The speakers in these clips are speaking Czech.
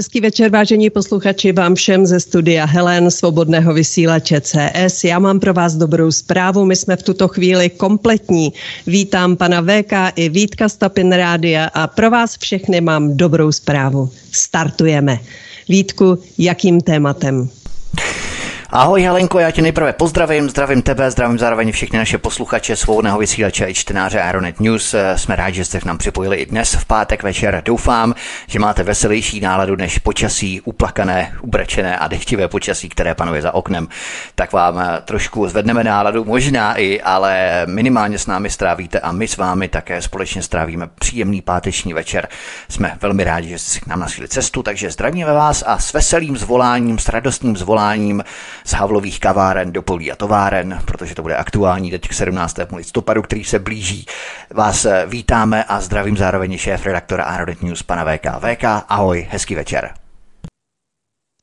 Hezký večer, vážení posluchači, vám všem ze studia Helen, svobodného vysílače CS. Já mám pro vás dobrou zprávu, my jsme v tuto chvíli kompletní. Vítám pana VK i Vítka Stapin Rádia a pro vás všechny mám dobrou zprávu. Startujeme. Vítku, jakým tématem? Ahoj Helenko, já tě nejprve pozdravím, zdravím tebe, zdravím zároveň všechny naše posluchače svobodného vysílače i čtenáře Aeronet News. Jsme rádi, že jste k nám připojili i dnes v pátek večer. Doufám, že máte veselější náladu než počasí uplakané, ubrečené a dechtivé počasí, které panuje za oknem. Tak vám eh, trošku zvedneme náladu, možná i, ale minimálně s námi strávíte a my s vámi také společně strávíme příjemný páteční večer. Jsme velmi rádi, že jste k nám našli cestu, takže zdravíme vás a s veselým zvoláním, s radostným zvoláním z Havlových kaváren do polí a továren, protože to bude aktuální teď k 17. listopadu, který se blíží. Vás eh, vítáme a zdravím zároveň šéf redaktora Aeronet News pana VK. VK, ahoj, hezký večer.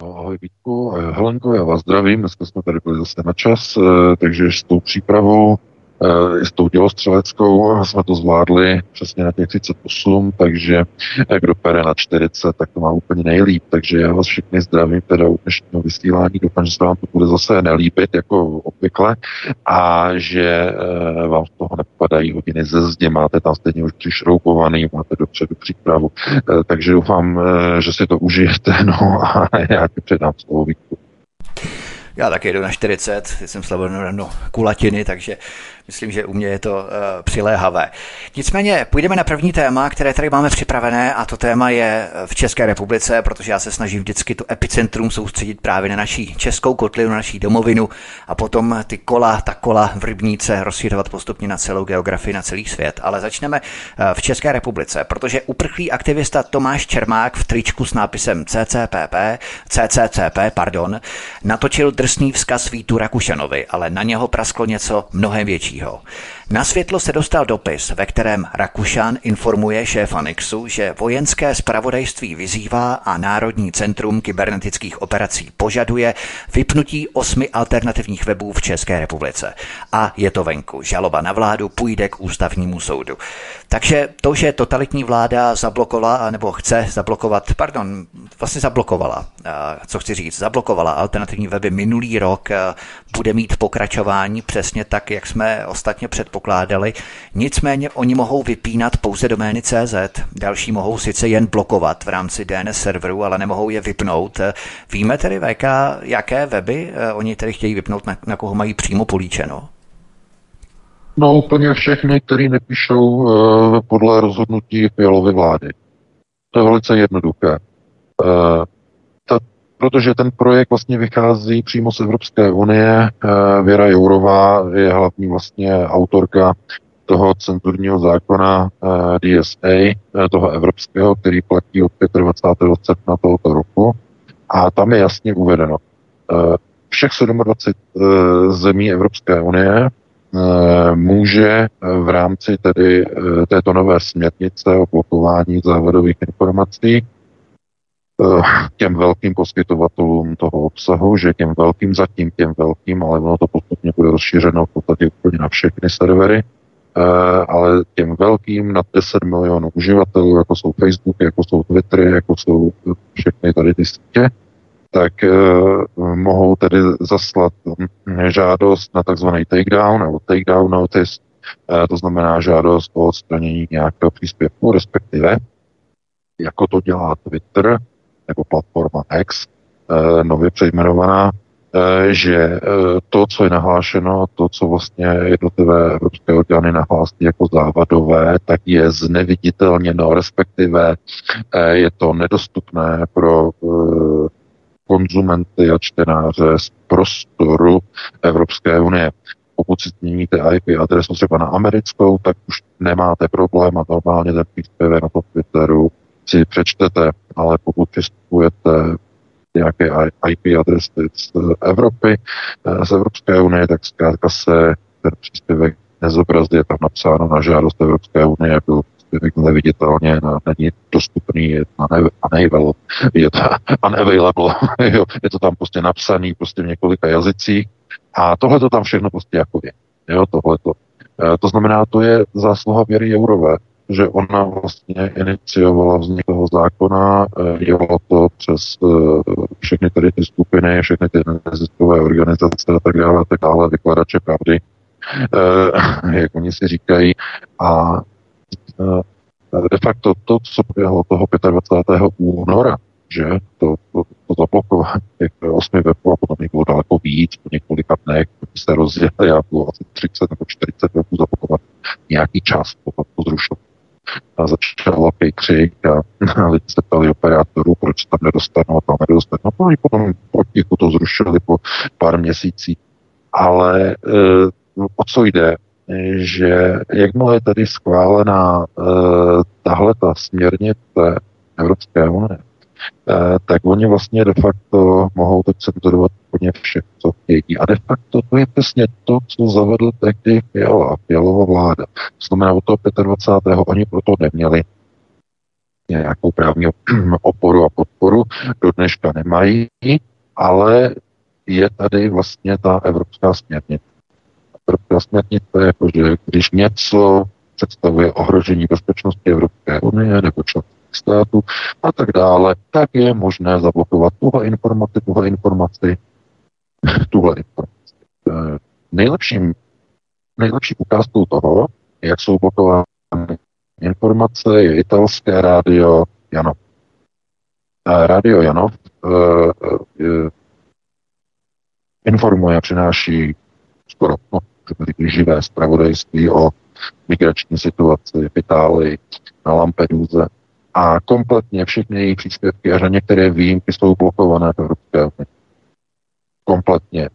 No, ahoj Vítku, Helenko, já vás zdravím, dneska jsme tady byli zase na čas, eh, takže s tou přípravou i s tou dělostřeleckou jsme to zvládli přesně na těch 38, takže kdo pere na 40, tak to má úplně nejlíp. Takže já vás všechny zdravím teda u dnešního vysílání. Doufám, že se vám to bude zase nelíbit, jako obvykle, a že e, vám z toho nepadají hodiny ze zdi. Máte tam stejně už přišroubovaný, máte dopředu přípravu. Takže doufám, že si to užijete, no a já ti předám slovo Vítku. Já taky jdu na 40, jsem slavil no, kulatiny, takže Myslím, že u mě je to uh, přiléhavé. Nicméně půjdeme na první téma, které tady máme připravené a to téma je v České republice, protože já se snažím vždycky to epicentrum soustředit právě na naší českou kotlinu, na naší domovinu a potom ty kola, ta kola v rybníce rozšířovat postupně na celou geografii, na celý svět. Ale začneme uh, v České republice, protože uprchlý aktivista Tomáš Čermák v tričku s nápisem CCPP, CCCP, pardon, natočil drsný vzkaz Vítu Rakušanovi, ale na něho prasklo něco mnohem větší dalšího. Na světlo se dostal dopis, ve kterém Rakušan informuje šéfa Nixu, že vojenské spravodajství vyzývá a Národní centrum kybernetických operací požaduje vypnutí osmi alternativních webů v České republice. A je to venku. Žaloba na vládu půjde k ústavnímu soudu. Takže to, že totalitní vláda zablokovala, nebo chce zablokovat, pardon, vlastně zablokovala, co chci říct, zablokovala alternativní weby minulý rok, bude mít pokračování přesně tak, jak jsme ostatně předpokládali. Nicméně oni mohou vypínat pouze domény CZ, další mohou sice jen blokovat v rámci DNS serveru, ale nemohou je vypnout. Víme tedy VK, jaké weby eh, oni tedy chtějí vypnout, na, na koho mají přímo políčeno? No úplně všechny, který nepíšou uh, podle rozhodnutí Fialovy vlády. To je velice jednoduché. Uh, protože ten projekt vlastně vychází přímo z Evropské unie. Uh, Věra Jourová je hlavní vlastně autorka toho cenzurního zákona uh, DSA, uh, toho evropského, který platí od 25. srpna tohoto roku. A tam je jasně uvedeno, všech 27 zemí Evropské unie Eh, může eh, v rámci tedy eh, této nové směrnice o blokování závadových informací těm velkým poskytovatelům toho obsahu, že těm velkým, zatím těm velkým, ale ono to postupně bude rozšířeno v podstatě úplně na všechny servery, ale těm velkým na 10 milionů uživatelů, jako jsou Facebook, jako jsou Twittery, jako jsou všechny tady ty sítě, tak mohou tedy zaslat hm, žádost na takzvaný takedown nebo takedown notice, to znamená žádost o odstranění nějakého příspěvku, respektive jako to dělá Twitter nebo platforma X, uh, nově přejmenovaná, že to, co je nahlášeno, to, co vlastně jednotlivé evropské orgány nahlásí jako závadové, tak je zneviditelněno, respektive je to nedostupné pro konzumenty a čtenáře z prostoru Evropské unie. Pokud si změníte IP adresu třeba na americkou, tak už nemáte problém a normálně ten příspěvek na tom Twitteru si přečtete, ale pokud přistupujete nějaké IP adresy z Evropy, z Evropské unie, tak zkrátka se ten příspěvek nezobrazit, je tam napsáno na žádost Evropské unie, byl neviditelně, není dostupný, je unavailable, je to unavailable, jo, je to tam prostě napsaný prostě v několika jazycích a tohle to tam všechno prostě jako je. Jo, tohle to. E, to znamená, to je zásluha Věry Jourové, že ona vlastně iniciovala vznik toho zákona, e, dělala to přes e, všechny tady ty skupiny, všechny ty neziskové organizace a tak dále, a tak dále, vykladače pravdy, jak oni si říkají. A de facto to, co proběhlo toho 25. února, že to, to, to zablokování těch osmi webů a potom jich bylo daleko víc, po několika dnech, se rozjeli a bylo asi 30 nebo 40 webů zablokovat nějaký čas, potom to zrušilo. A začal velký křik a, a lidi se ptali operátorů, proč tam nedostanou a tam nedostanou. No a potom potichu to zrušili po pár měsících. Ale e, o co jde? že jakmile je tady schválená e, tahle ta směrnice Evropské unie, tak oni vlastně de facto mohou teď cenzurovat úplně vše, co chtějí. A de facto to je přesně to, co zavedl tehdy Fiala, Fialová vláda. To znamená, od toho 25. oni proto neměli nějakou právní oporu a podporu, do dneška nemají, ale je tady vlastně ta evropská směrnice Evropská směrnice, jakože když něco představuje ohrožení bezpečnosti Evropské unie nebo členských států a tak dále, tak je možné zablokovat tuhle informaci, tuhle informaci, tuhle informaci. Eh, nejlepším, nejlepší ukázkou toho, jak jsou blokovány informace, je italské rádio Janov. Rádio Janov uh, informuje a přináší skoro no, živé zpravodajství o migrační situaci v Itálii, na Lampeduze a kompletně všechny její příspěvky a některé výjimky jsou blokované v Evropské unii. Kompletně.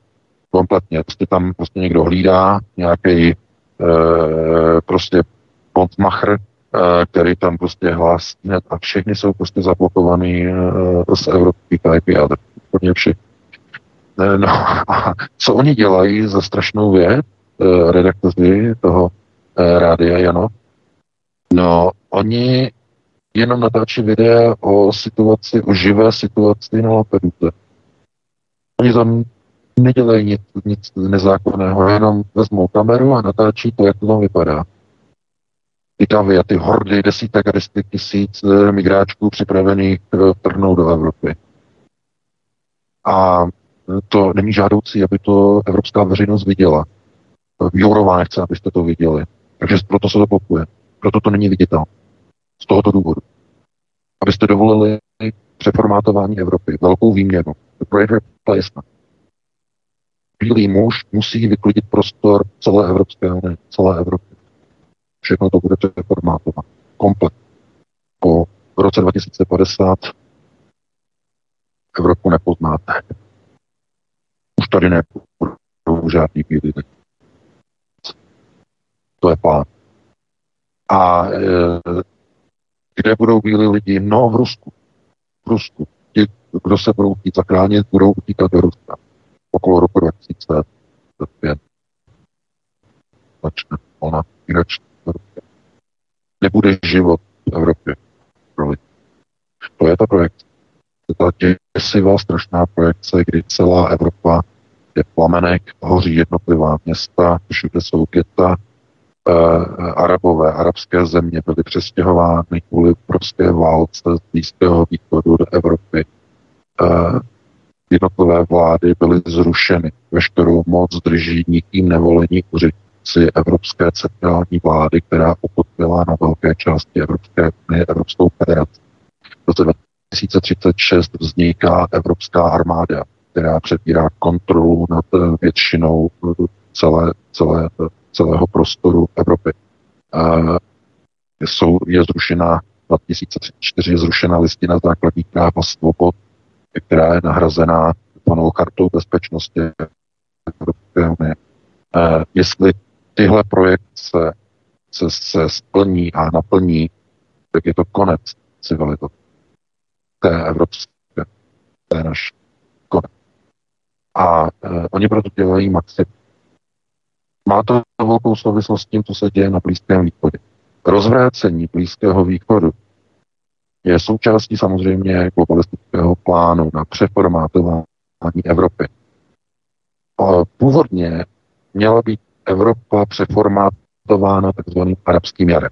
Kompletně. Prostě tam prostě někdo hlídá nějaký e, prostě pontmacher, e, který tam prostě hlásí a všechny jsou prostě zablokovaný e, z evropských IP adres. Úplně všechny. E, no a co oni dělají za strašnou věc? Eh, redaktoři toho eh, rádia Jano, no oni jenom natáčí videa o situaci, o živé situaci na Lampeduze. Oni tam nedělají nic, nic nezákonného, jenom vezmou kameru a natáčí to, jak to tam vypadá. Ty davy a ty hordy desítek a desítek tisíc eh, migráčků připravených trhnout do Evropy. A to není žádoucí, aby to evropská veřejnost viděla. Jourová nechce, abyste to viděli. Takže proto se to blokuje. Proto to není viditelné. Z tohoto důvodu. Abyste dovolili přeformátování Evropy, velkou výměnu. The great replacement. Bílý muž musí vyklidit prostor celé Evropské unie, celé Evropy. Všechno to bude přeformátovat. Komplet. Po roce 2050 Evropu nepoznáte. Už tady nebudou žádný bílý. To je plán. A e, kde budou bílí lidi? No, v Rusku. V Rusku. Ti, kdo se budou chtít zachránit, budou utíkat do Ruska. Okolo roku 2005 začne ona migrační Nebude život v Evropě pro lidi. To je ta projekce. To je ta děsivá, strašná projekce, kdy celá Evropa je plamenek, hoří jednotlivá města, všude jsou geta, Arabové, arabské země byly přestěhovány kvůli prostě válce z Blízkého východu do Evropy. Eh, jednotlivé vlády byly zrušeny. Veškerou moc drží nikým nevolení úředníci Evropské centrální vlády, která ukotvila na velké části Evropské unie Evropskou federaci. V roce 2036 vzniká Evropská armáda, která přebírá kontrolu nad většinou celé, celé celého prostoru Evropy. Jsou, je zrušena 2034 je zrušena listina základních práv a svobod, která je nahrazená panou kartou bezpečnosti Evropské unie. Jestli tyhle projekce se, se splní a naplní, tak je to konec civilizace. Té evropské, té naš konec. A e, oni proto dělají maximum Má to velkou souvislost s tím, co se děje na Blízkém východě. Rozvrácení Blízkého východu je součástí samozřejmě globalistického plánu na přeformátování Evropy. Původně měla být Evropa přeformátována takzvaným arabským jarem.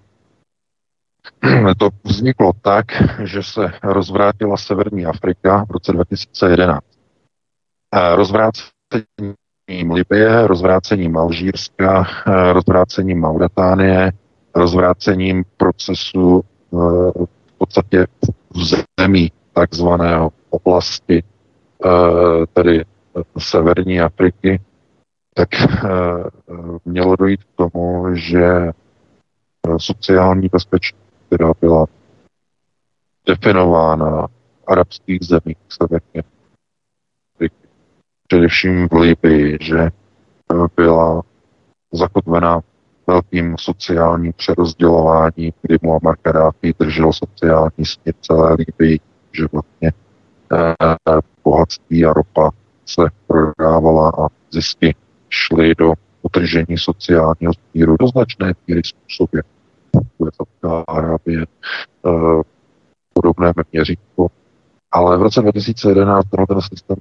To vzniklo tak, že se rozvrátila Severní Afrika v roce 2011. Rozvrácením Libie, rozvrácením Alžírska, rozvrácením Mauritánie, rozvrácením procesu eh, v podstatě v zemí takzvaného oblasti, eh, tedy Severní Afriky, tak eh, mělo dojít k tomu, že sociální bezpečnost, která byla definována v arabských zemích především v Libii, že byla zakotvena velkým sociálním přerozdělováním, kdy Muammar Gaddafi držel sociální směr celé Libii, že vlastně eh, bohatství a ropa se prodávala a zisky šly do utržení sociálního smíru do značné míry způsobě. Saudská Arábie eh, podobné měřítko. Ale v roce 2011 ten systém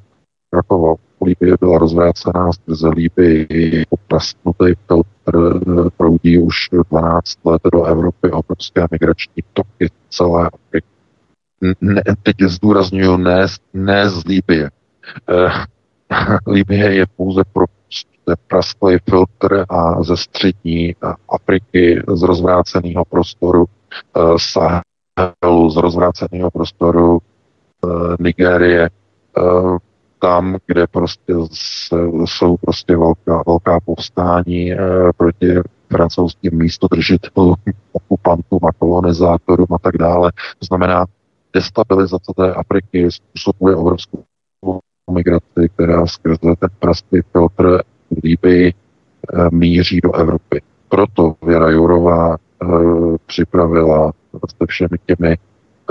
krakoval. Líbě byla rozvrácená skrze Líbii poprastnutý filtr proudí už 12 let do Evropy obrovské migrační toky celé Afriky. Ne, teď zdůraznuju ne, ne z Líbie. Eh, Líbie je pouze pro prasklý filtr a ze střední Afriky z rozvráceného prostoru eh, Sahelu, z rozvráceného prostoru eh, Nigérie, tam, kde prostě jsou prostě velká, velká povstání proti francouzským místodržitelům, okupantům a kolonizátorům a tak dále. To znamená, destabilizace té Afriky způsobuje obrovskou migraci, která skrze ten prasklý filtr Líbii eh, míří do Evropy. Proto Věra Jourová eh, připravila se všemi těmi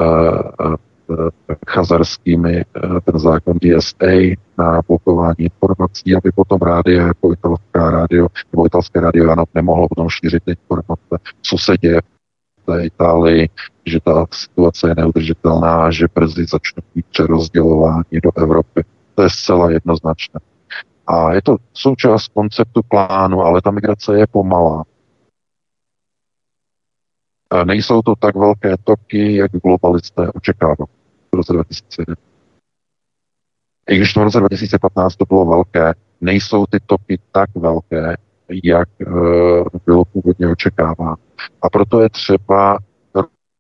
eh, chazarskými ten zákon DSA na blokování informací, aby potom rádio jako italská rádio nebo italské rádio ano, nemohlo potom šířit informace, co se děje v té Itálii, že ta situace je neudržitelná, že brzy začne být přerozdělování do Evropy. To je zcela jednoznačné. A je to součást konceptu plánu, ale ta migrace je pomalá. Nejsou to tak velké toky, jak globalisté očekávali v roce 2001. I když v roce 2015 to bylo velké, nejsou ty toky tak velké, jak e, bylo původně očekáváno. A proto je třeba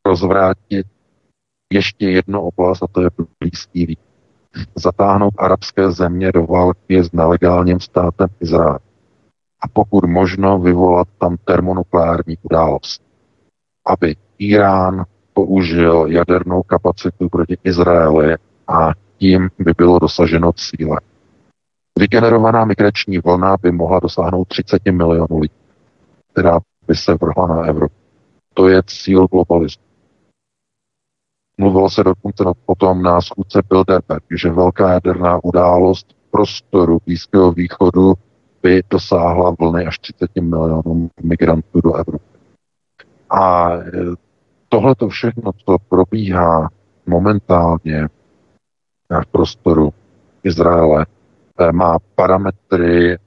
rozvrátit ještě jednu oblast, a to je Blízký východ zatáhnout arabské země do války s nelegálním státem Izrael. A pokud možno vyvolat tam termonukleární událost. Aby Irán použil jadernou kapacitu proti Izraeli a tím by bylo dosaženo cíle. Vygenerovaná migrační vlna by mohla dosáhnout 30 milionů lidí, která by se vrhla na Evropu. To je cíl globalismu. Mluvilo se dokonce o tom na schůdce Bilderberg, že velká jaderná událost prostoru Blízkého východu by dosáhla vlny až 30 milionů migrantů do Evropy. A e, tohle to všechno, co probíhá momentálně v prostoru Izraele, e, má parametry e,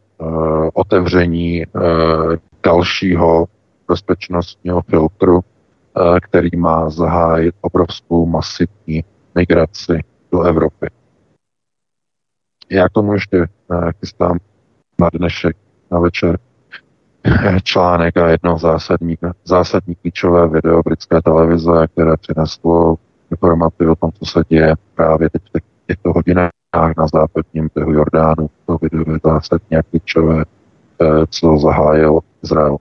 otevření dalšího bezpečnostního filtru Eh, který má zahájit obrovskou masivní migraci do Evropy. Já k tomu ještě eh, chystám na dnešek, na večer článek a jedno zásadní, zásadní klíčové video britské televize, které přineslo informaci o tom, co se děje právě teď v těchto hodinách na západním břehu Jordánu. To video je zásadně klíčové, eh, co zahájil Izrael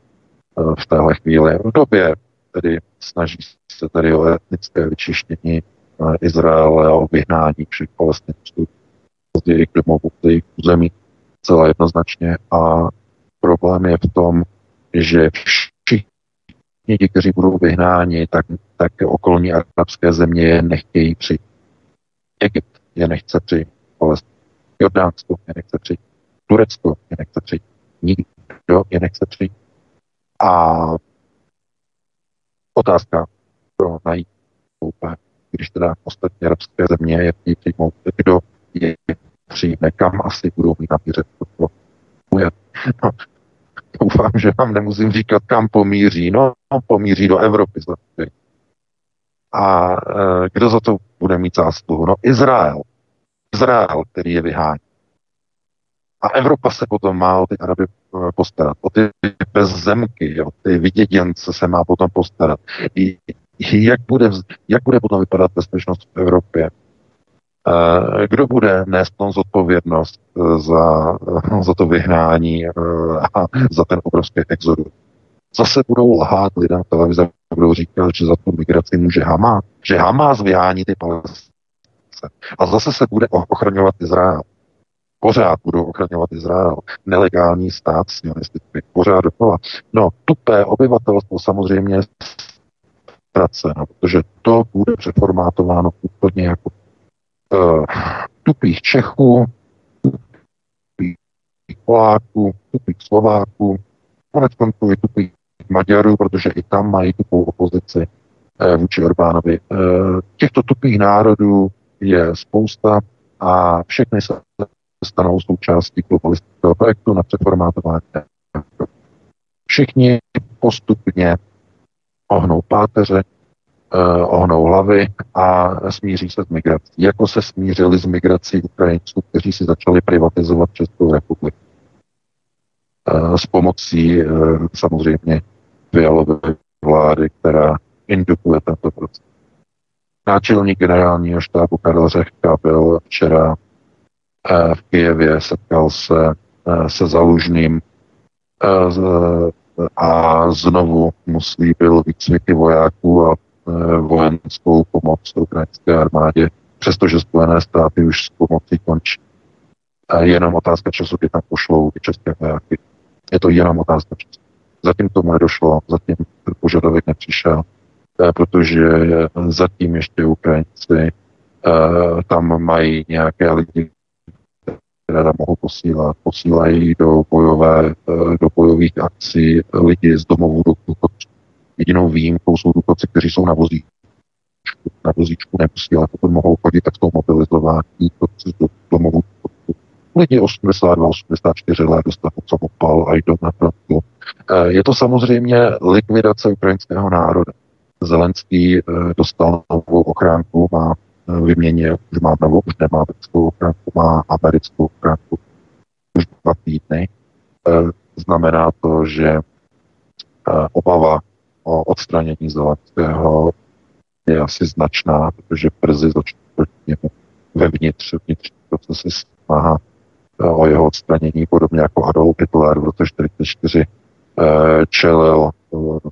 v téhle chvíli. V době tedy snaží se tady o etnické vyčištění eh, Izraele a o vyhnání všech palestinců později k domovu jejich území celá jednoznačně a problém je v tom, že všichni ti, kteří budou vyhnáni, tak, tak okolní arabské země je nechtějí přijít. Egypt je nechce přijít. Jordánsko je nechce přijít, Turecko je nechce přijít. Nikdo kdo je nechce přijít. A otázka pro najít koupé, když teda ostatní arabské země je chtějí přijmout, kdo je přijme, kam asi budou mít namířet. No, doufám, že vám nemusím říkat, kam pomíří. No, pomíří do Evropy. A e, kdo za to bude mít zásluhu? No, Izrael. Izrael, který je vyhání. A Evropa se potom má o ty Araby eh, postarat. O ty bezzemky, o ty vyděděnce se má potom postarat. I, jak, bude, jak bude potom vypadat bezpečnost v Evropě? Eh, kdo bude nést zodpovědnost eh, za, za to vyhnání a za ten obrovský exodus? Zase budou lhát lidem v televize, budou říkat, že za tu migraci může Hamas, že Hamas vyhání ty palestince. A zase se bude ochraňovat Izrael pořád budou ochraňovat Izrael, nelegální stát sionistický, pořád dokola. No, tupé obyvatelstvo samozřejmě ztraceno, protože to bude přeformátováno úplně jako uh, tupých Čechů, tupých Poláků, tupých Slováků, konec konců i tupých Maďarů, protože i tam mají tupou opozici uh, vůči Orbánovi. Uh, těchto tupých národů je spousta a všechny se stanou součástí globalistického projektu na přeformátování. Všichni postupně ohnou páteře, eh, ohnou hlavy a smíří se s migrací. Jako se smířili s migrací Ukrajinců, kteří si začali privatizovat Českou republiku. Eh, s pomocí eh, samozřejmě Fialové vlády, která indukuje tento proces. Náčelník generálního štábu Karel Řehka byl včera v Kijevě, setkal se eh, se Zalužným eh, a znovu mu slíbil výcviky vojáků a eh, vojenskou pomoc ukrajinské armádě, přestože Spojené státy už s pomocí končí. Jenom otázka času, kdy tam pošlou ty české vojáky. Je to jenom otázka času. Zatím tomu nedošlo, zatím požadavek nepřišel, protože zatím ještě Ukrajinci tam mají nějaké lidi, které tam mohou posílat. Posílají do, bojové, eh, do bojových akcí lidi z domovů do důchodců. Jedinou výjimkou jsou důchodci, kteří jsou na vozíčku. Na vozíčku neposílat, pokud mohou chodit, tak jsou mobilizováni důchodci do domovů. Lidi 82, 84 let dostanou samopal a jdou na frontu. Eh, je to samozřejmě likvidace ukrajinského národa. Zelenský eh, dostal novou ochránku, má vyměnil, už má novou, už nemá britskou ochránku, má americkou ochránku už dva týdny. E, znamená to, že e, obava o odstranění Zelenského je asi značná, protože brzy začne proti němu vevnitř, vnitřní procesy snaha e, o jeho odstranění, podobně jako Adolf Hitler v roce 1944 čelil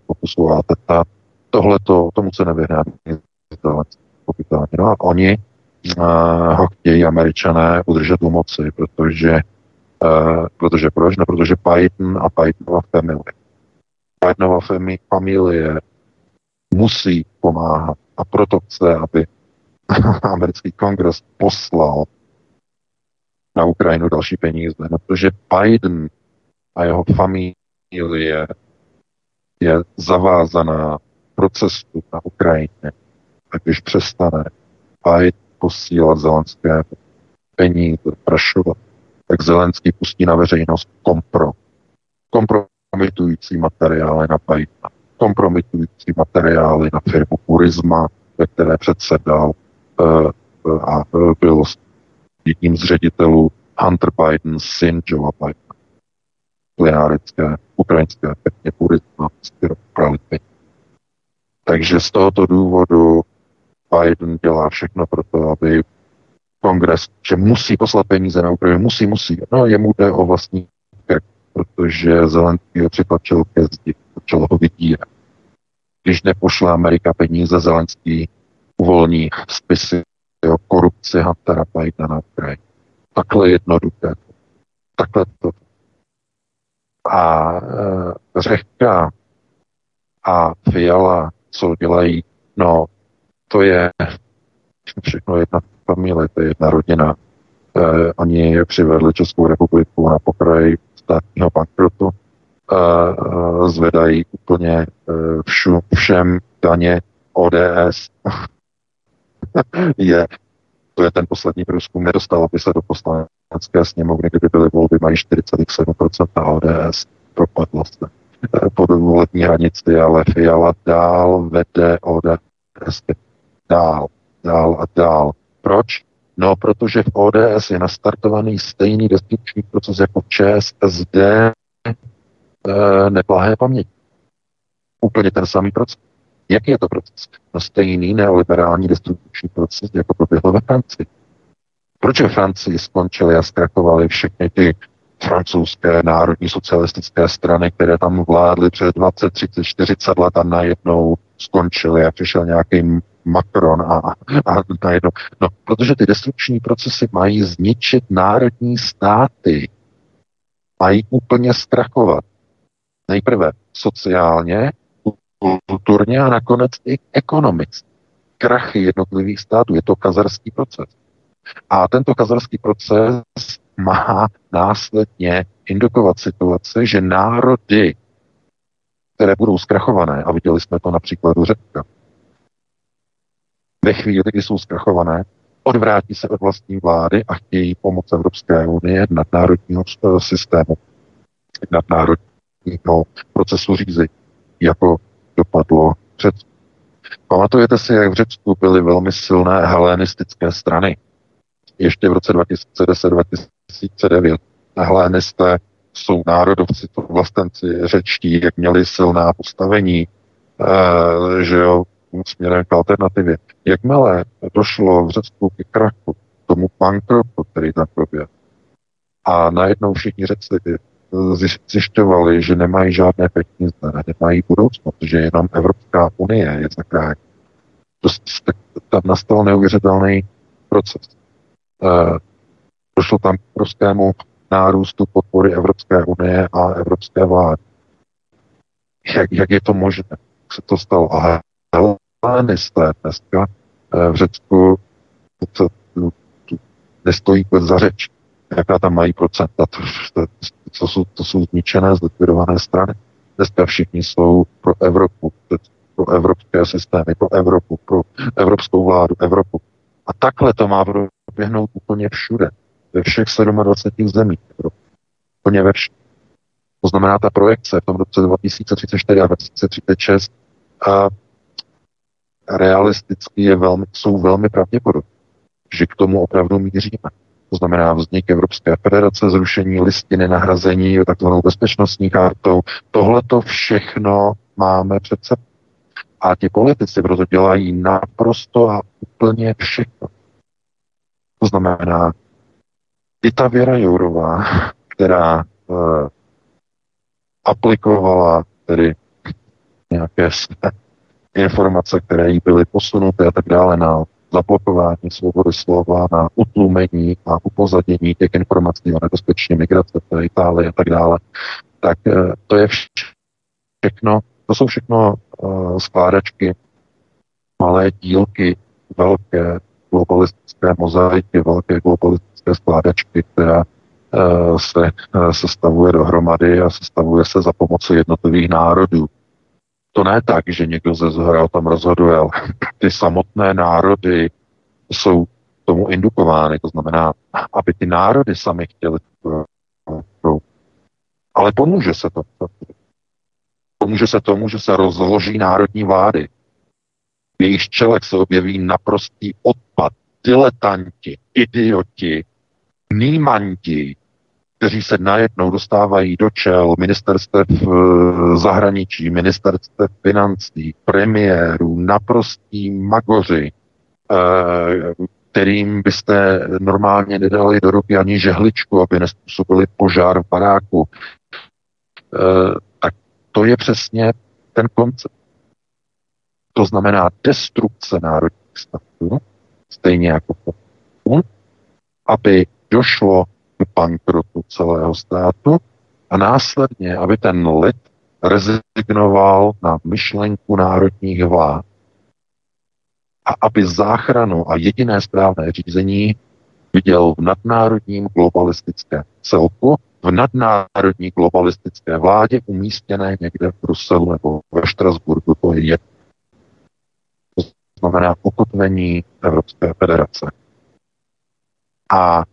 pokusu a teta. Tohle tomu se nevyhne pochopitelně. No a oni uh, ho chtějí američané udržet u moci, protože, uh, protože proč? No, protože Biden a Bidenova familie. Bidenova familie musí pomáhat a proto chce, aby americký kongres poslal na Ukrajinu další peníze, protože Biden a jeho familie je zavázaná procesu na Ukrajině tak když přestane Biden posílat Zelenské peníze, prašovat, tak Zelenský pustí na veřejnost kompro. Kompromitující materiály na Bidena, kompromitující materiály na firmu Purisma, ve které předsedal uh, a byl jedním z ředitelů Hunter Biden, syn Joe Biden. Plinárické, ukrajinské pěkně Purisma, Takže z tohoto důvodu Biden dělá všechno pro to, aby kongres, že musí poslat peníze na Ukrajinu, musí, musí. No, jemu jde o vlastní protože Zelenský ho přitlačil ke zdi, začal ho vydírat. Když nepošle Amerika peníze, Zelenský uvolní spisy o korupci Huntera Bidena na Ukrajině. Takhle jednoduché. Takhle to. A e, Řehka a Fiala, co dělají, no to je všechno jedna familie, to je jedna rodina. Eh, oni přivedli Českou republiku na pokraj státního bankrotu uh, zvedají úplně uh, všu, všem daně ODS. je, to je ten poslední průzkum, nedostal by se do poslanecké sněmovny, kdyby byly volby, mají 47% a ODS propadlo se pod volební hranici, ale Fiala dál vede ODS dál, dál a dál. Proč? No, protože v ODS je nastartovaný stejný destrukční proces jako v ČSSD e, neplahé paměť. Úplně ten samý proces. Jaký je to proces? No stejný neoliberální destrukční proces, jako proběhl ve Francii. Proč ve Francii skončily a zkrachovaly všechny ty francouzské národní socialistické strany, které tam vládly před 20, 30, 40 let a najednou skončily a přišel nějaký Macron a, a najednou. No, protože ty destrukční procesy mají zničit národní státy. Mají úplně zkrachovat. Nejprve sociálně, kulturně a nakonec i ekonomicky. Krachy jednotlivých států, je to kazarský proces. A tento kazarský proces má následně indukovat situaci, že národy, které budou zkrachované, a viděli jsme to například u Řecka, ve chvíli, kdy jsou zkrachované, odvrátí se od vlastní vlády a chtějí pomoc Evropské unie nadnárodního eh, systému, nadnárodního procesu řízení, jako dopadlo před. Pamatujete si, jak v Řecku byly velmi silné helenistické strany. Ještě v roce 2010-2009 helenisté jsou národovci, vlastenci řečtí, jak měli silná postavení, e, že jo, směrem k alternativě. Jakmile došlo v Řecku ke krachu, tomu bankrotu, který tam proběhl, a najednou všichni Řeci zjišťovali, že nemají žádné peníze, nemají budoucnost, že jenom Evropská unie je zachrání. Tam nastal neuvěřitelný proces. E, došlo tam k prostému nárůstu podpory Evropské unie a Evropské vlády. Jak, jak je to možné? Jak se to stalo? A helenisté dneska e, v Řecku to, to nestojí za řeč. Jaká tam mají procenta? To, to, to jsou, to jsou zničené, zlikvidované strany. Dneska všichni jsou pro Evropu, pro evropské systémy, pro Evropu, pro evropskou vládu, Evropu. A takhle to má proběhnout úplně všude, ve všech 27 zemích. Úplně ve všech. To znamená, ta projekce v tom roce 2034 a 2036 a realisticky je velmi, jsou velmi pravděpodobné, že k tomu opravdu míříme to znamená vznik Evropské federace, zrušení listiny, nahrazení takzvanou bezpečnostní kartou. Tohle to všechno máme přece. A ti politici proto dělají naprosto a úplně všechno. To znamená, i ta Věra Jourová, která uh, aplikovala tedy nějaké informace, které jí byly posunuty a tak dále na zablokování svobody slova, na utlumení a upozadění těch informací o nebezpečné migrace v Itálii a tak dále, tak eh, to je všechno, to jsou všechno uh, skládačky, malé dílky, velké globalistické mozaiky, velké globalistické skládačky, která uh, se sestavuje dohromady a sestavuje se za pomoci jednotlivých národů. To ne tak, že někdo ze zhora o tom rozhoduje, ale ty samotné národy jsou tomu indukovány. To znamená, aby ty národy sami chtěli. Ale pomůže se to. Pomůže se tomu, že se rozloží národní vlády. V jejich čelech se objeví naprostý odpad, diletanti, idioti, nímanti, kteří se najednou dostávají do čel ministerstev eh, zahraničí, ministerstev financí, premiérů, naprostí magoři, eh, kterým byste normálně nedali do ruky ani žehličku, aby nespůsobili požár v baráku. Eh, tak to je přesně ten koncept. To znamená destrukce národních států, stejně jako aby došlo bankrotu celého státu a následně, aby ten lid rezignoval na myšlenku národních vlád a aby záchranu a jediné správné řízení viděl v nadnárodním globalistickém celku, v nadnárodní globalistické vládě umístěné někde v Bruselu nebo ve Štrasburgu, to je To znamená ukotvení Evropské federace. A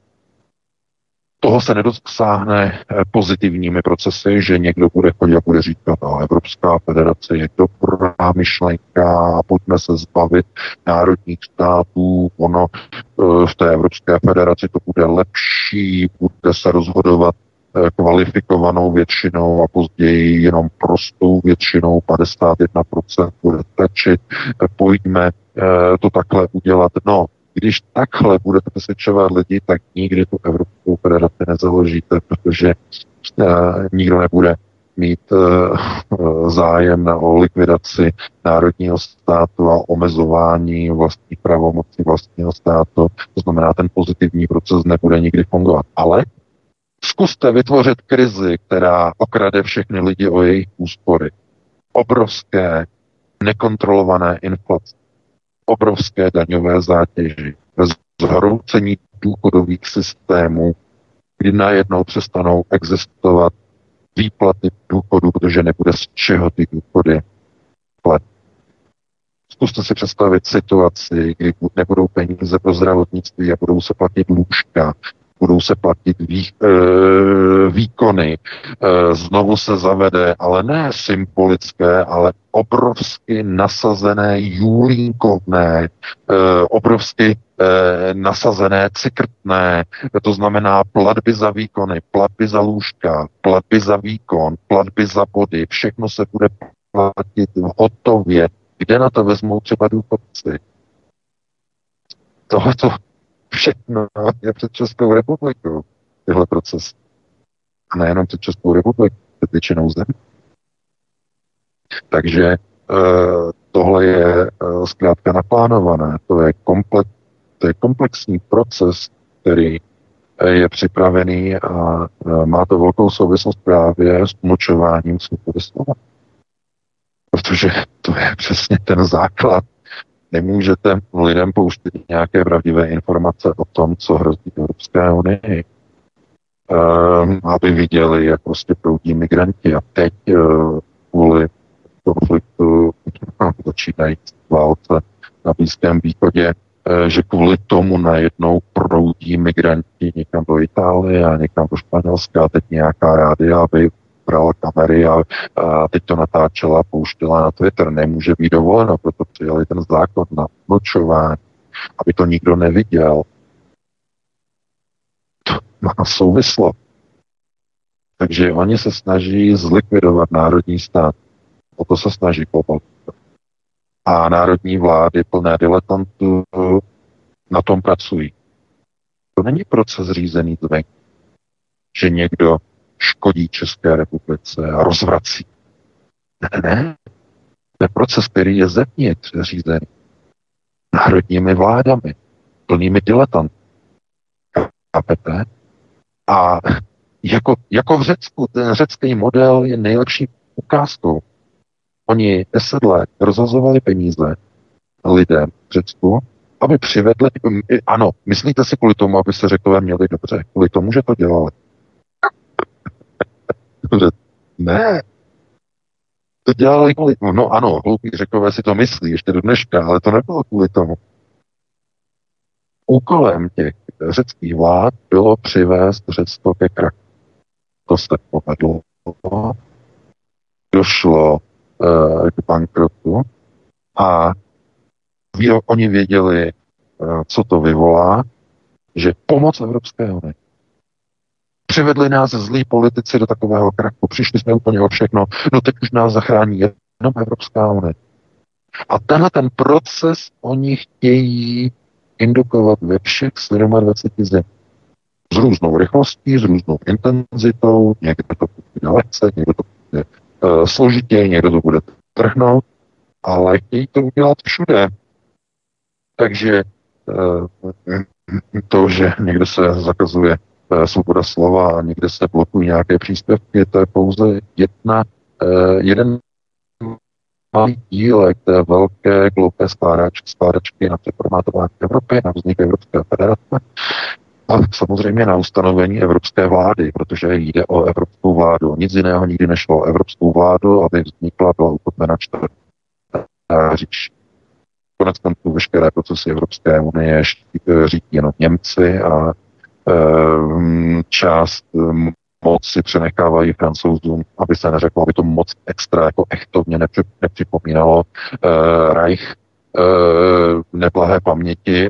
toho se nedosáhne eh, pozitivními procesy, že někdo bude chodit a bude říkat, a Evropská federace je dobrá myšlenka, pojďme se zbavit národních států, ono eh, v té Evropské federaci to bude lepší, bude se rozhodovat eh, kvalifikovanou většinou a později jenom prostou většinou 51% bude stačit. Pojďme to takhle udělat. No, když takhle budete přesvědčovat lidi, tak nikdy tu Evropskou federaci nezaložíte, protože uh, nikdo nebude mít uh, zájem o likvidaci národního státu a omezování vlastní pravomocí vlastního státu. To znamená, ten pozitivní proces nebude nikdy fungovat. Ale zkuste vytvořit krizi, která okrade všechny lidi o jejich úspory. Obrovské nekontrolované inflace obrovské daňové zátěži, zhroucení důchodových systémů, kdy najednou přestanou existovat výplaty důchodu, protože nebude z čeho ty důchody platit. Zkuste si představit situaci, kdy nebudou peníze pro zdravotnictví a budou se platit lůžka, budou se platit vý, e, výkony, e, znovu se zavede, ale ne symbolické, ale obrovsky nasazené julínkovné, e, obrovsky e, nasazené cikrtné, to znamená platby za výkony, platby za lůžka, platby za výkon, platby za body, všechno se bude platit hotově. Kde na to vezmou třeba důchodci? Tohleto všechno je před Českou republikou, tyhle procesy. A nejenom před Českou republikou, před většinou zem. Takže e, tohle je e, zkrátka naplánované. To je, komplet, to je komplexní proces, který je připravený a má to velkou souvislost právě s umlčováním svobody slova. Protože to je přesně ten základ nemůžete lidem pouštět nějaké pravdivé informace o tom, co hrozí Evropské unii, um, aby viděli, jak prostě proudí migranti. A teď uh, kvůli konfliktu začínají válce na Blízkém východě, uh, že kvůli tomu najednou proudí migranti někam do Itálie a někam do Španělska a teď nějaká rádia, aby brala kamery a, a teď to natáčela, pouštěla na Twitter. Nemůže být dovoleno, proto přijali ten zákon na mlčování, aby to nikdo neviděl. To má souvislo. Takže oni se snaží zlikvidovat národní stát. O to se snaží globalizace. A národní vlády plné diletantů na tom pracují. To není proces řízený zvenku, že někdo škodí České republice a rozvrací. Ne, ne. To je proces, který je zevnitř řízený národními vládami, plnými diletanty. Chápete? A jako, jako v Řecku, ten řecký model je nejlepší ukázkou. Oni deset let rozhazovali peníze lidem v Řecku, aby přivedli, ano, myslíte si kvůli tomu, aby se řekové měli dobře, kvůli tomu, že to dělali. Ne. To dělali kvůli tomu. No ano, hloupí řekové si to myslí ještě do dneška, ale to nebylo kvůli tomu. Úkolem těch řeckých vlád bylo přivést Řecko ke krachu. To se povedlo. Došlo uh, k bankrotu a oni věděli, uh, co to vyvolá, že pomoc Evropské unie Přivedli nás zlí politici do takového krachu. Přišli jsme úplně o všechno. No teď už nás zachrání jenom Evropská unie. A tenhle ten proces oni chtějí indukovat ve všech 27 zemí. S různou rychlostí, s různou intenzitou, někdo to bude lehce, někdo to bude uh, složitě, někdo to bude trhnout, ale chtějí to udělat všude. Takže uh, to, že někde se zakazuje Eh, svoboda slova někde se blokují nějaké příspěvky, to je pouze jedna, eh, jeden malý dílek té velké globé skládačky, skládačky na přeformátování Evropy, na vznik Evropské federace. A samozřejmě na ustanovení evropské vlády, protože jde o evropskou vládu. Nic jiného nikdy nešlo o evropskou vládu, aby vznikla, byla ukotvena čtvrtá říč. Konec konců veškeré procesy Evropské unie řídí jenom Němci a e, část moci přenechávají francouzům, aby se neřeklo, aby to moc extra jako echtovně nepřipomínalo. E, Reich neblahé paměti,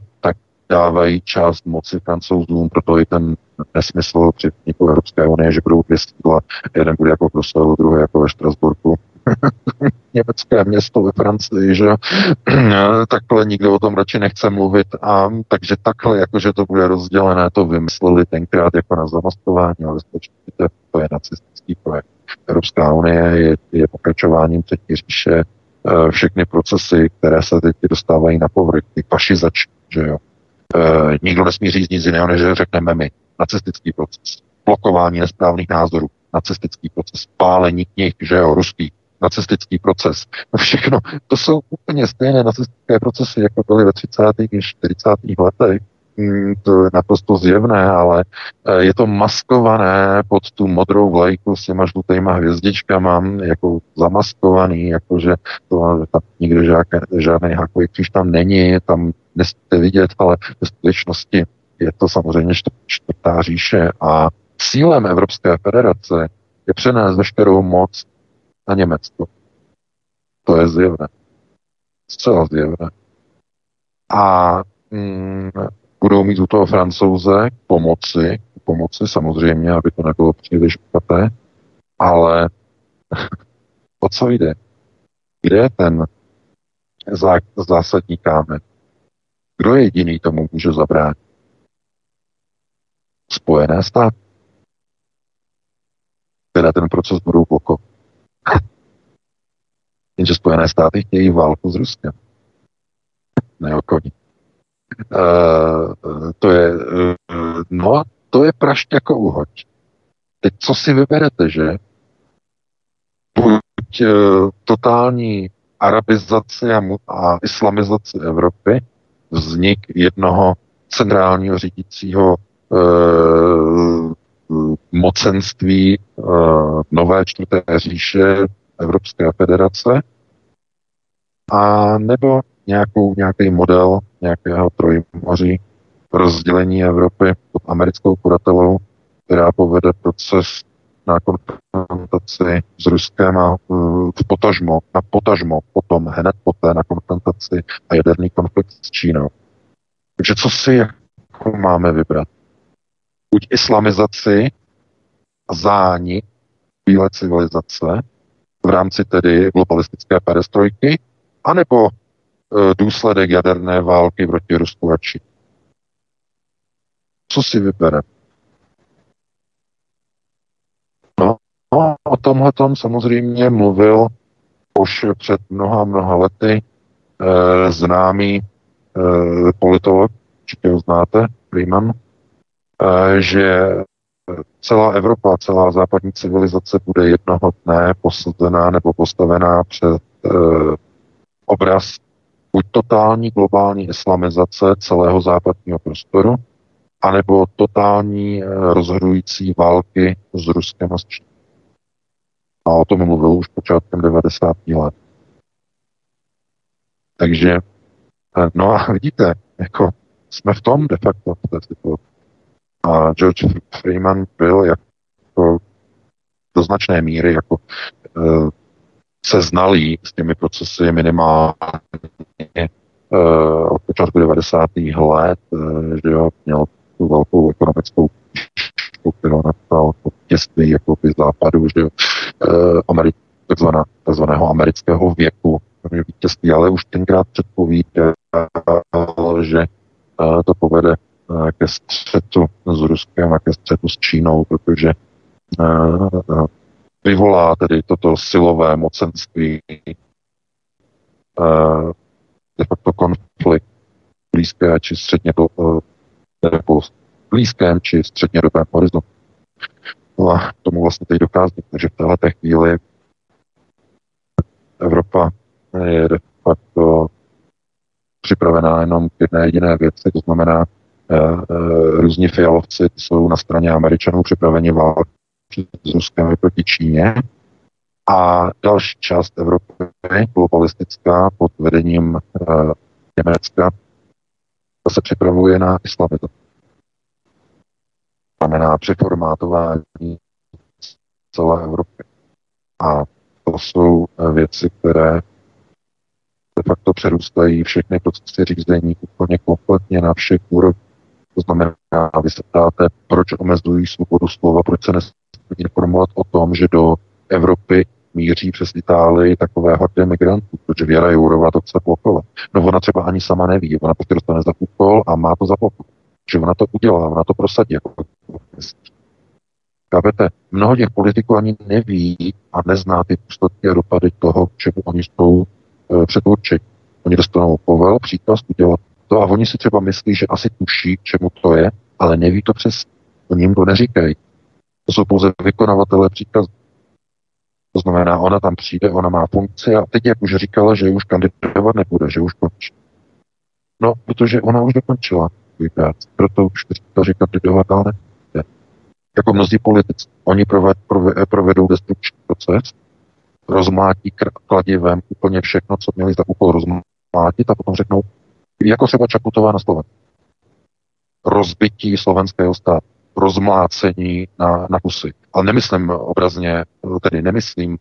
dávají část moci francouzům, proto i ten nesmysl při vzniku Evropské unie, že budou dvě sídla, jeden bude jako v Bruselu, druhý jako ve Štrasburku. Německé město ve Francii, že takhle nikdo o tom radši nechce mluvit a takže takhle, jakože to bude rozdělené, to vymysleli tenkrát jako na zamaskování, ale skutečně to je nacistický projekt. Evropská unie je, je pokračováním třetí říše, eh, všechny procesy, které se teď dostávají na povrch, ty fašizační, že jo, e, nikdo nesmí říct nic jiného, než řekneme my. Nacistický proces, blokování nesprávných názorů, nacistický proces, pálení knih, že jo, ruský, nacistický proces. No všechno, to jsou úplně stejné nacistické procesy, jako byly ve 30. i 40. letech. Mm, to je naprosto zjevné, ale e, je to maskované pod tu modrou vlajku s těma žlutýma hvězdičkama, jako zamaskovaný, jakože to tam nikdo žádný, žádný hakový kříž tam není, tam nesmíte vidět, ale ve skutečnosti je to samozřejmě čtvrtá říše a cílem Evropské federace je přenést veškerou moc na Německo. To je zjevné. Zcela zjevné. A mm, budou mít u toho francouze pomoci, pomoci samozřejmě, aby to nebylo příliš špatné, ale o co jde? Kde je ten zásadní kámen? Kdo jediný tomu může zabránit? Spojené státy, které ten proces budou blokovat. Jenže Spojené státy chtějí válku s Ruskem. Ne. Uh, to je, uh, no, to je prašť jako uhoď. Teď co si vyberete, že? Buď uh, totální arabizace a, a islamizace Evropy, vznik jednoho centrálního řídícího uh, mocenství uh, nové čtvrté říše Evropské federace, a nebo nějakou, nějaký model nějakého trojmoří rozdělení Evropy pod americkou kuratelou, která povede proces na konfrontaci s Ruskem a uh, potažmo, na potažmo potom hned poté na konfrontaci a jaderný konflikt s Čínou. Takže co si jako máme vybrat? Buď islamizaci a zánik bílé civilizace v rámci tedy globalistické perestrojky, anebo e, důsledek jaderné války proti Rusku a Číně. Co si vybere? No, no o tomhle tom samozřejmě mluvil už před mnoha, mnoha lety e, známý e, politolog, určitě ho znáte, Freeman, e, že celá Evropa, celá západní civilizace bude jednoho dne posazená nebo postavená před e, obraz buď totální globální islamizace celého západního prostoru, anebo totální e, rozhodující války s Ruskem a s. A o tom mluvil už počátkem 90. let. Takže, e, no a vidíte, jako jsme v tom de facto v té situaci. A George Freeman byl jako do značné míry jako uh, se znalý s těmi procesy minimálně uh, od počátku 90. let, uh, že jo, měl tu velkou ekonomickou kterou napsal po těství jako by západu, že jo, uh, Ameri- takzvaná, takzvaného amerického věku vítězství, ale už tenkrát předpovídal, že to povede Eh, ke střetu s Ruskem a ke střetu s Čínou, protože eh, vyvolá tedy toto silové mocenství eh, de facto konflikt blízké či středně do, nebo blízkém či střednědobém horizontu. No a tomu vlastně teď dochází, takže v této chvíli Evropa je de facto připravená jenom k jedné jediné věci, to znamená různí fialovci jsou na straně Američanů připraveni válčit s Ruskem proti Číně. A další část Evropy, globalistická, pod vedením Německa, se připravuje na islamizaci. Znamená přeformátování celé Evropy. A to jsou věci, které de facto přerůstají všechny procesy řízení úplně kompletně na všech úrovních. To znamená, vy se ptáte, proč omezují svobodu slova, proč se nesmí informovat o tom, že do Evropy míří přes Itálii takové hordě migrantů, protože Věra Jourová to chce blokovat. No ona třeba ani sama neví, ona prostě dostane za úkol a má to za blokovat. Že ona to udělá, ona to prosadí. Jako Chápete? Mnoho těch politiků ani neví a nezná ty důsledky a dopady toho, čemu oni jsou e, předurčeni. Oni dostanou povel, příkaz udělat to a oni si třeba myslí, že asi tuší, čemu to je, ale neví to přes. Oni jim to neříkají. To jsou pouze vykonavatelé příkazů. To znamená, ona tam přijde, ona má funkci a teď, jak už říkala, že už kandidovat nebude, že už končí. No, protože ona už dokončila svůj práci, proto už říkala, že kandidovat ale nebude. Jako mnozí politici, oni proved, provedou destrukční proces, rozmlátí kladivem úplně všechno, co měli za úkol rozmlátit a potom řeknou, jako třeba Čaputová na Slovensku. Rozbití slovenského státu rozmlácení na, na kusy. Ale nemyslím obrazně, tedy nemyslím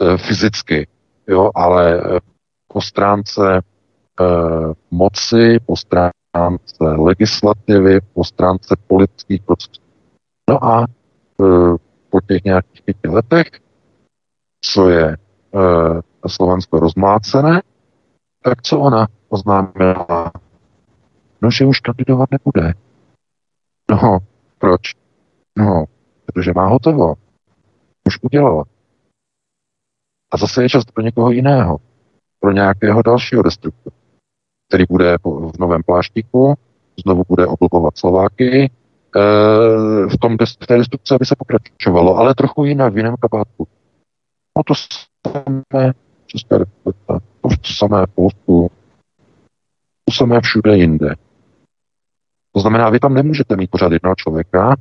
e, fyzicky, jo, ale eh, po stránce e, moci, po stránce legislativy, po stránce politických procesů. No a e, po těch nějakých pěti letech, co je e, Slovensko rozmlácené, tak co ona oznámila? No, že už kandidovat nebude. No, proč? No, protože má hotovo. Už udělala. A zase je čas pro někoho jiného. Pro nějakého dalšího destruktora, který bude v novém pláštíku, znovu bude oblbovat Slováky, e, v, tom, v té destrukci, aby se pokračovalo, ale trochu jinak, v jiném kabátku. No to samé Česká republika, to samé Polsku, to samé všude jinde. To znamená, vy tam nemůžete mít pořád jednoho člověka,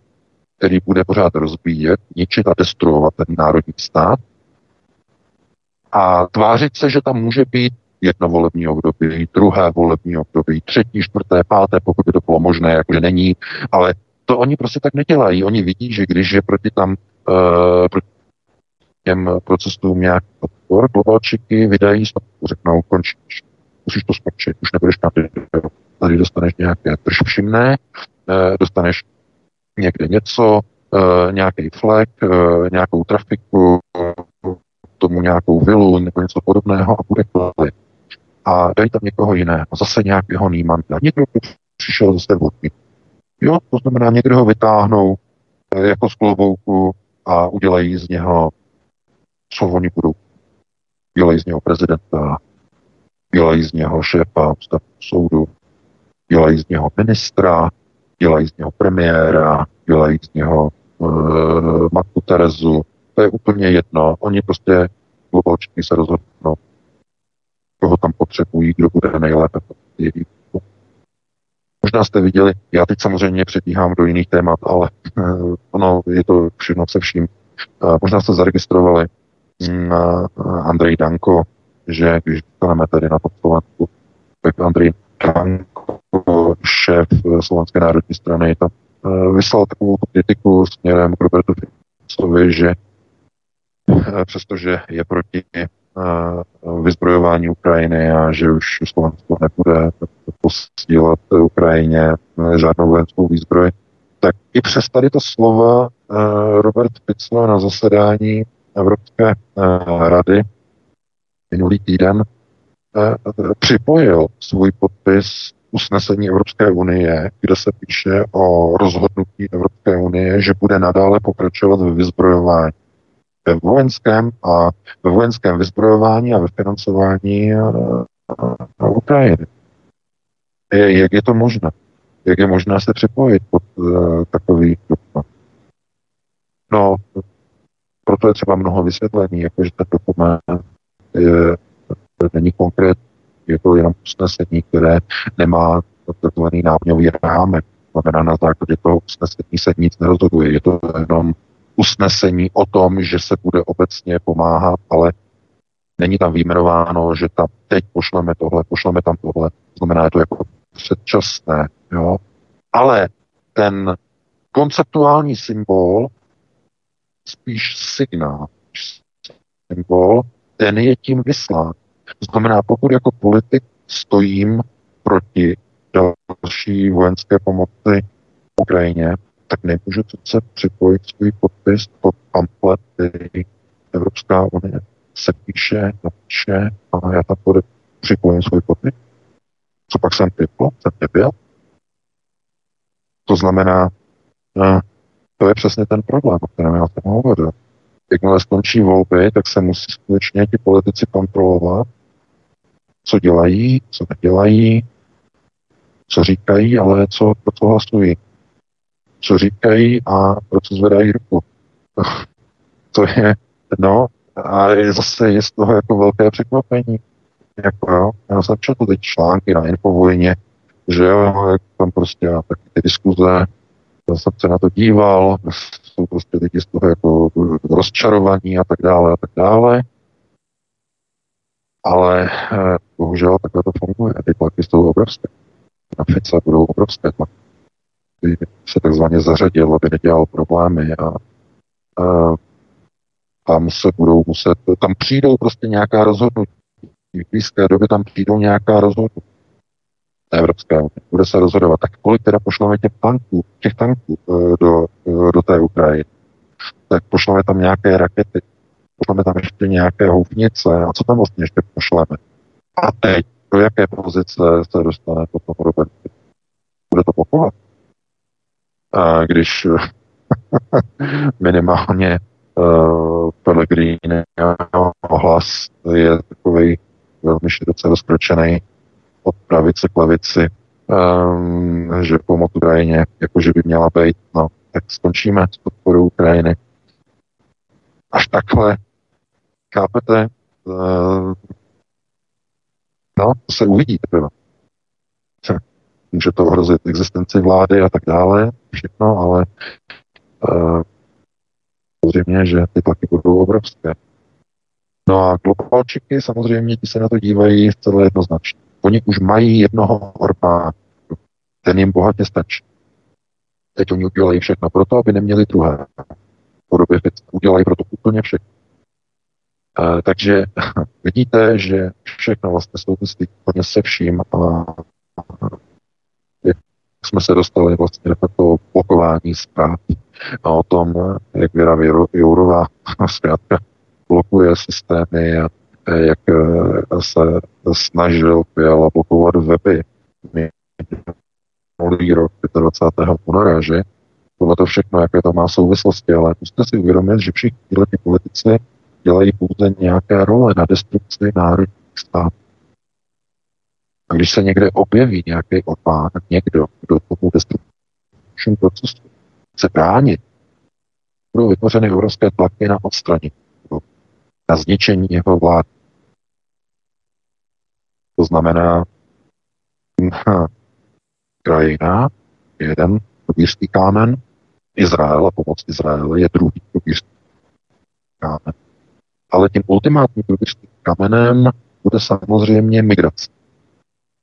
který bude pořád rozbíjet, ničit a destruovat ten národní stát a tvářit se, že tam může být jedno volební období, druhé volební období, třetí, čtvrté, páté, pokud by to bylo možné, jakože není, ale to oni prostě tak nedělají. Oni vidí, že když je proti tam uh, proti těm procesům nějaký odpor, globalčiky vydají řeknou, končíš, musíš to skončit, už nebudeš kandidovat tady dostaneš nějaké všimné, eh, dostaneš někde něco, eh, nějaký flek, eh, nějakou trafiku, tomu nějakou vilu nebo něco podobného a bude klid. A dají tam někoho jiného, zase nějakého nýmanta. Někdo přišel zase vodní. Jo, to znamená, někdo ho vytáhnou jako z klobouku a udělají z něho, co oni budou. Dělají z něho prezidenta, dělají z něho šéfa soudu, dělají z něho ministra, dělají z něho premiéra, dělají z něho uh, matku Terezu. To je úplně jedno. Oni prostě globalčky se rozhodnou, koho tam potřebují, kdo bude nejlépe. Možná jste viděli, já teď samozřejmě přetíhám do jiných témat, ale uh, ono je to všechno se vším. Uh, možná jste zaregistrovali uh, Andrej Danko, že když dostaneme tady na Slovensku, tak Andrej Danko šéf Slovenské národní strany tam eh, vyslal takovou kritiku směrem k Robertu Ficovi, že eh, přestože je proti eh, vyzbrojování Ukrajiny a že už Slovensko nebude posílat Ukrajině žádnou vojenskou výzbroj, tak i přes tady to slova Robert Fico na zasedání Evropské rady minulý týden připojil svůj podpis usnesení Evropské unie, kde se píše o rozhodnutí Evropské unie, že bude nadále pokračovat ve vyzbrojování ve vojenském a ve vojenském vyzbrojování a ve financování na eh, Ukrajiny. Jak je to možné? Jak je možné se připojit pod uh, takový dokument? No, proto je třeba mnoho vysvětlení, jakože ten dokument je, není konkrétní je to jenom usnesení, které nemá takzvaný nápňový rámek. Znamená, na základě toho usnesení se nic nerozhoduje. Je to jenom usnesení o tom, že se bude obecně pomáhat, ale není tam výjmenováno, že tam teď pošleme tohle, pošleme tam tohle. Znamená, je to jako předčasné. Jo? Ale ten konceptuální symbol, spíš signál, symbol, ten je tím vyslán. To znamená, pokud jako politik stojím proti další vojenské pomoci Ukrajině, tak nemůžu přece připojit svůj podpis pod pamflet, Evropská unie se píše, napíše a já tam připojím svůj podpis. Co pak jsem typl? Jsem typil? To znamená, no, to je přesně ten problém, o kterém já jsem hovořil. Jakmile skončí volby, tak se musí skutečně ti politici kontrolovat, co dělají, co nedělají, co říkají, ale co, pro co hlasují. Co říkají a pro co zvedají ruku. to je, no, a zase je z toho jako velké překvapení. Jako jo, já jsem četl teď články na Infovojně, že jo, jak tam prostě tak ty diskuze, já jsem se na to díval, jsou prostě lidi z toho jako rozčarovaní a tak dále a tak dále. Ale eh, bohužel takhle to funguje. Ty tlaky jsou obrovské. Na Fica budou obrovské tlaky. By se takzvaně zařadil, aby nedělal problémy a, a tam se budou muset, tam přijdou prostě nějaká rozhodnutí. V blízké době tam přijdou nějaká rozhodnutí. Evropské unie. Bude se rozhodovat, tak kolik teda pošleme těch tanků, těch tanků eh, do, eh, do té Ukrajiny. Tak pošleme tam nějaké rakety, pošleme tam ještě nějaké houfnice a co tam vlastně ještě pošleme. A teď, do jaké pozice se dostane potom Robert? Bude to pokovat? A když minimálně uh, Pellegrini hlas je takový velmi široce rozkročený od pravice k levici, um, že pomoc Ukrajině, jakože by měla být, no, tak skončíme s podporou Ukrajiny. Až takhle, chápete, uh, no, to se uvidí teprve. Může to ohrozit existenci vlády a tak dále, všechno, ale uh, samozřejmě, že ty tlaky budou obrovské. No a globalčiky samozřejmě ti se na to dívají zcela jednoznačně. Oni už mají jednoho Orbána. Ten jim bohatě stačí. Teď oni udělají všechno pro to, aby neměli druhé. Podobě udělají pro to úplně všechno. E, takže vidíte, že všechno vlastně souvisí úplně se vším a jsme se dostali vlastně do toho blokování zpráv a o tom, jak Věra Jourová zkrátka blokuje systémy a jak eh, se snažil Fiala blokovat weby minulý rok 25. února, že tohle to všechno, jaké to má souvislosti, ale musíte si uvědomit, že všichni tyhle politici dělají pouze nějaké role na destrukci národních států. A když se někde objeví nějaký Orbán, někdo, kdo tomu destrukčnímu procesu chce bránit, budou vytvořeny obrovské tlaky na odstranění, na zničení jeho vlády. To znamená, krajina je jeden průběžský kámen, Izrael a pomoc Izraele je druhý průběžský kámen. Ale tím ultimátním průběžským kamenem bude samozřejmě migrace.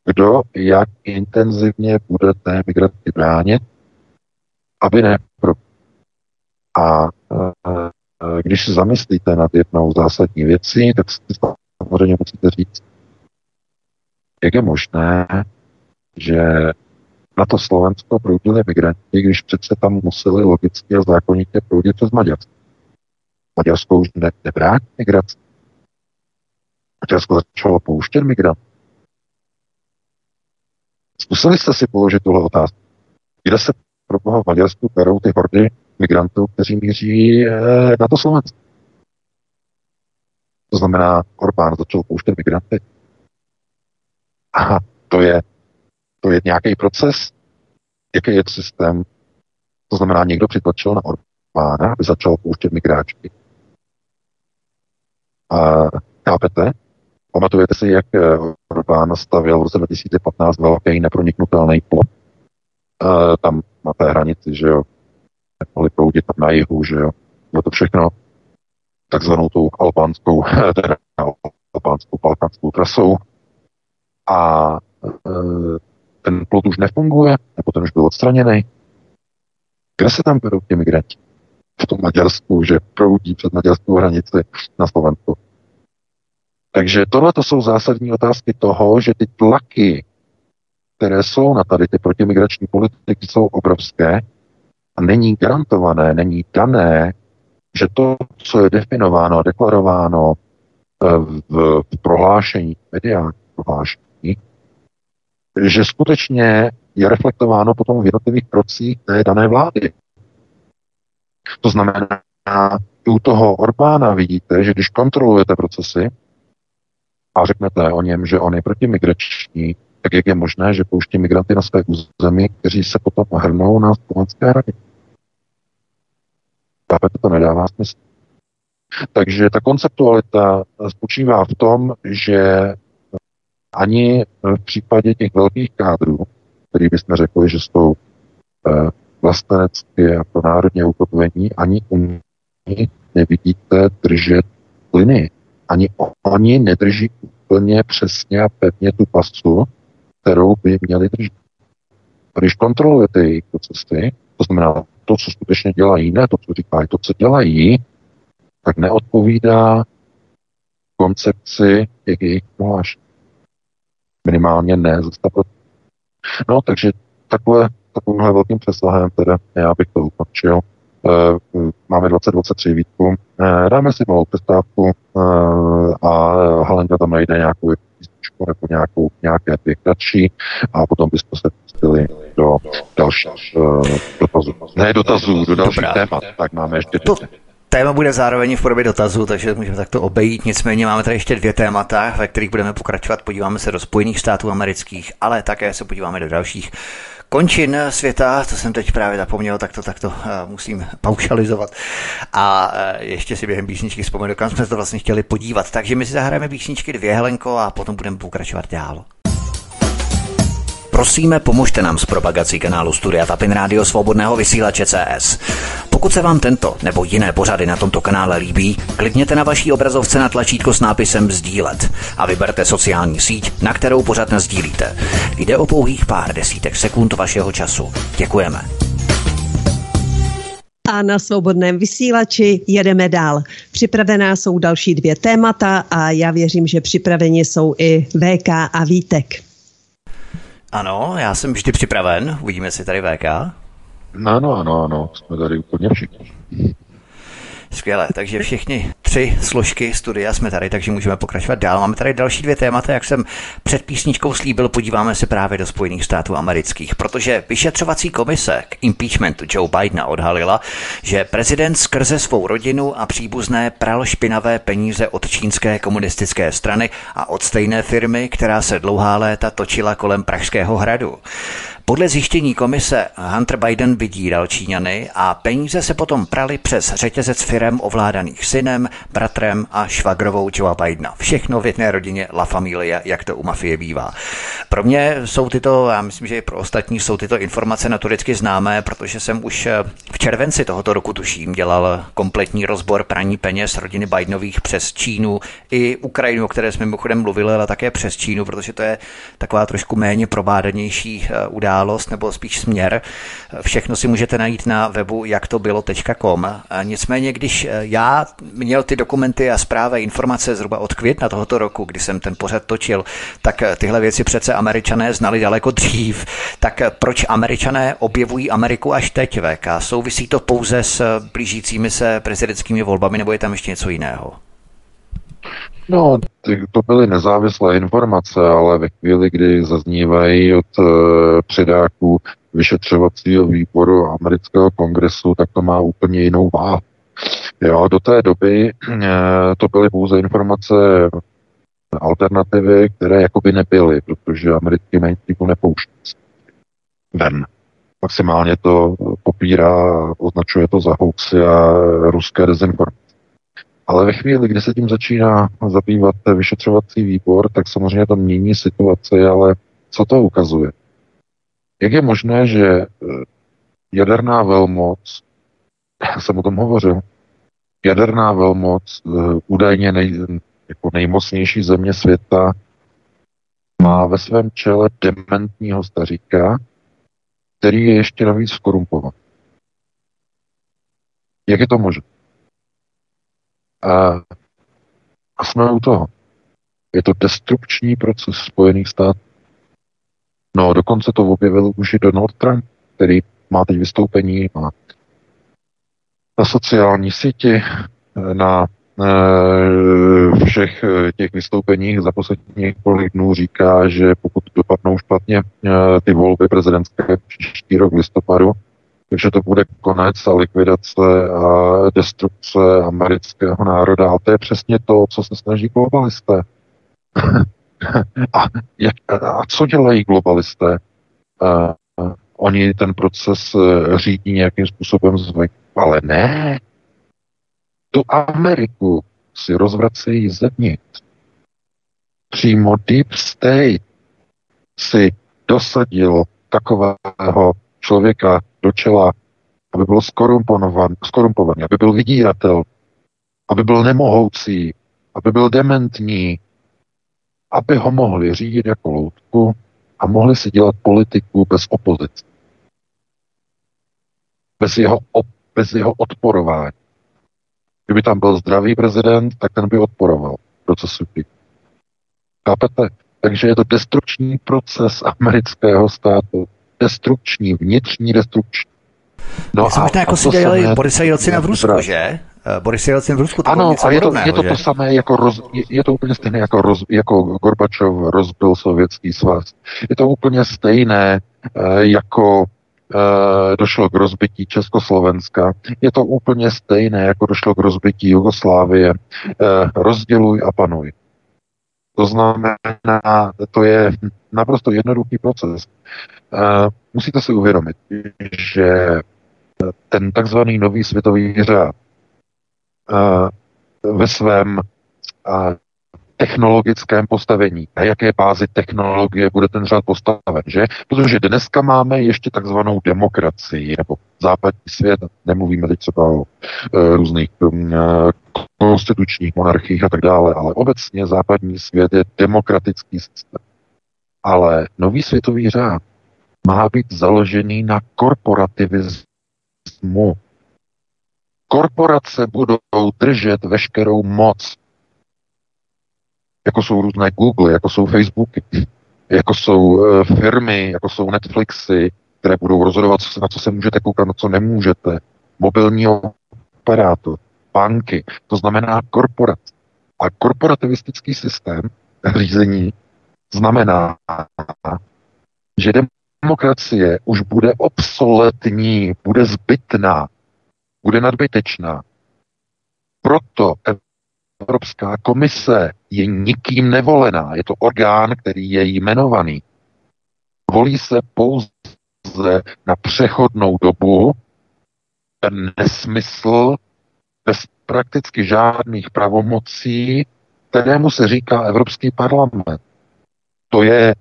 Kdo jak intenzivně bude té migraci bránit, aby ne pro. A e, když se zamyslíte nad jednou zásadní věcí, tak si samozřejmě musíte říct, jak je možné, že na to Slovensko proudili migranti, když přece tam museli logicky a zákonitě proudit přes Maďarsko. Maďarsko už ne, nebrání migraci. Maďarsko začalo pouštět migrant. Zkusili jste si položit tuhle otázku. Kde se pro boha v Maďarsku berou ty hordy migrantů, kteří míří eh, na to Slovensko? To znamená, Orbán začal pouštět migranty. Aha, to je, to je nějaký proces, jaký je systém. To znamená, někdo přitlačil na Orbána, aby začal pouštět migráčky. A chápete? Pamatujete si, jak eh, Orbán stavěl v roce 2015 velký neproniknutelný plot. E, tam na té hranici, že jo, mohli proudit tam na jihu, že jo. Bylo to všechno takzvanou tou albánskou, teda albánskou balkánskou trasou. A e, ten plot už nefunguje, nebo ten už byl odstraněný. Kde se tam berou ti migranti? V tom Maďarsku, že proudí před maďarskou hranici na Slovensku. Takže tohle to jsou zásadní otázky toho, že ty tlaky, které jsou na tady ty protimigrační politiky, jsou obrovské a není garantované, není dané, že to, co je definováno a deklarováno eh, v, v prohlášení, mediální prohlášení, že skutečně je reflektováno potom v jednotlivých krocích té dané vlády. To znamená, u toho Orbána vidíte, že když kontrolujete procesy a řeknete o něm, že on je protimigrační, tak jak je možné, že pouští migranty na své území, kteří se potom hrnou na slovenské rady? Chápete, to nedává smysl. Takže ta konceptualita spočívá v tom, že ani v případě těch velkých kádrů, který bychom řekli, že jsou vlastenecké a pro národně ukotvení, ani nich nevidíte držet linii. Ani oni nedrží úplně přesně a pevně tu pasu, kterou by měli držet. Když kontrolujete jejich procesy, to znamená to, co skutečně dělají, ne to, co říkají, to, co dělají, tak neodpovídá koncepci jejich prohlášení. Minimálně ne ze No, takže takhle, takovýmhle velkým přesahem teda já bych to ukončil. E, máme 2023 výtku. E, dáme si malou přestávku e, a Halenda tam najde nějakou písničku nebo nějakou, nějaké dvě kratší a potom bychom se pustili do dalších dotazů. Ne dotazů, do dalších Dobrá. témat. Tak máme ještě to, Téma bude zároveň v podobě dotazu, takže můžeme takto obejít. Nicméně máme tady ještě dvě témata, ve kterých budeme pokračovat. Podíváme se do Spojených států amerických, ale také se podíváme do dalších končin světa, to jsem teď právě zapomněl, tak to, tak to uh, musím paušalizovat. A uh, ještě si během písničky vzpomenu, kam jsme to vlastně chtěli podívat. Takže my si zahrajeme písničky dvě, Helenko, a potom budeme pokračovat dál. Prosíme, pomožte nám s propagací kanálu Studia Tapin Rádio Svobodného vysílače CS. Pokud se vám tento nebo jiné pořady na tomto kanále líbí, klikněte na vaší obrazovce na tlačítko s nápisem Sdílet a vyberte sociální síť, na kterou pořad sdílíte. Jde o pouhých pár desítek sekund vašeho času. Děkujeme. A na svobodném vysílači jedeme dál. Připravená jsou další dvě témata a já věřím, že připraveni jsou i VK a Vítek. Ano, já jsem vždy připraven. Uvidíme si tady VK. Ano, ano, ano, jsme tady úplně všichni. Skvěle, takže všichni tři složky studia jsme tady, takže můžeme pokračovat dál. Máme tady další dvě témata, jak jsem před písničkou slíbil, podíváme se právě do Spojených států amerických, protože vyšetřovací komise k impeachmentu Joe Bidena odhalila, že prezident skrze svou rodinu a příbuzné pral špinavé peníze od čínské komunistické strany a od stejné firmy, která se dlouhá léta točila kolem Pražského hradu. Podle zjištění komise Hunter Biden vydíral Číňany a peníze se potom prali přes řetězec firem ovládaných synem, bratrem a švagrovou Joea Bidena. Všechno v jedné rodině La Familia, jak to u mafie bývá. Pro mě jsou tyto, já myslím, že i pro ostatní jsou tyto informace notoricky známé, protože jsem už eh, v červenci tohoto roku tuším dělal kompletní rozbor praní peněz rodiny Bidenových přes Čínu i Ukrajinu, o které jsme mimochodem mluvili, ale také přes Čínu, protože to je taková trošku méně probádanější eh, událost událost nebo spíš směr. Všechno si můžete najít na webu jaktobylo.com. Nicméně, když já měl ty dokumenty a zprávy informace zhruba od května tohoto roku, kdy jsem ten pořad točil, tak tyhle věci přece američané znali daleko dřív. Tak proč američané objevují Ameriku až teď, VK? Souvisí to pouze s blížícími se prezidentskými volbami nebo je tam ještě něco jiného? No, to byly nezávislé informace, ale ve chvíli, kdy zaznívají od uh, předáků vyšetřovacího výboru amerického kongresu, tak to má úplně jinou váhu. Jo, do té doby uh, to byly pouze informace alternativy, které jakoby nebyly, protože americký mainstream nepouští ven. Maximálně to popírá, označuje to za hoaxy a ruské dezinformace. Ale ve chvíli, kdy se tím začíná zabývat vyšetřovací výbor, tak samozřejmě to mění situaci, ale co to ukazuje? Jak je možné, že eh, jaderná velmoc, já jsem o tom hovořil, jaderná velmoc, eh, údajně nej, jako nejmocnější země světa, má ve svém čele dementního staříka, který je ještě navíc skorumpovaný. Jak je to možné? A, a jsme u toho. Je to destrukční proces Spojených států. No, dokonce to objevil už i Donald Trump, který má teď vystoupení na, na sociální síti, na e, všech těch vystoupeních za posledních několik dnů říká, že pokud dopadnou špatně e, ty volby prezidentské příští rok v listopadu, takže to bude konec a likvidace a destrukce amerického národa. A to je přesně to, co se snaží globalisté. a, jak, a co dělají globalisté? Uh, oni ten proces uh, řídí nějakým způsobem zvyk, ale ne. Tu Ameriku si rozvracejí zevnitř. Přímo Deep State si dosadil takového člověka do čela, aby byl skorumpovaný, aby byl vydíratel, aby byl nemohoucí, aby byl dementní, aby ho mohli řídit jako loutku a mohli si dělat politiku bez opozice. Bez jeho, op, bez jeho odporování. Kdyby tam byl zdravý prezident, tak ten by odporoval procesu Chápete? Takže je to destrukční proces amerického státu destrukční, vnitřní destrukční. No a, možná jako si dělali Borisa Jelcina v Rusku, že? Eh, Boris Jelcin v Rusku. To ano, a je to, je to to samé, jako roz, je, je to úplně stejné, jako, roz, jako Gorbačov rozbil sovětský svaz. Je to úplně stejné, eh, jako eh, došlo k rozbití Československa. Je to úplně stejné, jako došlo k rozbití Jugoslávie. Rozděluj a panuj. To znamená, to je naprosto jednoduchý proces. Uh, musíte si uvědomit, že ten takzvaný nový světový řád uh, ve svém uh, technologickém postavení. Na jaké bázi technologie bude ten řád postaven, že? Protože dneska máme ještě takzvanou demokracii, nebo západní svět, nemluvíme teď třeba o různých e, konstitučních monarchiích a tak dále, ale obecně západní svět je demokratický systém. Ale nový světový řád má být založený na korporativismu. Korporace budou držet veškerou moc jako jsou různé Google, jako jsou Facebooky, jako jsou uh, firmy, jako jsou Netflixy, které budou rozhodovat, na co se můžete koukat, na co nemůžete, mobilní operátor, banky, to znamená korporace. A korporativistický systém řízení znamená, že demokracie už bude obsoletní, bude zbytná, bude nadbytečná. Proto Evropská komise je nikým nevolená. Je to orgán, který je jmenovaný. Volí se pouze na přechodnou dobu ten nesmysl bez prakticky žádných pravomocí, kterému se říká Evropský parlament. To je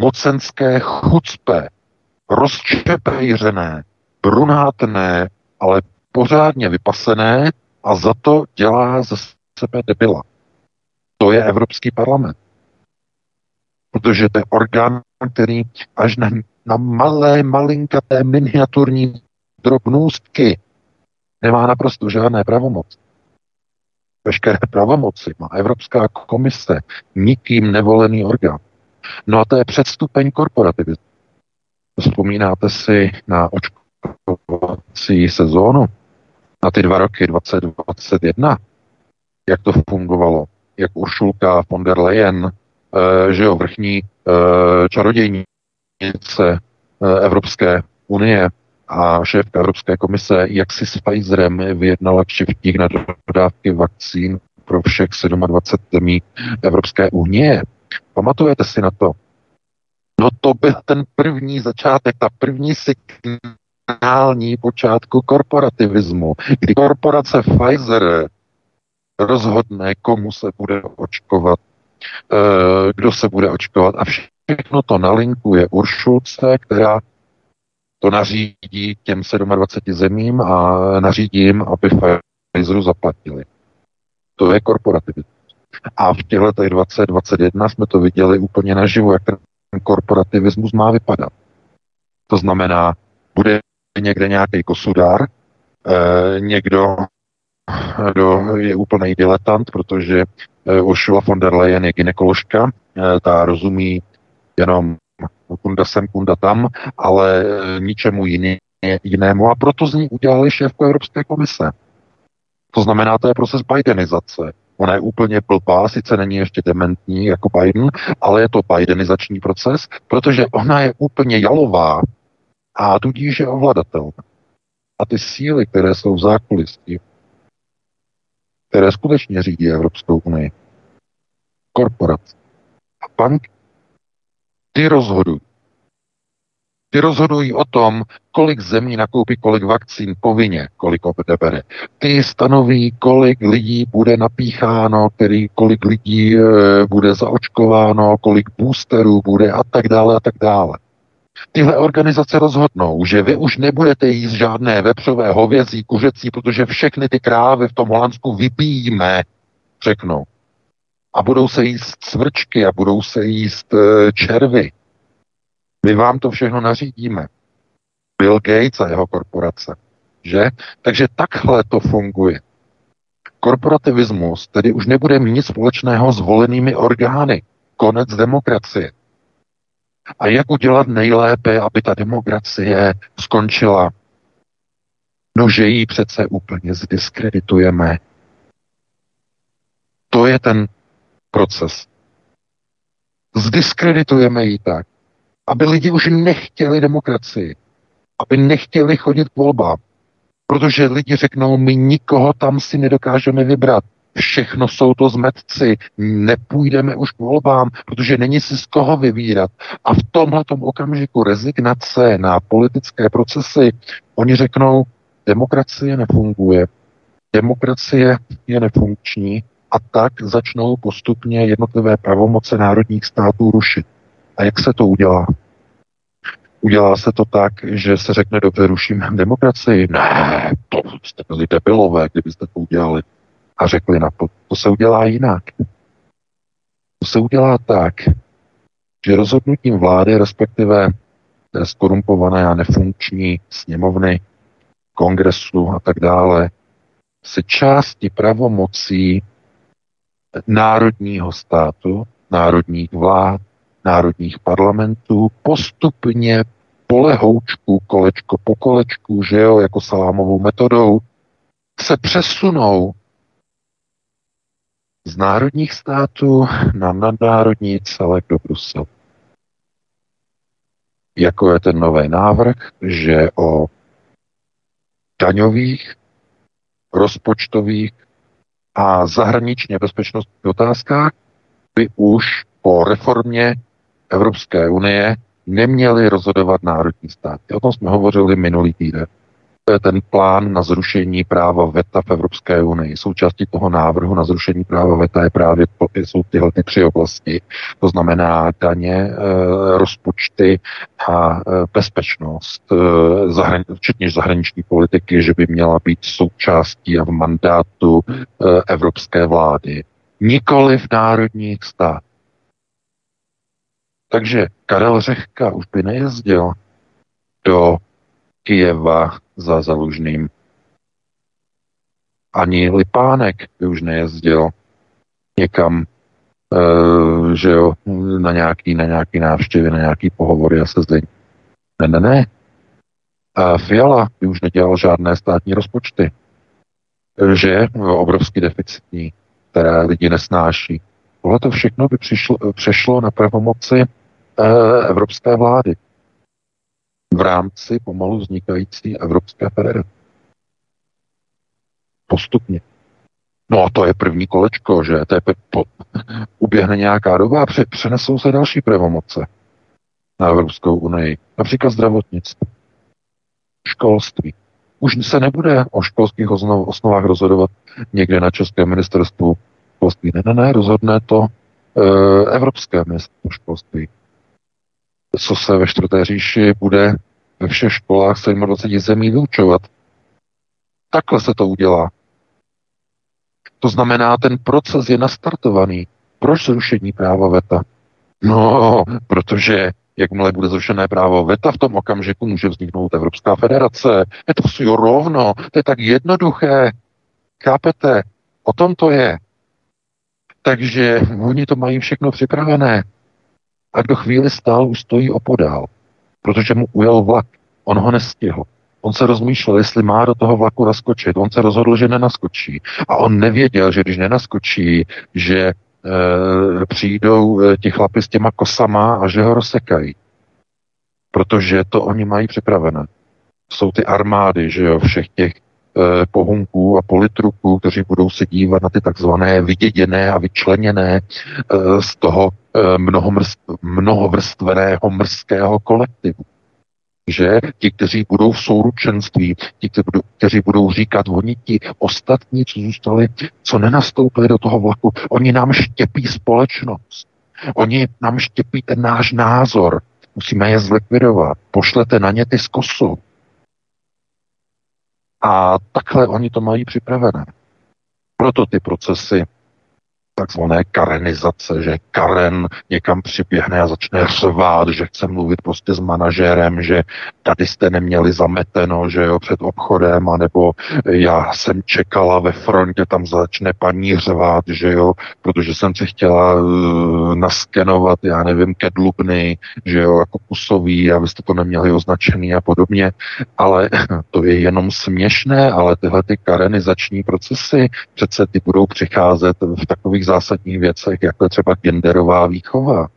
mocenské chucpe, rozčepejřené, brunátné, ale pořádně vypasené a za to dělá ze sebe debila. To je Evropský parlament. Protože to je orgán, který až na, na malé, malinkaté, miniaturní drobnůstky nemá naprosto žádné pravomoci. Veškeré pravomoci má Evropská komise, nikým nevolený orgán. No a to je předstupeň korporativismu. Vzpomínáte si na očkovací sezónu? na ty dva roky 2021, jak to fungovalo, jak Uršulka von der Leyen, eh, že jo, vrchní eh, čarodějnice eh, Evropské unie a šéfka Evropské komise, jak si s Pfizerem vyjednala kšeftík na dodávky vakcín pro všech 27 zemí Evropské unie. Pamatujete si na to? No to byl ten první začátek, ta první signální počátku korporativismu, kdy korporace Pfizer rozhodne, komu se bude očkovat, eh, kdo se bude očkovat a všechno to nalinkuje Uršulce, která to nařídí těm 27 zemím a nařídí jim, aby Pfizeru zaplatili. To je korporativismus. A v těch letech 2021 jsme to viděli úplně naživo, jak ten korporativismus má vypadat. To znamená, bude někde nějaký kosudár, eh, někdo kdo je úplný diletant, protože eh, Ursula von der Leyen je ginekoložka, eh, ta rozumí jenom kunda sem, kunda tam, ale eh, ničemu jiný, jinému a proto z ní udělali šéfku Evropské komise. To znamená, to je proces Bidenizace. Ona je úplně blbá, sice není ještě dementní jako Biden, ale je to Bidenizační proces, protože ona je úplně jalová a tudíž je ovladatelná. A ty síly, které jsou v zákulisí, které skutečně řídí Evropskou unii, korporace a banky, ty rozhodují. Ty rozhodují o tom, kolik zemí nakoupí kolik vakcín povinně, kolik odebere. Ty stanoví, kolik lidí bude napícháno, který, kolik lidí e, bude zaočkováno, kolik boosterů bude a tak dále a tak dále. Tyhle organizace rozhodnou, že vy už nebudete jíst žádné vepřové hovězí, kuřecí, protože všechny ty krávy v tom Holandsku vypijíme, řeknou. A budou se jíst cvrčky a budou se jíst e, červy. My vám to všechno nařídíme. Bill Gates a jeho korporace. Že? Takže takhle to funguje. Korporativismus tedy už nebude mít nic společného s volenými orgány. Konec demokracie. A jak udělat nejlépe, aby ta demokracie skončila? No, že ji přece úplně zdiskreditujeme. To je ten proces. Zdiskreditujeme ji tak, aby lidi už nechtěli demokracii, aby nechtěli chodit k volbám, protože lidi řeknou, my nikoho tam si nedokážeme vybrat. Všechno jsou to zmetci, nepůjdeme už k volbám, protože není si z koho vybírat. A v tomhle okamžiku rezignace na politické procesy, oni řeknou, demokracie nefunguje, demokracie je nefunkční a tak začnou postupně jednotlivé pravomoce národních států rušit. A jak se to udělá? Udělá se to tak, že se řekne, dobře, rušíme demokracii. Ne, to jste byli debilové, kdybyste to udělali. A řekli na to, to se udělá jinak. To se udělá tak, že rozhodnutím vlády, respektive skorumpované a nefunkční sněmovny, kongresu a tak dále, se části pravomocí národního státu, národních vlád, národních parlamentů postupně polehoučku, kolečko po kolečku, že jo, jako salámovou metodou, se přesunou z národních států na nadnárodní celek do Bruselu. Jako je ten nový návrh, že o daňových, rozpočtových a zahraničně bezpečnostních otázkách by už po reformě Evropské unie neměly rozhodovat národní státy. O tom jsme hovořili minulý týden. To je ten plán na zrušení práva VETA v Evropské unii. Součástí toho návrhu na zrušení práva VETA je právě jsou tyhle ty tři oblasti. To znamená daně, eh, rozpočty a eh, bezpečnost, eh, včetně zahraniční politiky, že by měla být součástí a v mandátu evropské vlády. Nikoli v národních státech. Takže Karel Řehka už by nejezdil do Kijeva za Zalužným. Ani Lipánek by už nejezdil někam, e, že jo, na nějaký, na nějaký návštěvy, na nějaký pohovory a sezení. Ne, ne, ne. A Fiala by už nedělal žádné státní rozpočty. Že obrovský deficitní, které lidi nesnáší. Tohle to všechno by přišlo, přešlo na pravomoci evropské vlády v rámci pomalu vznikající Evropské federace. Postupně. No a to je první kolečko, že? To je po, uběhne nějaká doba a přenesou se další pravomoce na Evropskou unii. Například zdravotnictví, školství, Už se nebude o školských osnovách rozhodovat někde na Českém ministerstvu školství. Ne, ne, ne, rozhodne to e, Evropské ministerstvo školství. Co se ve čtvrté říši bude ve všech školách 27 zemí vyučovat. Takhle se to udělá. To znamená, ten proces je nastartovaný. Proč zrušení práva VETA? No, protože jakmile bude zrušené právo VETA, v tom okamžiku může vzniknout Evropská federace. Je to si rovno, to je tak jednoduché. Chápete? O tom to je. Takže oni to mají všechno připravené. A kdo chvíli stál, už stojí opodál, protože mu ujel vlak. On ho nestihl. On se rozmýšlel, jestli má do toho vlaku naskočit. On se rozhodl, že nenaskočí. A on nevěděl, že když nenaskočí, že e, přijdou e, ti chlapi s těma kosama a že ho rozsekají. Protože to oni mají připravené. Jsou ty armády, že jo, všech těch e, pohunků a politruků, kteří budou se dívat na ty takzvané vyděděné a vyčleněné z toho mnohovrstveného mrského kolektivu že ti, kteří budou v souručenství, ti, kteří budou říkat, oni ti ostatní, co zůstali, co nenastoupili do toho vlaku, oni nám štěpí společnost. Oni nám štěpí ten náš názor. Musíme je zlikvidovat. Pošlete na ně ty z kosu. A takhle oni to mají připravené. Proto ty procesy takzvané karenizace, že Karen někam přiběhne a začne řvát, že chce mluvit prostě s manažérem, že tady jste neměli zameteno, že jo, před obchodem, anebo já jsem čekala ve frontě, tam začne paní řvát, že jo, protože jsem si chtěla uh, naskenovat, já nevím, kedlubny, že jo, jako kusový, a vy jste to neměli označený a podobně, ale to je jenom směšné, ale tyhle ty karenizační procesy přece ty budou přicházet v takových zásadních věcech, jako je třeba genderová výchova.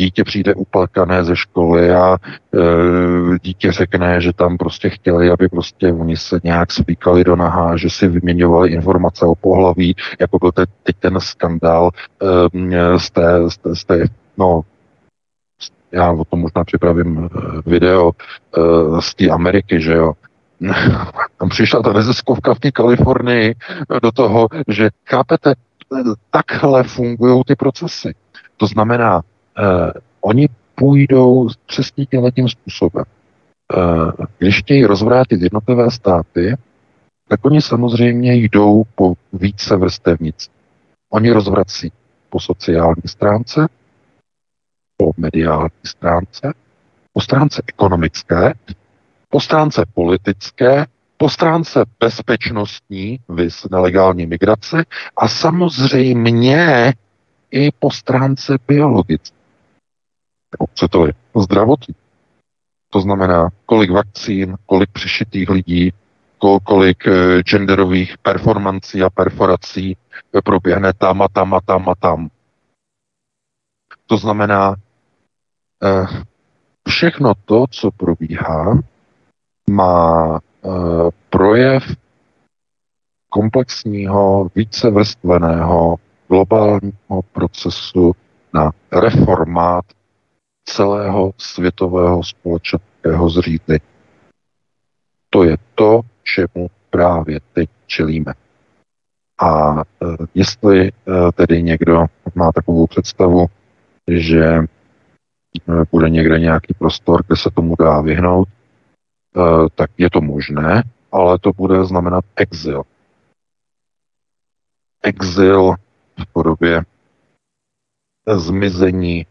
Dítě přijde uplakané ze školy a e, dítě řekne, že tam prostě chtěli, aby prostě oni se nějak spíkali do nahá, že si vyměňovali informace o pohlaví, jako byl teď, teď ten skandál e, z, té, z, té, z té, no, já o tom možná připravím e, video e, z té Ameriky, že jo, tam přišla ta neziskovka v té Kalifornii do toho, že chápete, takhle fungují ty procesy. To znamená, eh, oni půjdou přesně tím způsobem. Eh, když chtějí rozvrátit jednotlivé státy, tak oni samozřejmě jdou po více vrstevnic. Oni rozvrací po sociální stránce, po mediální stránce, po stránce ekonomické, po stránce politické po stránce bezpečnostní, vys nelegální migrace a samozřejmě i po stránce biologické. to je zdravotní. To znamená, kolik vakcín, kolik přešitých lidí, kolik eh, genderových performancí a perforací eh, proběhne tam a tam a tam a tam. To znamená, eh, všechno to, co probíhá, má projev komplexního, vícevrstveného globálního procesu na reformát celého světového společenského zřízení. To je to, čemu právě teď čelíme. A e, jestli e, tedy někdo má takovou představu, že bude někde nějaký prostor, kde se tomu dá vyhnout, Eh, tak je to možné, ale to bude znamenat exil. Exil v podobě zmizení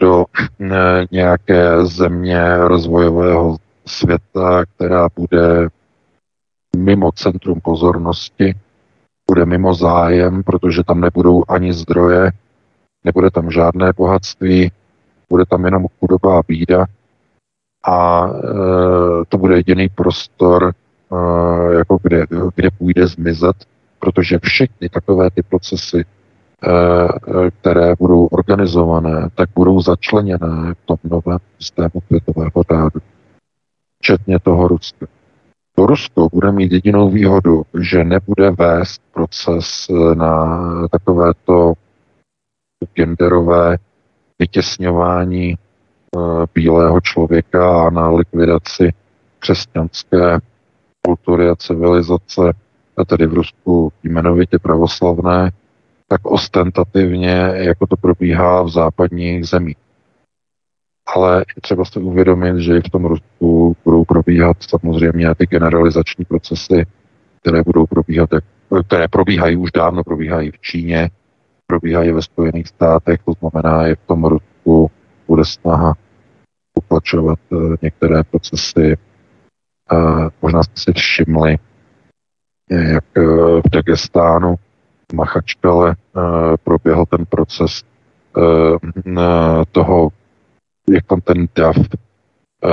do eh, nějaké země rozvojového světa, která bude mimo centrum pozornosti, bude mimo zájem, protože tam nebudou ani zdroje, nebude tam žádné bohatství, bude tam jenom chudoba a bída a e, to bude jediný prostor, e, jako kde, kde půjde zmizet, protože všechny takové ty procesy, e, které budou organizované, tak budou začleněné v tom novém systému světového řádu, včetně toho Ruska. To Rusko bude mít jedinou výhodu, že nebude vést proces na takovéto genderové vytěsňování bílého člověka a na likvidaci křesťanské kultury a civilizace, a tedy v Rusku jmenovitě pravoslavné, tak ostentativně, jako to probíhá v západních zemích. Ale je třeba si uvědomit, že i v tom Rusku budou probíhat samozřejmě ty generalizační procesy, které budou probíhat, které probíhají už dávno, probíhají v Číně, probíhají ve Spojených státech, to znamená, že v tom Rusku bude snaha utlačovat eh, některé procesy. Možná jste si všimli, jak eh, v Dagestánu Machačkale eh, proběhl ten proces toho, jak tam ten DAF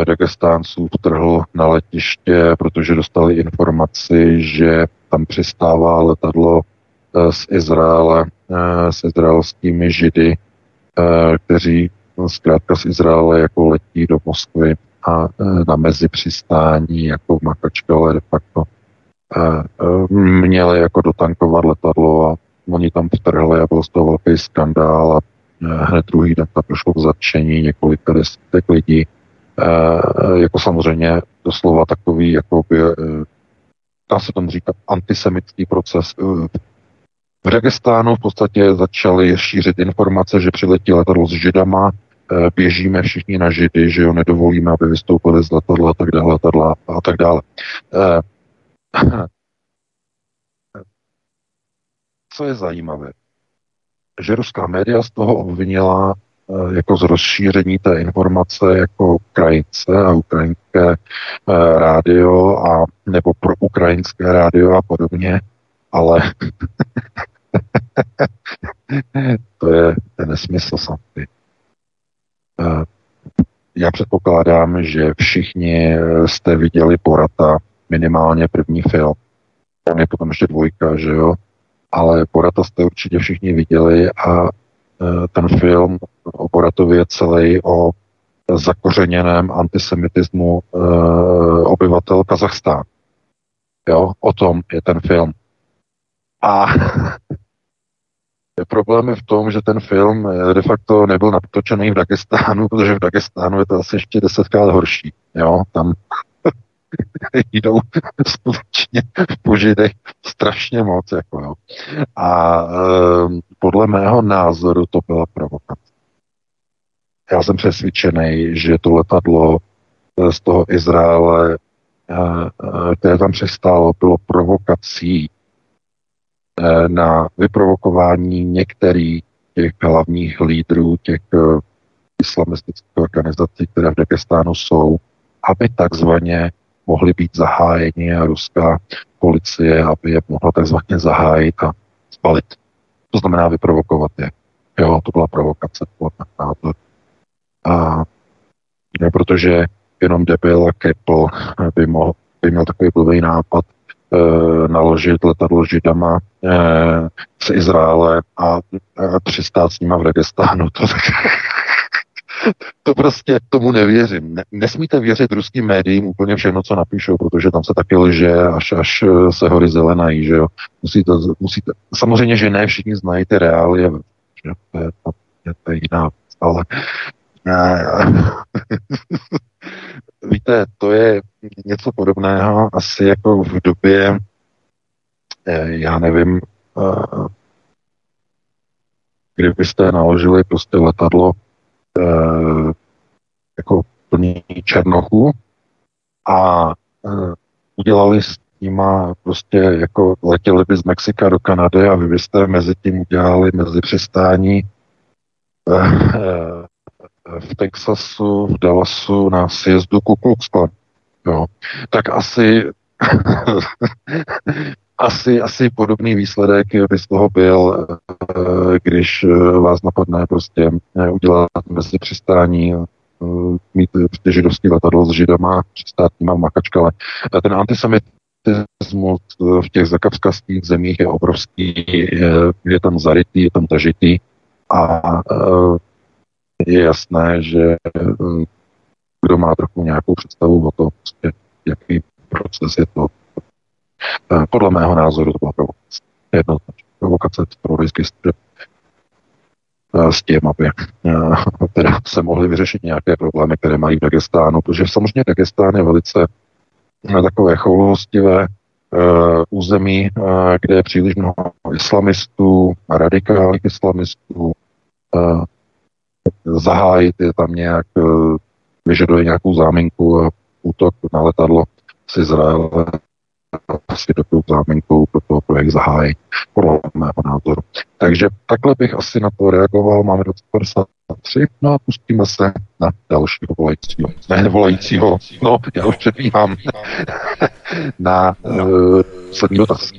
Dagestánců vtrhl na letiště, protože dostali informaci, že tam přistává letadlo z Izraele s izraelskými židy, kteří zkrátka z Izraele jako letí do Moskvy a e, na mezi přistání jako v Makačkale de facto e, e, měli jako dotankovat letadlo a oni tam vtrhli a byl z toho velký skandál a hned druhý den tam došlo k zatčení několika desítek lidí. Jako samozřejmě doslova takový, jako by, dá se tomu říkat, antisemický proces v Dagestánu v podstatě začaly šířit informace, že přiletí letadlo s židama, běžíme všichni na židy, že jo, nedovolíme, aby vystoupili z letadla a tak dále, letadla a tak dále. Eh, co je zajímavé, že ruská média z toho obvinila eh, jako z rozšíření té informace jako Ukrajince a ukrajinské rádio a nebo pro ukrajinské rádio a podobně, ale to je ten nesmysl samotný. Eh, já předpokládám, že všichni eh, jste viděli Porata, minimálně první film. Tam je potom ještě dvojka, že jo? Ale Porata jste určitě všichni viděli a eh, ten film o Boratově je celý o zakořeněném antisemitismu obyvatel Kazachstánu. Jo, o tom je ten film. A Problém je v tom, že ten film eh, de facto nebyl natočený v Dagestánu, protože v Dagestánu je to asi ještě desetkrát horší. Jo? Tam jdou skutečně v požidech strašně moc. Jako, jo. A e, podle mého názoru to byla provokace. Já jsem přesvědčený, že to letadlo eh, z toho Izraele, e, které tam přistálo, bylo provokací na vyprovokování některých těch hlavních lídrů těch eh, islamistických organizací, které v Dagestánu jsou, aby takzvaně mohly být zahájeni a ruská policie, aby je mohla takzvaně zahájit a spalit. To znamená vyprovokovat je. Jo, to byla provokace podle A ne, protože jenom debil a by, mohl, by měl takový blbý nápad naložit letadlo židama e, z Izraele a přistát s nima v Dagestánu. To, to prostě tomu nevěřím. Ne, nesmíte věřit ruským médiím úplně všechno, co napíšou, protože tam se taky lže, až, až se hory zelenají, že jo. Musíte, musíte, samozřejmě, že ne všichni znají ty reálie, že to je, to, je, to je jiná ale Víte, to je něco podobného asi jako v době, eh, já nevím, eh, kdybyste naložili prostě letadlo eh, jako plný černochu a udělali s nima prostě jako letěli by z Mexika do Kanady a vy byste mezi tím udělali mezi přistání v Texasu, v Dallasu na sjezdu Ku Klux Klan. Jo. Tak asi asi, asi podobný výsledek by z toho byl, eh, když eh, vás napadne prostě eh, udělat mezi přistání mít prostě židovský letadlo s židama, v Makačkale. Ten antisemitismus v těch zakapskastých zemích je obrovský, je tam zarytý, je tam tažitý a je jasné, že hm, kdo má trochu nějakou představu o tom, prostě, jaký proces je to. Eh, podle mého názoru to byla provokace. Jednoznačně provokace teroristický střed eh, s tím, aby eh, teda se mohly vyřešit nějaké problémy, které mají v Dagestánu, protože samozřejmě Dagestán je velice takové choulostivé území, kde je příliš mnoho islamistů, radikálních islamistů, zahájit je tam nějak, vyžaduje nějakou záminku a útok na letadlo z Izraele asi takovou záminkou pro toho projekt zahájí, podle mého názoru. Takže takhle bych asi na to reagoval. Máme do 53, no a pustíme se na dalšího volajícího. Ne, volajícího, no, já už předbíhám na uh, poslední dotaz.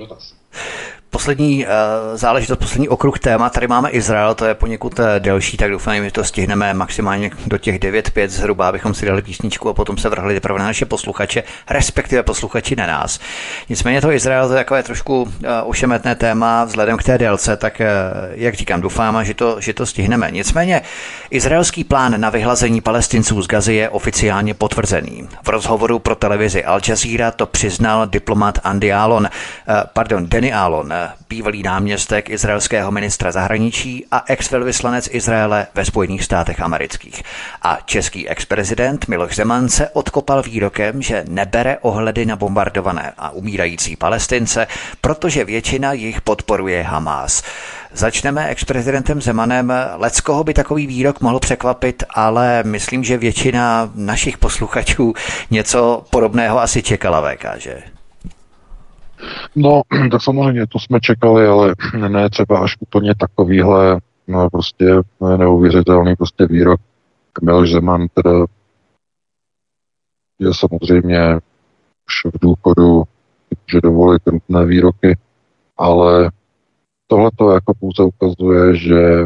Poslední uh, záležitost, poslední okruh téma, tady máme Izrael, to je poněkud uh, delší, tak doufám, že to stihneme maximálně do těch 9-5 zhruba, abychom si dali písničku a potom se vrhli teprve na naše posluchače, respektive posluchači na nás. Nicméně to Izrael to je takové trošku uh, ošemetné téma vzhledem k té délce, tak jak říkám, doufám, že to, že to stihneme. Nicméně izraelský plán na vyhlazení palestinců z Gazy je oficiálně potvrzený. V rozhovoru pro televizi Al Jazeera to přiznal diplomat Andy Alon, pardon, Danny Alon, bývalý náměstek izraelského ministra zahraničí a ex-velvyslanec Izraele ve Spojených státech amerických. A český ex-prezident Miloš Zeman se odkopal výrokem, že nebere ohledy na bombardované a umírající palestince, protože většina jich podporuje Hamás. Začneme ex-prezidentem Zemanem. Leckoho by takový výrok mohl překvapit, ale myslím, že většina našich posluchačů něco podobného asi čekala, VK, že? No, tak samozřejmě to jsme čekali, ale ne třeba až úplně takovýhle no, prostě neuvěřitelný prostě výrok. Miloš Zeman teda je samozřejmě už v důchodu, že dovolit různé výroky, ale tohle to jako pouze ukazuje, že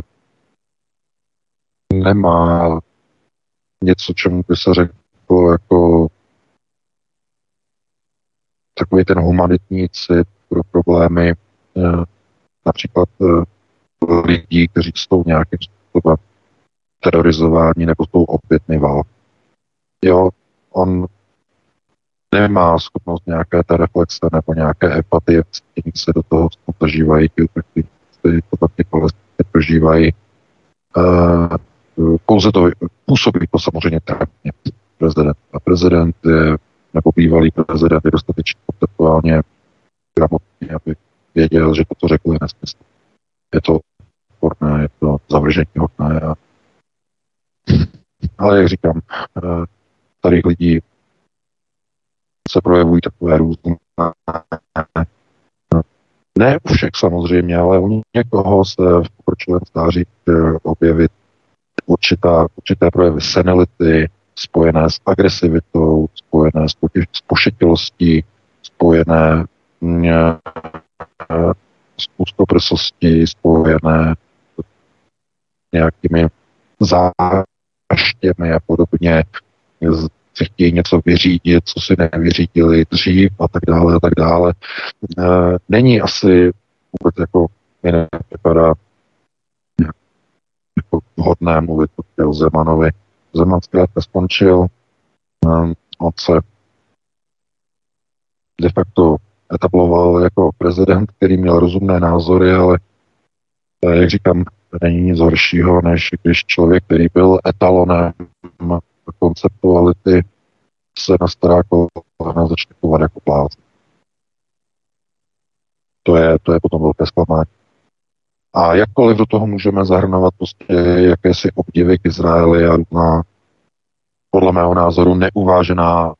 nemá něco, čemu by se řeklo jako takový ten humanitní cit pro problémy eh, například eh, lidí, kteří jsou nějakým způsobem terorizováni nebo jsou opětny války. Jo, on nemá schopnost nějaké té reflexe nebo nějaké empatie, kteří se do toho zažívají, tak ty, to taky palestině prožívají. Uh, pouze to působí to samozřejmě trapně prezident. A prezident je nebo bývalý prezident je dostatečně konceptuálně gramotný, aby věděl, že toto řekl je nesmysl. Je to odporné, je to zavržení hodné. A... Ale jak říkám, eh, starých lidí se projevují takové různé ne u všech samozřejmě, ale u někoho se v pokročilém stáří objevit určitá, určité projevy senility, spojené s agresivitou, spojené s, potěž, s pošetilostí, spojené mm, eh, s úzkoprsostí, spojené s nějakými záštěmi a podobně, si chtějí něco vyřídit, co si nevyřídili dřív a tak dále a tak dále. E, není asi vůbec jako mi nepřipadá jako vhodné mluvit o Zemanovi Zeman zkrátka skončil, ehm, on se de facto etabloval jako prezident, který měl rozumné názory, ale eh, jak říkám, není nic horšího, než když člověk, který byl etalonem konceptuality, se na stará kolena začne chovat jako blázen. To je, to je potom velké zklamání. A jakkoliv do toho můžeme zahrnovat prostě jakési obdivy k Izraeli a na podle mého názoru neuvážená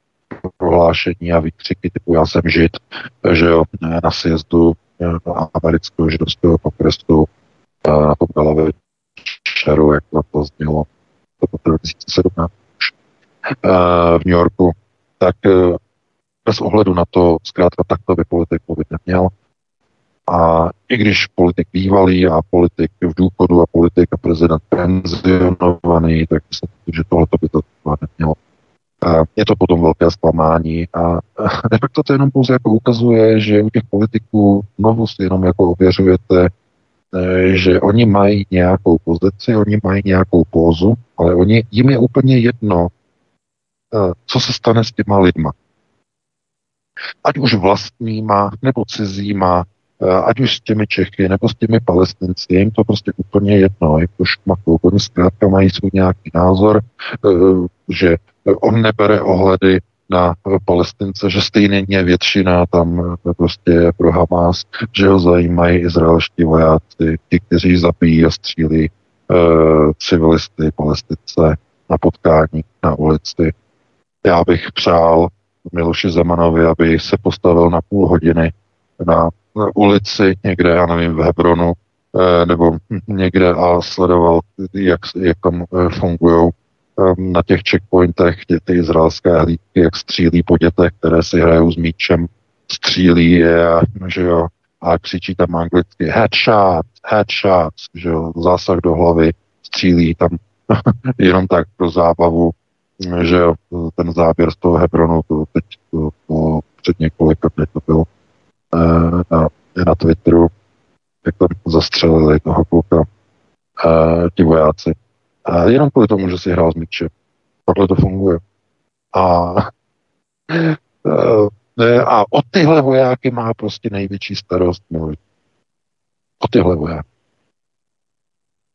prohlášení a výkřiky typu já jsem žid, že jo, na sjezdu amerického židovského kongresu na Popelové večeru, jak to znělo to 2017 v New Yorku, tak bez ohledu na to, zkrátka takto by politik mluvit neměl. A i když politik bývalý a politik v důchodu a politik a prezident penzionovaný, tak myslím, že tohle by to nemělo. Je to potom velké zklamání a de facto to jenom pouze jako ukazuje, že u těch politiků znovu si jenom jako ověřujete, eh, že oni mají nějakou pozici, oni mají nějakou pózu, ale oni, jim je úplně jedno, eh, co se stane s těma lidma. Ať už vlastníma nebo cizíma, ať už s těmi Čechy nebo s těmi Palestinci, jim to prostě úplně jedno, je to šmakou. Oni zkrátka mají svůj nějaký názor, eh, že on nebere ohledy na palestince, že stejně většina tam prostě pro Hamas, že ho zajímají izraelští vojáci, ti, kteří zabíjí a střílí e, civilisty, palestince na potkání na ulici. Já bych přál Miloši Zemanovi, aby se postavil na půl hodiny na ulici někde, já nevím, v Hebronu, e, nebo někde a sledoval, jak, jak tam e, fungují Ehm, na těch checkpointech ty, izraelské hlídky, jak střílí po dětech, které si hrajou s míčem, střílí je, že jo, a křičí tam anglicky headshot, headshot, že jo, zásah do hlavy, střílí tam jenom tak pro zábavu, že jo, ten záběr z toho Hebronu, to teď to, to před několika dny to bylo na, na Twitteru, jak tam zastřelili toho kluka e, ti vojáci. A jenom kvůli tomu, že si hrál s míče. Takhle to funguje. A, a o tyhle vojáky má prostě největší starost můj. O tyhle vojáky.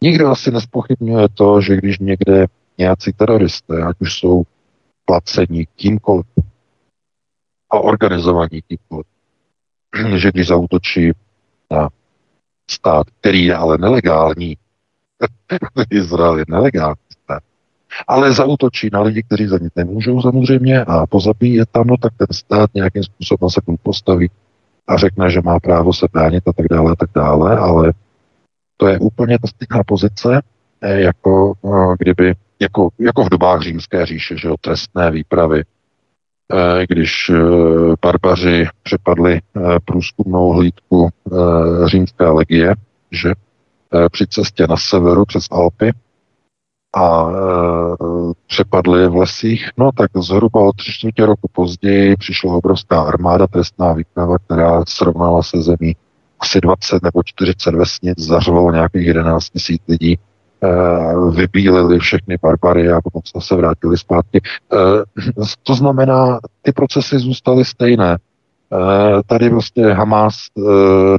Nikdo asi nespochybňuje to, že když někde nějací teroristé, ať už jsou placení kýmkoliv a organizovaní kýmkoliv, že když zautočí na stát, který je ale nelegální, Izrael je nelegální stát. Ale zautočí na lidi, kteří za nic nemůžou samozřejmě a pozabíjí je tam, no tak ten stát nějakým způsobem se k postaví a řekne, že má právo se bránit a tak dále a tak dále, ale to je úplně ta stejná pozice, eh, jako eh, kdyby, jako, jako v dobách římské říše, že jo, trestné výpravy, když barbaři přepadli průzkumnou hlídku římské legie, že Eh, při cestě na severu přes Alpy a přepadli v lesích, no tak zhruba o tři čtvrtě roku později přišla obrovská armáda, trestná výprava, která srovnala se zemí asi 20 nebo 40 vesnic, zařvalo nějakých 11 tisíc lidí, vybílili všechny barbary a potom se vrátili zpátky. E, to znamená, ty procesy zůstaly stejné. E, tady vlastně Hamas,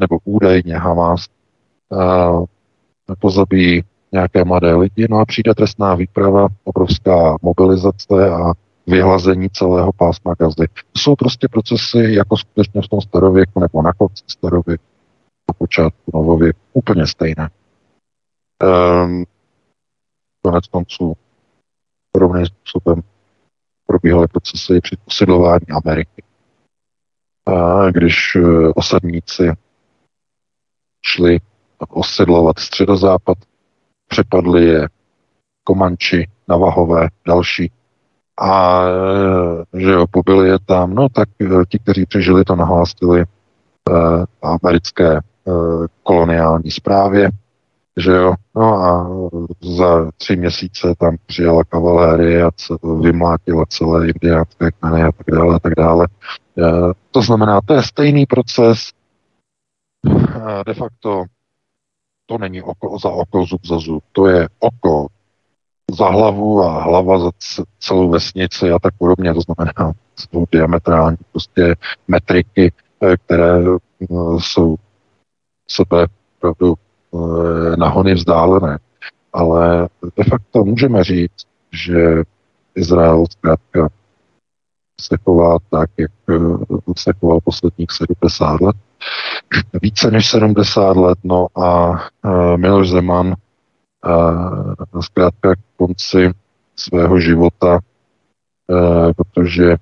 nebo údajně Hamas, pozabíjí nějaké mladé lidi, no a přijde trestná výprava, obrovská mobilizace a vyhlazení celého pásma gazdy. To jsou prostě procesy jako skutečně v tom starověku nebo na konci starověku, na počátku novověku, úplně stejné. Um, konec konců podobným způsobem probíhaly procesy při posidlování Ameriky. A když eh, osadníci šli osedlovat středozápad, přepadli je Komanči, Navahové, další. A e, že jo, pobili je tam, no tak e, ti, kteří přežili, to nahlásili eh, americké eh, koloniální zprávě, že jo, no a za tři měsíce tam přijela kavalérie a vymlátila celé indiánské kmeny a tak dále a tak dále. Eh, to znamená, to je stejný proces, de facto to není oko za oko, zub za zub. To je oko za hlavu a hlava za celou vesnici a tak podobně. To znamená, jsou diametrální prostě metriky, eh, které jsou sebe opravdu eh, nahony vzdálené. Ale de facto můžeme říct, že Izrael zkrátka se chová tak, jak se choval posledních 70 let více než 70 let, no a uh, Miloš Zeman zkrátka k konci svého života, protože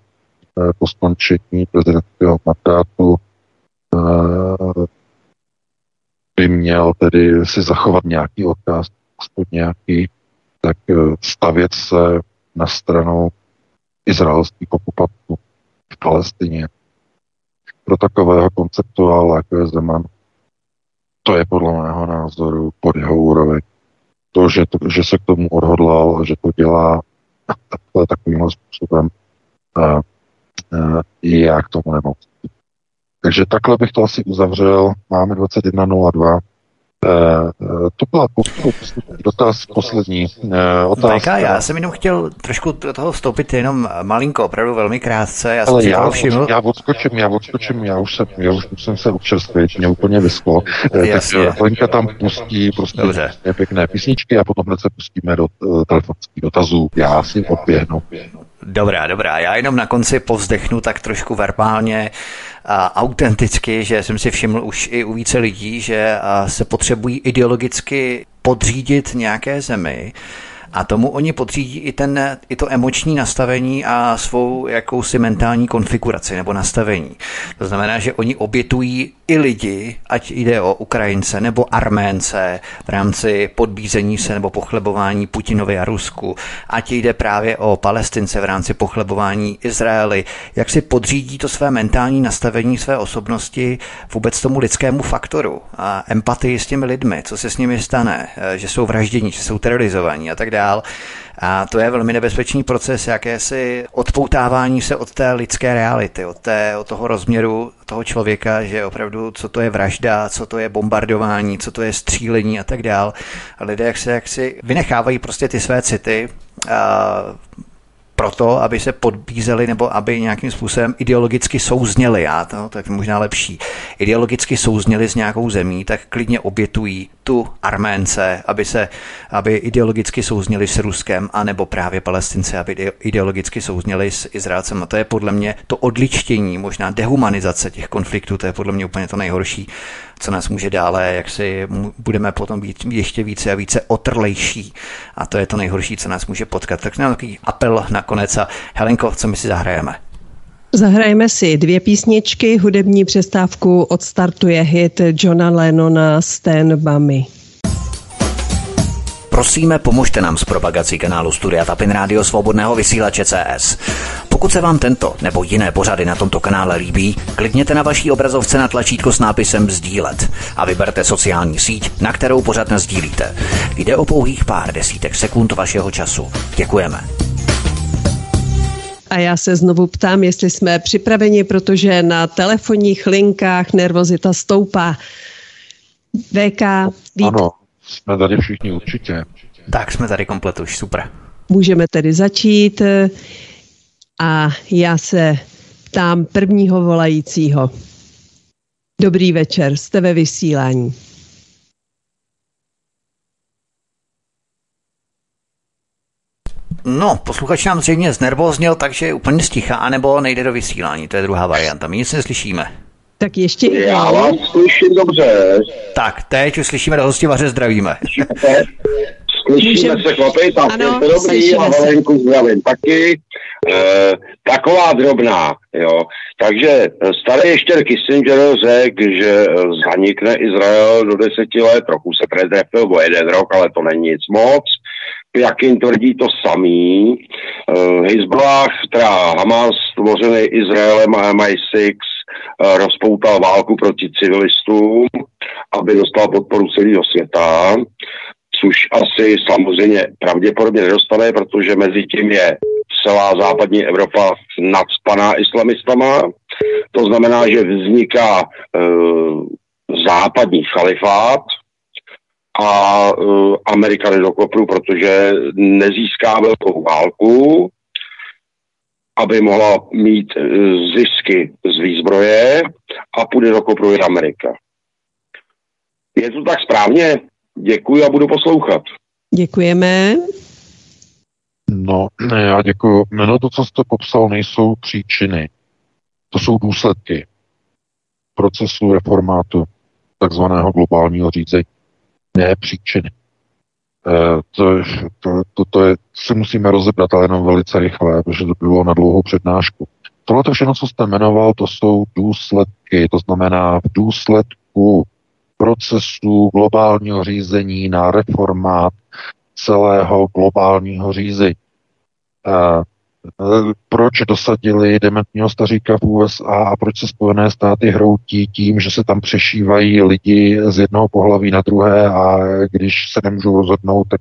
po skončení prezidentského mandátu by měl tedy si zachovat nějaký odkaz, aspoň nějaký, tak uh, stavět se na stranu izraelských okupantů v Palestině pro takového konceptuála, jako je Zeman, to je podle mého názoru pod jeho úroveň. To, že, to, že se k tomu odhodlal, že to dělá takovým způsobem, a, a, já k tomu nemohu. Takže takhle bych to asi uzavřel. Máme 21.02. Eh, to byla dotaz poslední eh, otázka. já jsem jenom chtěl trošku do toho vstoupit jenom malinko, opravdu velmi krátce. Já Ale jsem já, všiml. já odskočím, já odskočím, já už jsem, já už jsem se občerstvit, mě úplně vysklo. Eh, Jasně. Tak Lenka tam pustí prostě Dobře. pěkné písničky a potom se pustíme do uh, telefonických dotazů. Já si odběhnu. Dobrá, dobrá. Já jenom na konci povzdechnu tak trošku verbálně autenticky, že jsem si všiml už i u více lidí, že se potřebují ideologicky podřídit nějaké zemi, a tomu oni podřídí i, ten, i to emoční nastavení a svou jakousi mentální konfiguraci nebo nastavení. To znamená, že oni obětují i lidi, ať jde o Ukrajince nebo Arménce v rámci podbízení se nebo pochlebování Putinovi a Rusku, ať jde právě o Palestince v rámci pochlebování Izraeli, jak si podřídí to své mentální nastavení své osobnosti vůbec tomu lidskému faktoru a empatii s těmi lidmi, co se s nimi stane, že jsou vraždění, že jsou terorizovaní a tak dále. A to je velmi nebezpečný proces, jakési odpoutávání se od té lidské reality, od, té, od toho rozměru toho člověka, že opravdu, co to je vražda, co to je bombardování, co to je střílení a tak dál. A lidé jak se, jak si vynechávají prostě ty své city, a proto, aby se podbízeli nebo aby nějakým způsobem ideologicky souzněli, já to tak možná lepší, ideologicky souzněli s nějakou zemí, tak klidně obětují tu Arménce, aby se, aby ideologicky souzněli s Ruskem, anebo právě Palestince, aby ideologicky souzněli s Izraelcem. A to je podle mě to odličtění, možná dehumanizace těch konfliktů, to je podle mě úplně to nejhorší, co nás může dále, jak si budeme potom být ještě více a více otrlejší. A to je to nejhorší, co nás může potkat. Tak nám takový apel nakonec. A Helenko, co my si zahrajeme? Zahrajeme si dvě písničky. Hudební přestávku odstartuje hit Johna Lennona Stand By Me. Prosíme, pomožte nám s propagací kanálu Studia Tapin Rádio Svobodného vysílače CS. Pokud se vám tento nebo jiné pořady na tomto kanále líbí, klikněte na vaší obrazovce na tlačítko s nápisem Sdílet a vyberte sociální síť, na kterou pořád sdílíte. Jde o pouhých pár desítek sekund vašeho času. Děkujeme. A já se znovu ptám, jestli jsme připraveni, protože na telefonních linkách nervozita stoupá. VK, vít... Ano, jsme tady všichni určitě. Tak jsme tady komplet už, super. Můžeme tedy začít a já se ptám prvního volajícího. Dobrý večer, jste ve vysílání. No, posluchač nám zřejmě znervózněl, takže úplně stichá, anebo nejde do vysílání. To je druhá varianta. My nic neslyšíme. Tak ještě Já vás slyším dobře. Tak, teď už slyšíme do hostivaře, zdravíme. Slyšíme Můžem... se chlapi, tak ano, je to dobrý a Valenku zdravím taky. E, taková drobná, jo. Takže starý ještě Kissinger řekl, že zanikne Izrael do deseti let, trochu se předrefil o jeden rok, ale to není nic moc. Jakin tvrdí to samý. Uh, Hezbollah, teda Hamas, tvořený Izraelem a MI6, uh, rozpoutal válku proti civilistům, aby dostal podporu celého světa, což asi samozřejmě pravděpodobně nedostane, protože mezi tím je celá západní Evropa nadspaná islamistama. To znamená, že vzniká uh, západní chalifát, a uh, Amerika nedokopru, protože nezíská velkou válku, aby mohla mít uh, zisky z výzbroje a půjde do kopru i Amerika. Je to tak správně? Děkuji a budu poslouchat. Děkujeme. No, já děkuji. No to, co jste popsal, nejsou příčiny. To jsou důsledky procesu reformátu takzvaného globálního řízení ne příčiny. E, to, to, to, to je, si musíme rozebrat, ale jenom velice rychle, protože to bylo na dlouhou přednášku. Tohle to všechno, co jste jmenoval, to jsou důsledky, to znamená v důsledku procesu globálního řízení na reformát celého globálního řízení. E, proč dosadili dementního staříka v USA a proč se Spojené státy hroutí tím, že se tam přešívají lidi z jednoho pohlaví na druhé a když se nemůžou rozhodnout, tak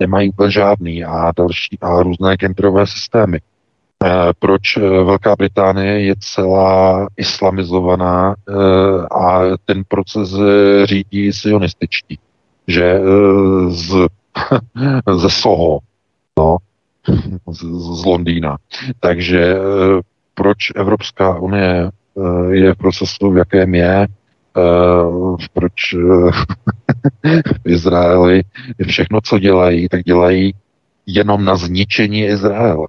nemají úplně žádný a další a různé genderové systémy. Eh, proč eh, Velká Británie je celá islamizovaná eh, a ten proces řídí sionističtí, že z, ze Soho, no, z, z Londýna. Takže eh, proč Evropská unie eh, je v procesu, v jakém je, eh, proč v Izraeli všechno, co dělají, tak dělají jenom na zničení Izraele.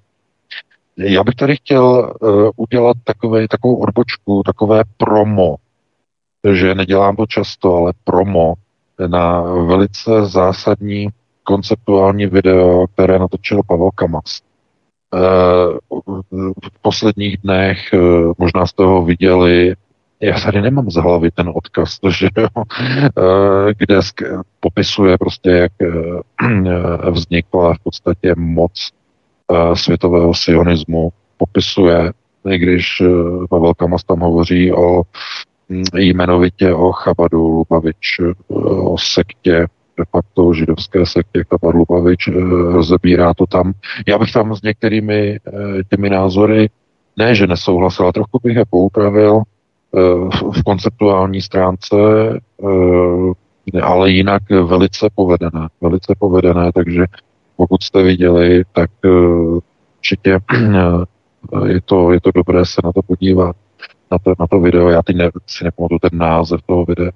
já bych tady chtěl udělat takové, takovou odbočku, takové promo, že nedělám to často, ale promo na velice zásadní konceptuální video, které natočil Pavel Kamas. V posledních dnech, možná jste ho viděli, já tady nemám z hlavy ten odkaz, že jo, kde popisuje prostě, jak vznikla v podstatě moc světového sionismu, popisuje, i když Pavel Kamas tam hovoří o hm, jmenovitě o Chabadu Lubavič, o sektě, de facto židovské sektě Chabad Lubavič, rozebírá to tam. Já bych tam s některými těmi názory ne, že nesouhlasil, ale trochu bych je poupravil v konceptuální stránce, ale jinak velice povedené. Velice povedené, takže pokud jste viděli, tak eh, určitě eh, je to, je to dobré se na to podívat, na to, na to video. Já teď ne, si nepamatuju ten název toho videa.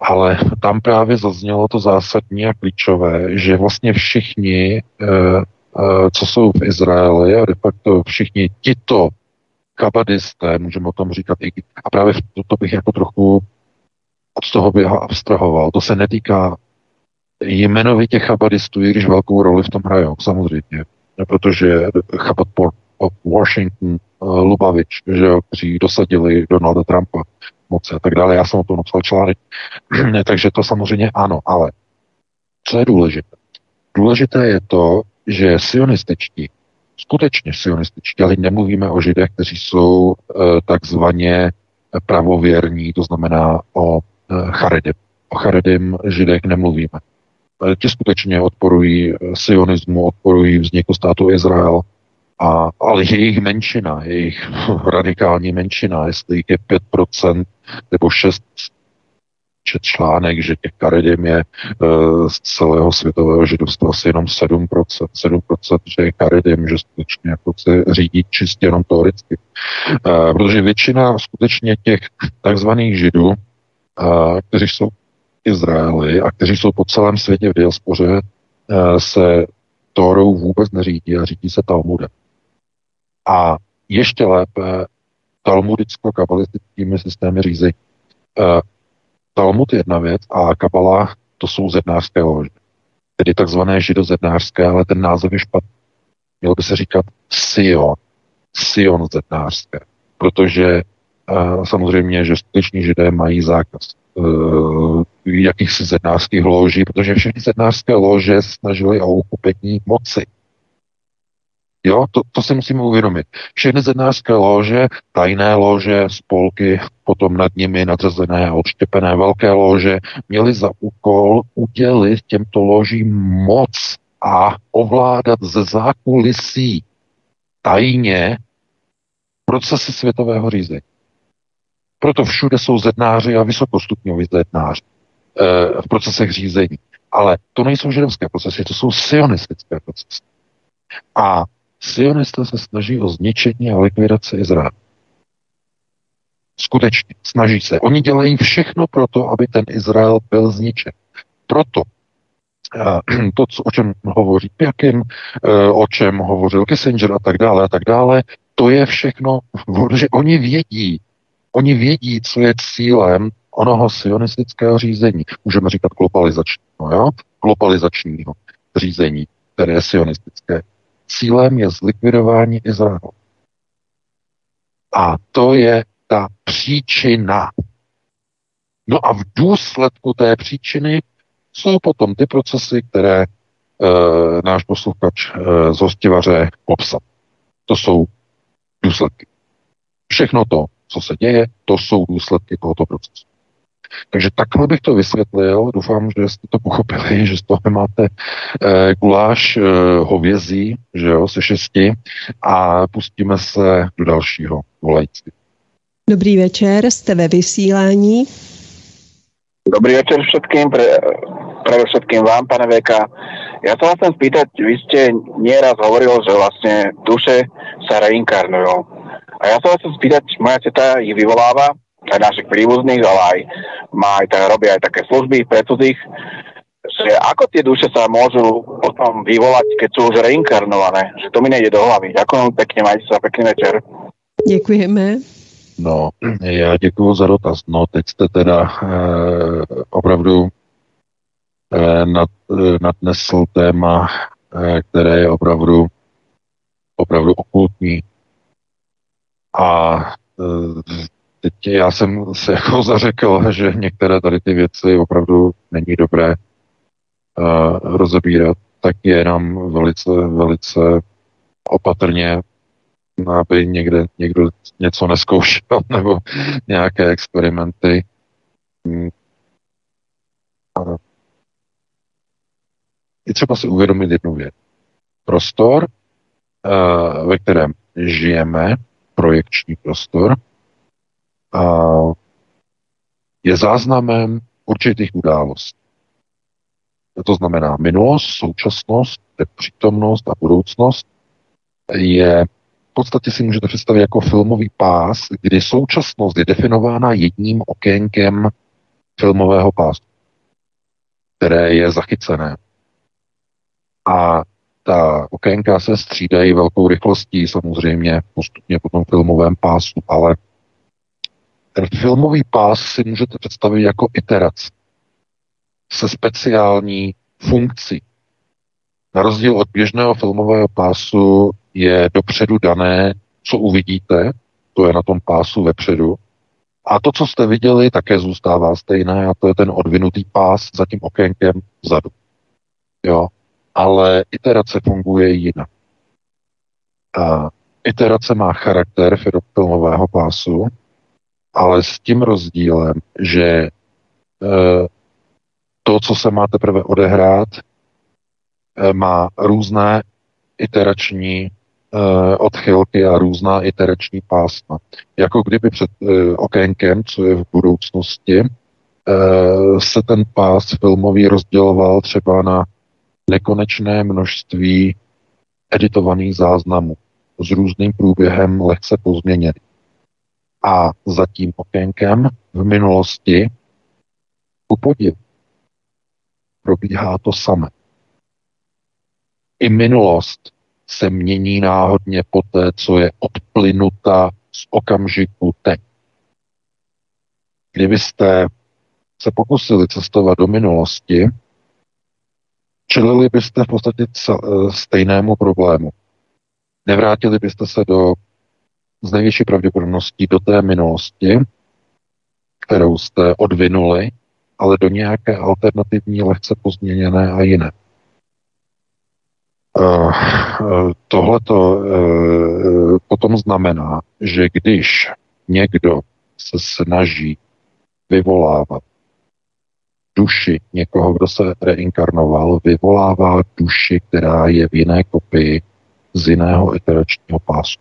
Ale tam právě zaznělo to zásadní a klíčové, že vlastně všichni, eh, co jsou v Izraeli a de facto všichni tito kabadisté, můžeme o tom říkat a právě to, to bych jako trochu od toho bych ho abstrahoval. To se netýká jmenovitě chabadistů, i když velkou roli v tom hrajou, samozřejmě. Protože Chabad Washington, eh, Lubavič, že kteří dosadili Donalda Trumpa moci a tak dále. Já jsem o tom napsal článek. Takže to samozřejmě ano, ale co je důležité? Důležité je to, že sionističtí, skutečně sionističtí, ale nemluvíme o židech, kteří jsou e, takzvaně pravověrní, to znamená o e, charedim. O charedim židech nemluvíme. Eh, ti skutečně odporují eh, sionismu, odporují vzniku státu Izrael, a, ale jejich menšina, jejich radikální menšina, jestli je 5% nebo 6 čet článek, že těch karedim je uh, z celého světového židovstva asi jenom 7%, 7% že je karedim, že skutečně jako se řídí čistě jenom teoreticky. Uh, protože většina skutečně těch takzvaných židů, uh, kteří jsou Izraeli a kteří jsou po celém světě v diaspoře, se Torou vůbec neřídí a řídí se Talmudem. A ještě lépe talmudicko-kabalistickými systémy řízení. Eh, Talmud je jedna věc a kabala to jsou zednářské lože. Tedy takzvané židozednářské, ale ten název je špatný. Mělo by se říkat Sion. Sion zednářské. Protože uh, samozřejmě, že skuteční židé mají zákaz uh, jakýchsi zednářských loží, protože všechny zednářské lože snažily o uchopení moci. Jo, to, to si musíme uvědomit. Všechny zednářské lože, tajné lože, spolky, potom nad nimi nadřazené a odštěpené velké lože, měly za úkol udělit těmto ložím moc a ovládat ze zákulisí tajně procesy světového řízení. Proto všude jsou zednáři a vysokostupňoví zednáři e, v procesech řízení. Ale to nejsou židovské procesy, to jsou sionistické procesy. A sionisté se snaží o zničení a likvidaci Izraele. Skutečně, snaží se. Oni dělají všechno pro to, aby ten Izrael byl zničen. Proto eh, to, o čem hovoří Pjakin, eh, o čem hovořil Kissinger a tak dále a tak dále, to je všechno, že oni vědí, Oni vědí, co je cílem onoho sionistického řízení. Můžeme říkat globalizačního, jo? globalizačního řízení, které je sionistické. Cílem je zlikvidování Izraelu. A to je ta příčina. No a v důsledku té příčiny jsou potom ty procesy, které e, náš posluchač e, z hostivaře popsal. To jsou důsledky. Všechno to co se děje, to jsou důsledky tohoto procesu. Takže takhle bych to vysvětlil. Doufám, že jste to pochopili, že z toho máte eh, guláš eh, hovězí, že jo, se šesti a pustíme se do dalšího volající. Dobrý večer, jste ve vysílání. Dobrý večer všetkým, pre, pre všetkým vám, pane Veka. Ja sa vás chcem spýtať, vy ste nieraz hovoril, že vlastne duše sa reinkarnujú. A ja sa vás chcem spýtať, moja teta ich vyvoláva, našich príbuzných, ale aj má aj tak, robí aj také služby pre cudzích. že ako tie duše sa môžu potom vyvolať, keď sú už reinkarnované, že to mi nejde do hlavy. Ďakujem pekne, majte sa, pekný večer. Děkujeme. No, já děkuji za dotaz. No, teď jste teda e, opravdu e, nad, e, nadnesl téma, e, které je opravdu opravdu okultní. A teď já jsem se jako zařekl, že některé tady ty věci opravdu není dobré uh, rozebírat, tak je nám velice, velice opatrně, aby někde někdo něco neskoušel nebo nějaké experimenty. Hmm. Je třeba si uvědomit jednu věc. Prostor, uh, ve kterém žijeme, projekční prostor, je záznamem určitých událostí. To znamená minulost, současnost, přítomnost a budoucnost je v podstatě si můžete představit jako filmový pás, kdy současnost je definována jedním okénkem filmového pásu, které je zachycené. A ta okénka se střídají velkou rychlostí samozřejmě postupně po tom filmovém pásu, ale ten filmový pás si můžete představit jako iteraci se speciální funkcí. Na rozdíl od běžného filmového pásu je dopředu dané, co uvidíte, to je na tom pásu vepředu, a to, co jste viděli, také zůstává stejné a to je ten odvinutý pás za tím okénkem vzadu. Jo, ale iterace funguje jinak. A iterace má charakter filmového pásu, ale s tím rozdílem, že e, to, co se má teprve odehrát, e, má různé iterační e, odchylky a různá iterační pásma. Jako kdyby před okénkem, co je v budoucnosti, se ten pás filmový rozděloval třeba na nekonečné množství editovaných záznamů s různým průběhem lehce pozměněný. A za tím okénkem v minulosti ku podivu probíhá to samé. I minulost se mění náhodně po té, co je odplynuta z okamžiku teď. Kdybyste se pokusili cestovat do minulosti, čelili byste v podstatě stejnému problému. Nevrátili byste se do z největší pravděpodobností do té minulosti, kterou jste odvinuli, ale do nějaké alternativní, lehce pozměněné a jiné. Uh, Tohle to uh, potom znamená, že když někdo se snaží vyvolávat duši někoho, kdo se reinkarnoval, vyvolává duši, která je v jiné kopii z jiného iteračního pásu.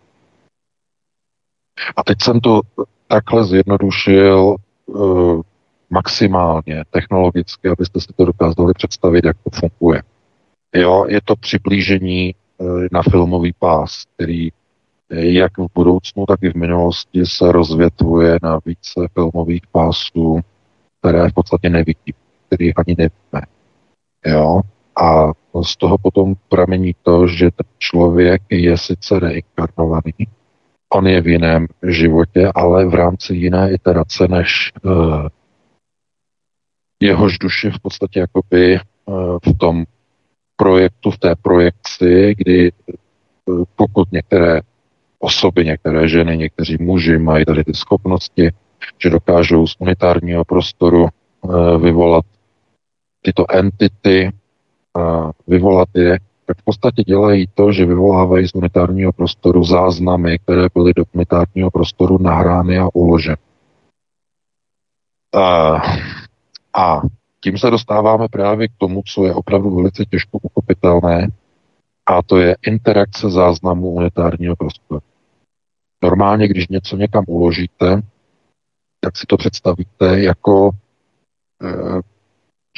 A teď jsem to takhle zjednodušil uh, maximálně technologicky, abyste si to dokázali představit, jak to funguje. Jo, je to přiblížení uh, na filmový pás, který jak v budoucnu, tak i v minulosti se rozvětvuje na více filmových pásů, které v podstatě nevidí, který ani nevíme. Jo? A z toho potom pramení to, že ten člověk je sice reinkarnovaný, on je v jiném životě, ale v rámci jiné iterace než uh, jehož duši v podstatě jakoby uh, v tom projektu, v té projekci, kdy uh, pokud některé osoby, některé ženy, někteří muži mají tady ty schopnosti, že dokážou z unitárního prostoru vyvolat tyto entity, vyvolat je tak v podstatě dělají to, že vyvolávají z unitárního prostoru záznamy, které byly do unitárního prostoru nahrány a uloženy. A, a tím se dostáváme právě k tomu, co je opravdu velice těžko uchopitelné, a to je interakce záznamů unitárního prostoru. Normálně, když něco někam uložíte, tak si to představíte jako, e,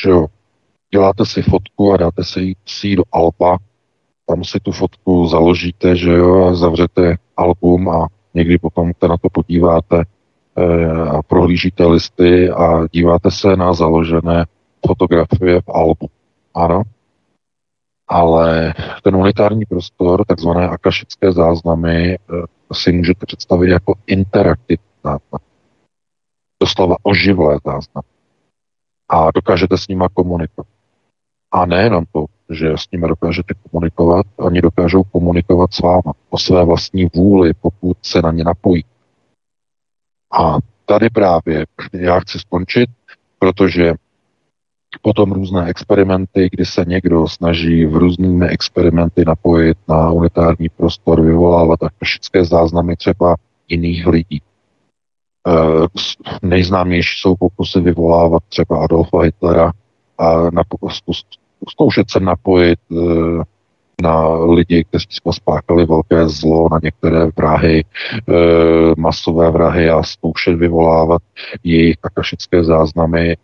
že jo, děláte si fotku a dáte si ji do alba, tam si tu fotku založíte, že jo, a zavřete album a někdy potom se na to podíváte e, a prohlížíte listy a díváte se na založené fotografie v albu. Ano, ale ten unitární prostor, takzvané akašické záznamy, si můžete představit jako interaktivní záznam. Doslova oživlé záznam. A dokážete s nima komunikovat. A nejenom to, že s nimi dokážete komunikovat, oni dokážou komunikovat s váma o své vlastní vůli, pokud se na ně napojí. A tady právě já chci skončit, protože potom různé experimenty, kdy se někdo snaží v různými experimenty napojit na unitární prostor, vyvolávat akšické záznamy třeba jiných lidí. E, nejznámější jsou pokusy vyvolávat třeba Adolfa Hitlera a na, zkoušet se napojit e, na lidi, kteří spáchali velké zlo, na některé vrahy, e, masové vrahy a zkoušet vyvolávat jejich akašické záznamy. E,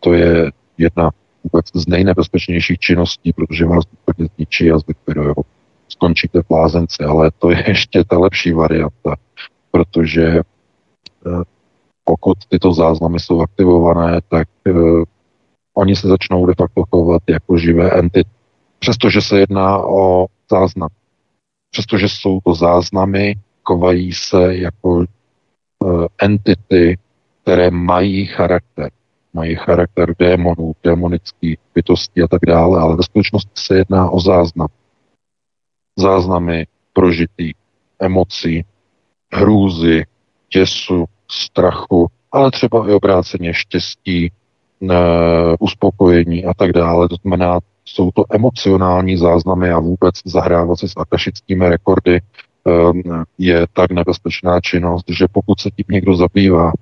to je jedna vůbec z nejnebezpečnějších činností, protože vás úplně zničí a zlikvidujou. Skončíte v lázenci, ale to je ještě ta lepší varianta, protože e, pokud tyto záznamy jsou aktivované, tak e, oni se začnou de facto chovat jako živé entity přestože se jedná o záznam. Přestože jsou to záznamy, kovají se jako uh, entity, které mají charakter. Mají charakter démonů, démonických bytostí a tak dále, ale ve skutečnosti se jedná o záznam. Záznamy prožitých emocí, hrůzy, děsu, strachu, ale třeba i obráceně štěstí, uspokojení a tak dále. To znamená, jsou to emocionální záznamy a vůbec zahrávat si s akašickými rekordy ehm, je tak nebezpečná činnost, že pokud se tím někdo zabývá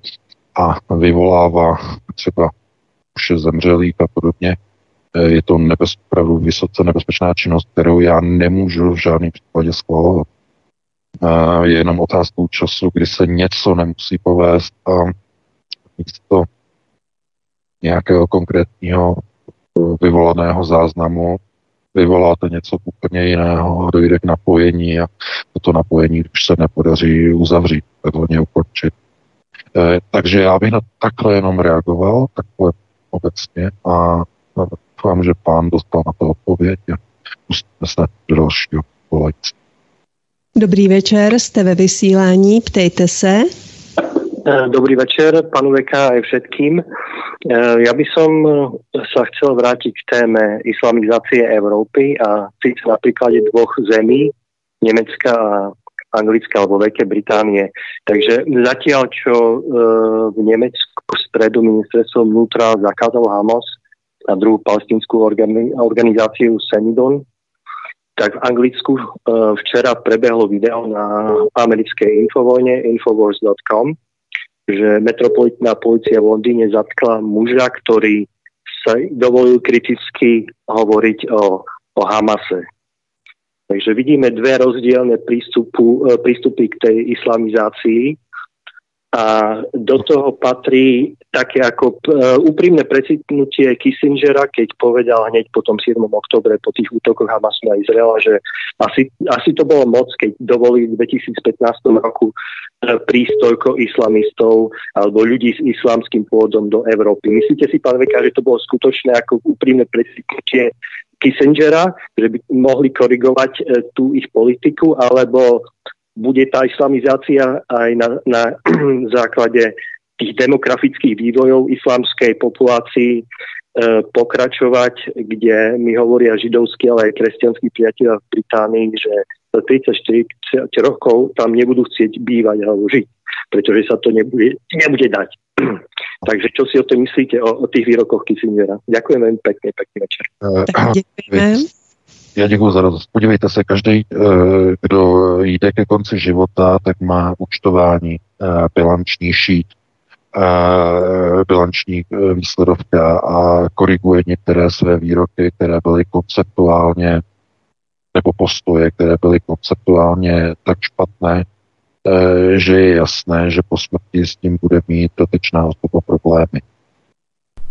a vyvolává třeba už zemřelých a podobně, eh, je to nebez, opravdu vysoce nebezpečná činnost, kterou já nemůžu v žádném případě schvalovat. Eh, je jenom otázkou času, kdy se něco nemusí povést a místo nějakého konkrétního vyvolaného záznamu vyvoláte něco úplně jiného dojde k napojení a toto napojení, když se nepodaří uzavřít, takzvaně ukončit. E, takže já bych na takhle jenom reagoval, takhle obecně a doufám, že pán dostal na to odpověď a pustíme se do dalšího volající. Dobrý večer, jste ve vysílání, ptejte se. E, dobrý večer, panu Veka aj všetkým. Eh, ja by som eh, sa chcel vrátiť k téme islamizácie Európy a síce na príklade dvoch zemí, Nemecka a Anglická alebo Veľké Británie. Takže zatiaľ, čo eh, v Nemecku v stredu ministerstvo vnútra zakázalo Hamas a druhú palestinskú organizáciu Senidon, tak v Anglicku včera prebehlo video na americkej infovojne infowars.com, že metropolitná policia v Londýne zatkla muža, ktorý sa dovolil kriticky hovoriť o, o Hamase. Takže vidíme dve rozdielne prístupu, e, prístupy k tej islamizácii a do toho patrí také ako uh, úprimné precitnutie Kissingera, keď povedal hneď po tom 7. oktobre po tých útokoch Hamasu na Izraela, že asi, asi to bolo moc, keď dovolili v 2015 roku prísť toľko islamistov alebo ľudí s islamským pôvodom do Európy. Myslíte si, pán Veka, že to bolo skutočné ako úprimné precitnutie Kissingera, že by mohli korigovať uh, tú ich politiku, alebo bude tá islamizácia aj na, na základe tých demografických vývojov islamskej populácii e, pokračovať, kde mi hovoria židovskí, ale aj kresťanskí priatelia v Británii, že 34 rokov tam nebudú chcieť bývať alebo žiť, pretože sa to nebude, nebude dať. Takže čo si o tom myslíte, o, o tých výrokoch Kissingera? Ďakujem veľmi pekne, pekný večer. Ďakujem. Já děkuji za radost. Podívejte se, každý, eh, kdo jde ke konci života, tak má účtování, eh, bilanční šít, eh, bilanční výsledovka a koriguje některé své výroky, které byly konceptuálně nebo postoje, které byly konceptuálně tak špatné, že je jasné, že po smrti s tím bude mít dotečná osoba problémy.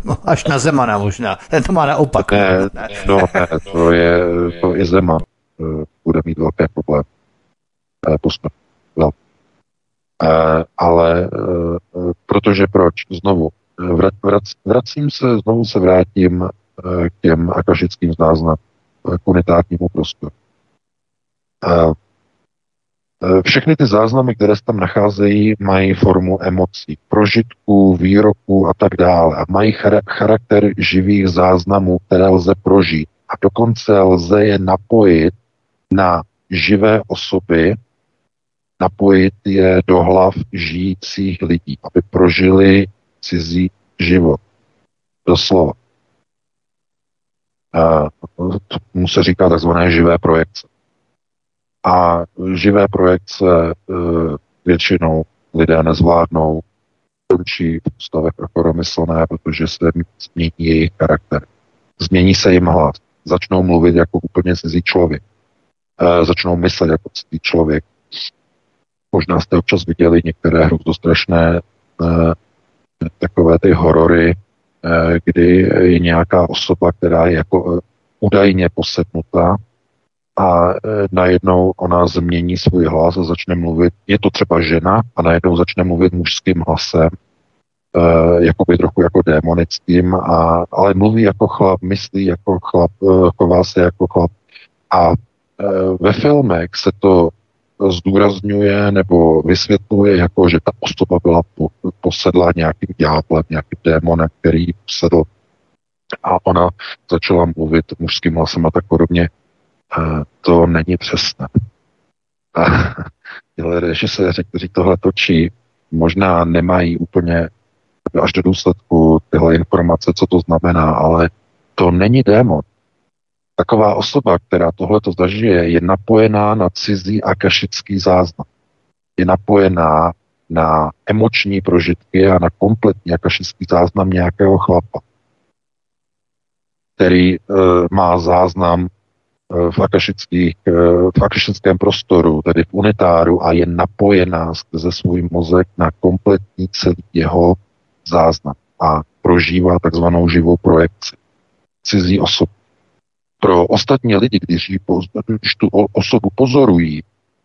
No, až na Zemana možná. Ten to má naopak. Ne, no, ne, to je, to i Zeman uh, bude mít velké problémy. Posmrt. No. Uh, ale uh, protože proč? Znovu, vrac, vrac, vracím se, znovu se vrátím k těm akašickým záznamům, k prostoru. Všechny ty záznamy, které se tam nacházejí, mají formu emocí, prožitků, výroků a tak dále. A mají charakter živých záznamů, které lze prožít. A dokonce lze je napojit na živé osoby, napojit je do hlav žijících lidí, aby prožili cizí život. Doslova. Tomu se říká takzvané živé projekce. A živé projekce e, většinou lidé nezvládnou, končí v ústavech rozmyslné, protože se změní jejich charakter. Změní se jim hlas. Začnou mluvit jako úplně cizí člověk. E, začnou myslet jako cizí člověk. Možná jste občas viděli některé hrůzostrašné e, takové ty horory, e, kdy je nějaká osoba, která je jako e, údajně posednutá a e, najednou ona změní svůj hlas a začne mluvit, je to třeba žena a najednou začne mluvit mužským hlasem, e, jakoby trochu jako démonickým, a, ale mluví jako chlap, myslí jako chlap, e, chová se jako chlap. A e, ve filmech se to zdůrazňuje nebo vysvětluje jako, že ta osoba byla po, posedla nějakým ďáblem, nějakým démonem, který posedl a ona začala mluvit mužským hlasem a tak podobně to není přesné. A tyhle režiséři, kteří tohle točí, možná nemají úplně až do důsledku tyhle informace, co to znamená, ale to není démon. Taková osoba, která tohle to zažije, je napojená na cizí akašický záznam. Je napojená na emoční prožitky a na kompletní akašický záznam nějakého chlapa, který e, má záznam v, akašických, eh, v akašickém prostoru, tedy v unitáru a je napojená skrze svůj mozek na kompletní celý jeho záznam a prožívá takzvanou živou projekci cizí osoby. Pro ostatní lidi, když, když tu osobu pozorují,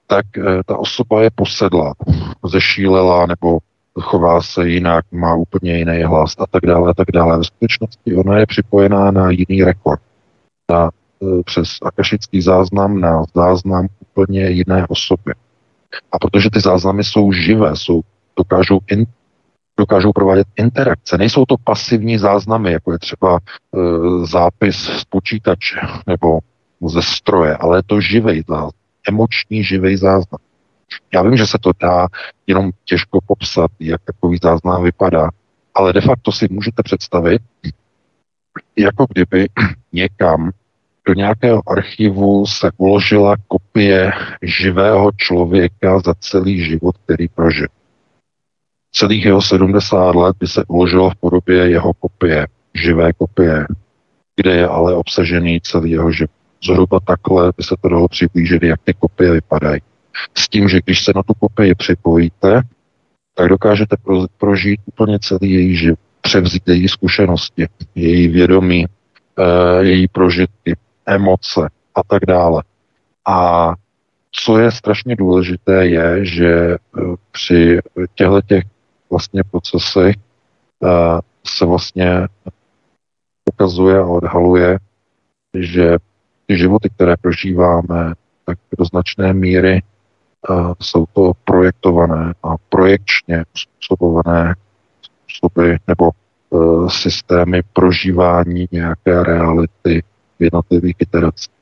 tak eh, ta osoba je posedla, zešílela nebo chová se jinak, má úplně jiný hlas a tak dále a tak dále. Ve skutečnosti ona je připojená na jiný rekord, na přes akašický záznam na záznam úplně jiné osoby. A protože ty záznamy jsou živé, jsou, dokážou, in, dokážou provádět interakce. Nejsou to pasivní záznamy, jako je třeba e, zápis z počítače nebo ze stroje, ale je to živý záznam, emoční živý záznam. Já vím, že se to dá jenom těžko popsat, jak takový záznam vypadá, ale de facto si můžete představit, jako kdyby někam do nějakého archivu se uložila kopie živého člověka za celý život, který prožil. Celých jeho 70 let by se uložilo v podobě jeho kopie, živé kopie, kde je ale obsažený celý jeho život. Zhruba takhle by se to dalo přiblížit, jak ty kopie vypadají. S tím, že když se na tu kopii připojíte, tak dokážete prožít úplně celý její život, převzít její zkušenosti, její vědomí, eh, její prožitky, emoce a tak dále. A co je strašně důležité, je, že eh, při těchto těch vlastně procesech eh, se vlastně ukazuje a odhaluje, že ty životy, které prožíváme, tak do značné míry uh, jsou to projektované a projekčně způsobované způsoby nebo systémy prožívání nějaké reality v jednotlivých iteracích.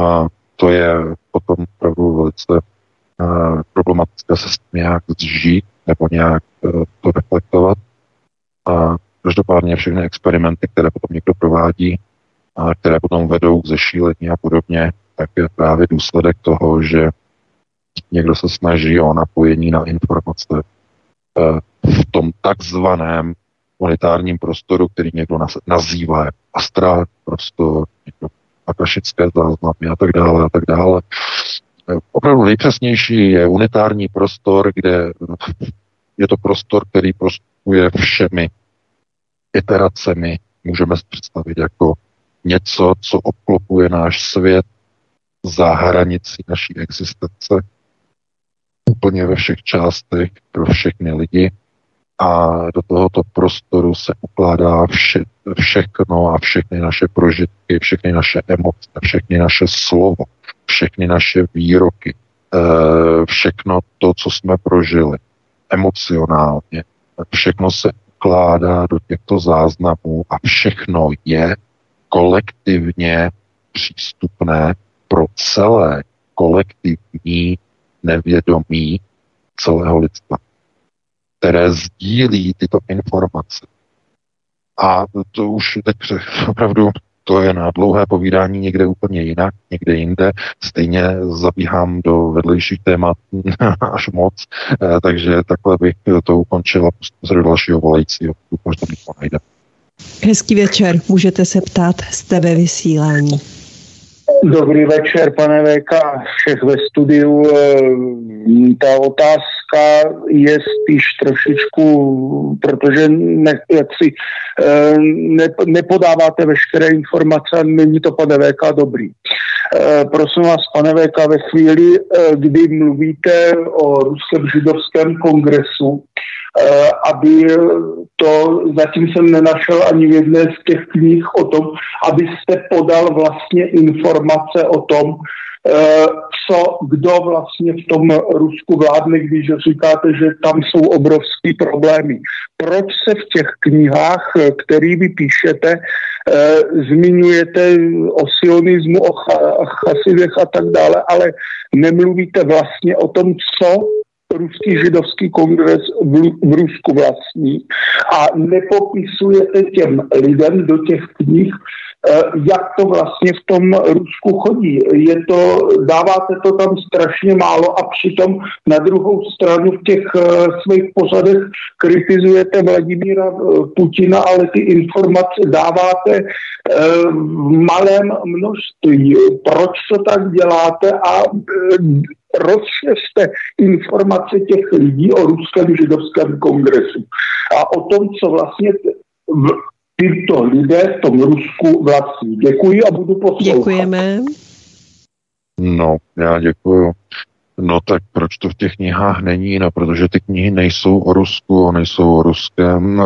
A to je potom opravdu velice uh, problematické se s tím nějak zžít nebo nějak uh, to reflektovat. A každopádně všechny experimenty, které potom někdo provádí, a které potom vedou k zešílení a podobně, tak je právě důsledek toho, že někdo se snaží o napojení na informace uh, v tom takzvaném monetárním prostoru, který někdo nazývá astrální prostor, někdo akašické záznamy a tak dále a tak dále. Opravdu nejpřesnější je unitární prostor, kde je to prostor, který prostupuje všemi iteracemi. Můžeme si představit jako něco, co obklopuje náš svět za hranicí naší existence, úplně ve všech částech pro všechny lidi a do tohoto prostoru se ukládá vše, všechno a všechny naše prožitky, všechny naše emoce, všechny naše slovo, všechny naše výroky, eh, všechno to, co jsme prožili emocionálně, všechno se ukládá do těchto záznamů a všechno je kolektivně přístupné pro celé kolektivní nevědomí celého lidstva, které sdílí tyto informace. A to už teď opravdu to je na dlouhé povídání někde úplně jinak, někde jinde. Stejně zabíhám do vedlejších témat až moc, eh, takže takhle bych to ukončil a pustím do dalšího volajícího, pokud možná najde. Hezký večer, můžete se ptát, jste ve vysílání. Dobrý večer, pane VK, všech ve studiu. Eh, ta otázka je spíš trošičku, protože ne, jak si, eh, ne, nepodáváte veškeré informace není to, pane VK, dobrý. Eh, prosím vás, pane VK, ve chvíli, kdy mluvíte o ruském židovském kongresu, Eh, aby to, zatím jsem nenašel ani v jedné z těch knih o tom, abyste podal vlastně informace o tom, eh, co, kdo vlastně v tom Rusku vládne, když říkáte, že tam jsou obrovský problémy. Proč se v těch knihách, které vy píšete, eh, zmiňujete o sionismu, o chasidech a tak dále, ale nemluvíte vlastně o tom, co ruský židovský kongres v, v Rusku vlastní a nepopisujete těm lidem do těch knih, eh, jak to vlastně v tom Rusku chodí. Je to, dáváte to tam strašně málo a přitom na druhou stranu v těch uh, svých pořadech kritizujete Vladimíra uh, Putina, ale ty informace dáváte v malém množství. Proč to tak děláte a rozšeřte informace těch lidí o ruském židovském kongresu a o tom, co vlastně v, tyto lidé v tom Rusku vlastní. Děkuji a budu poslouchat. Děkujeme. No, já děkuju. No tak proč to v těch knihách není? No, protože ty knihy nejsou o Rusku, nejsou o ruském e,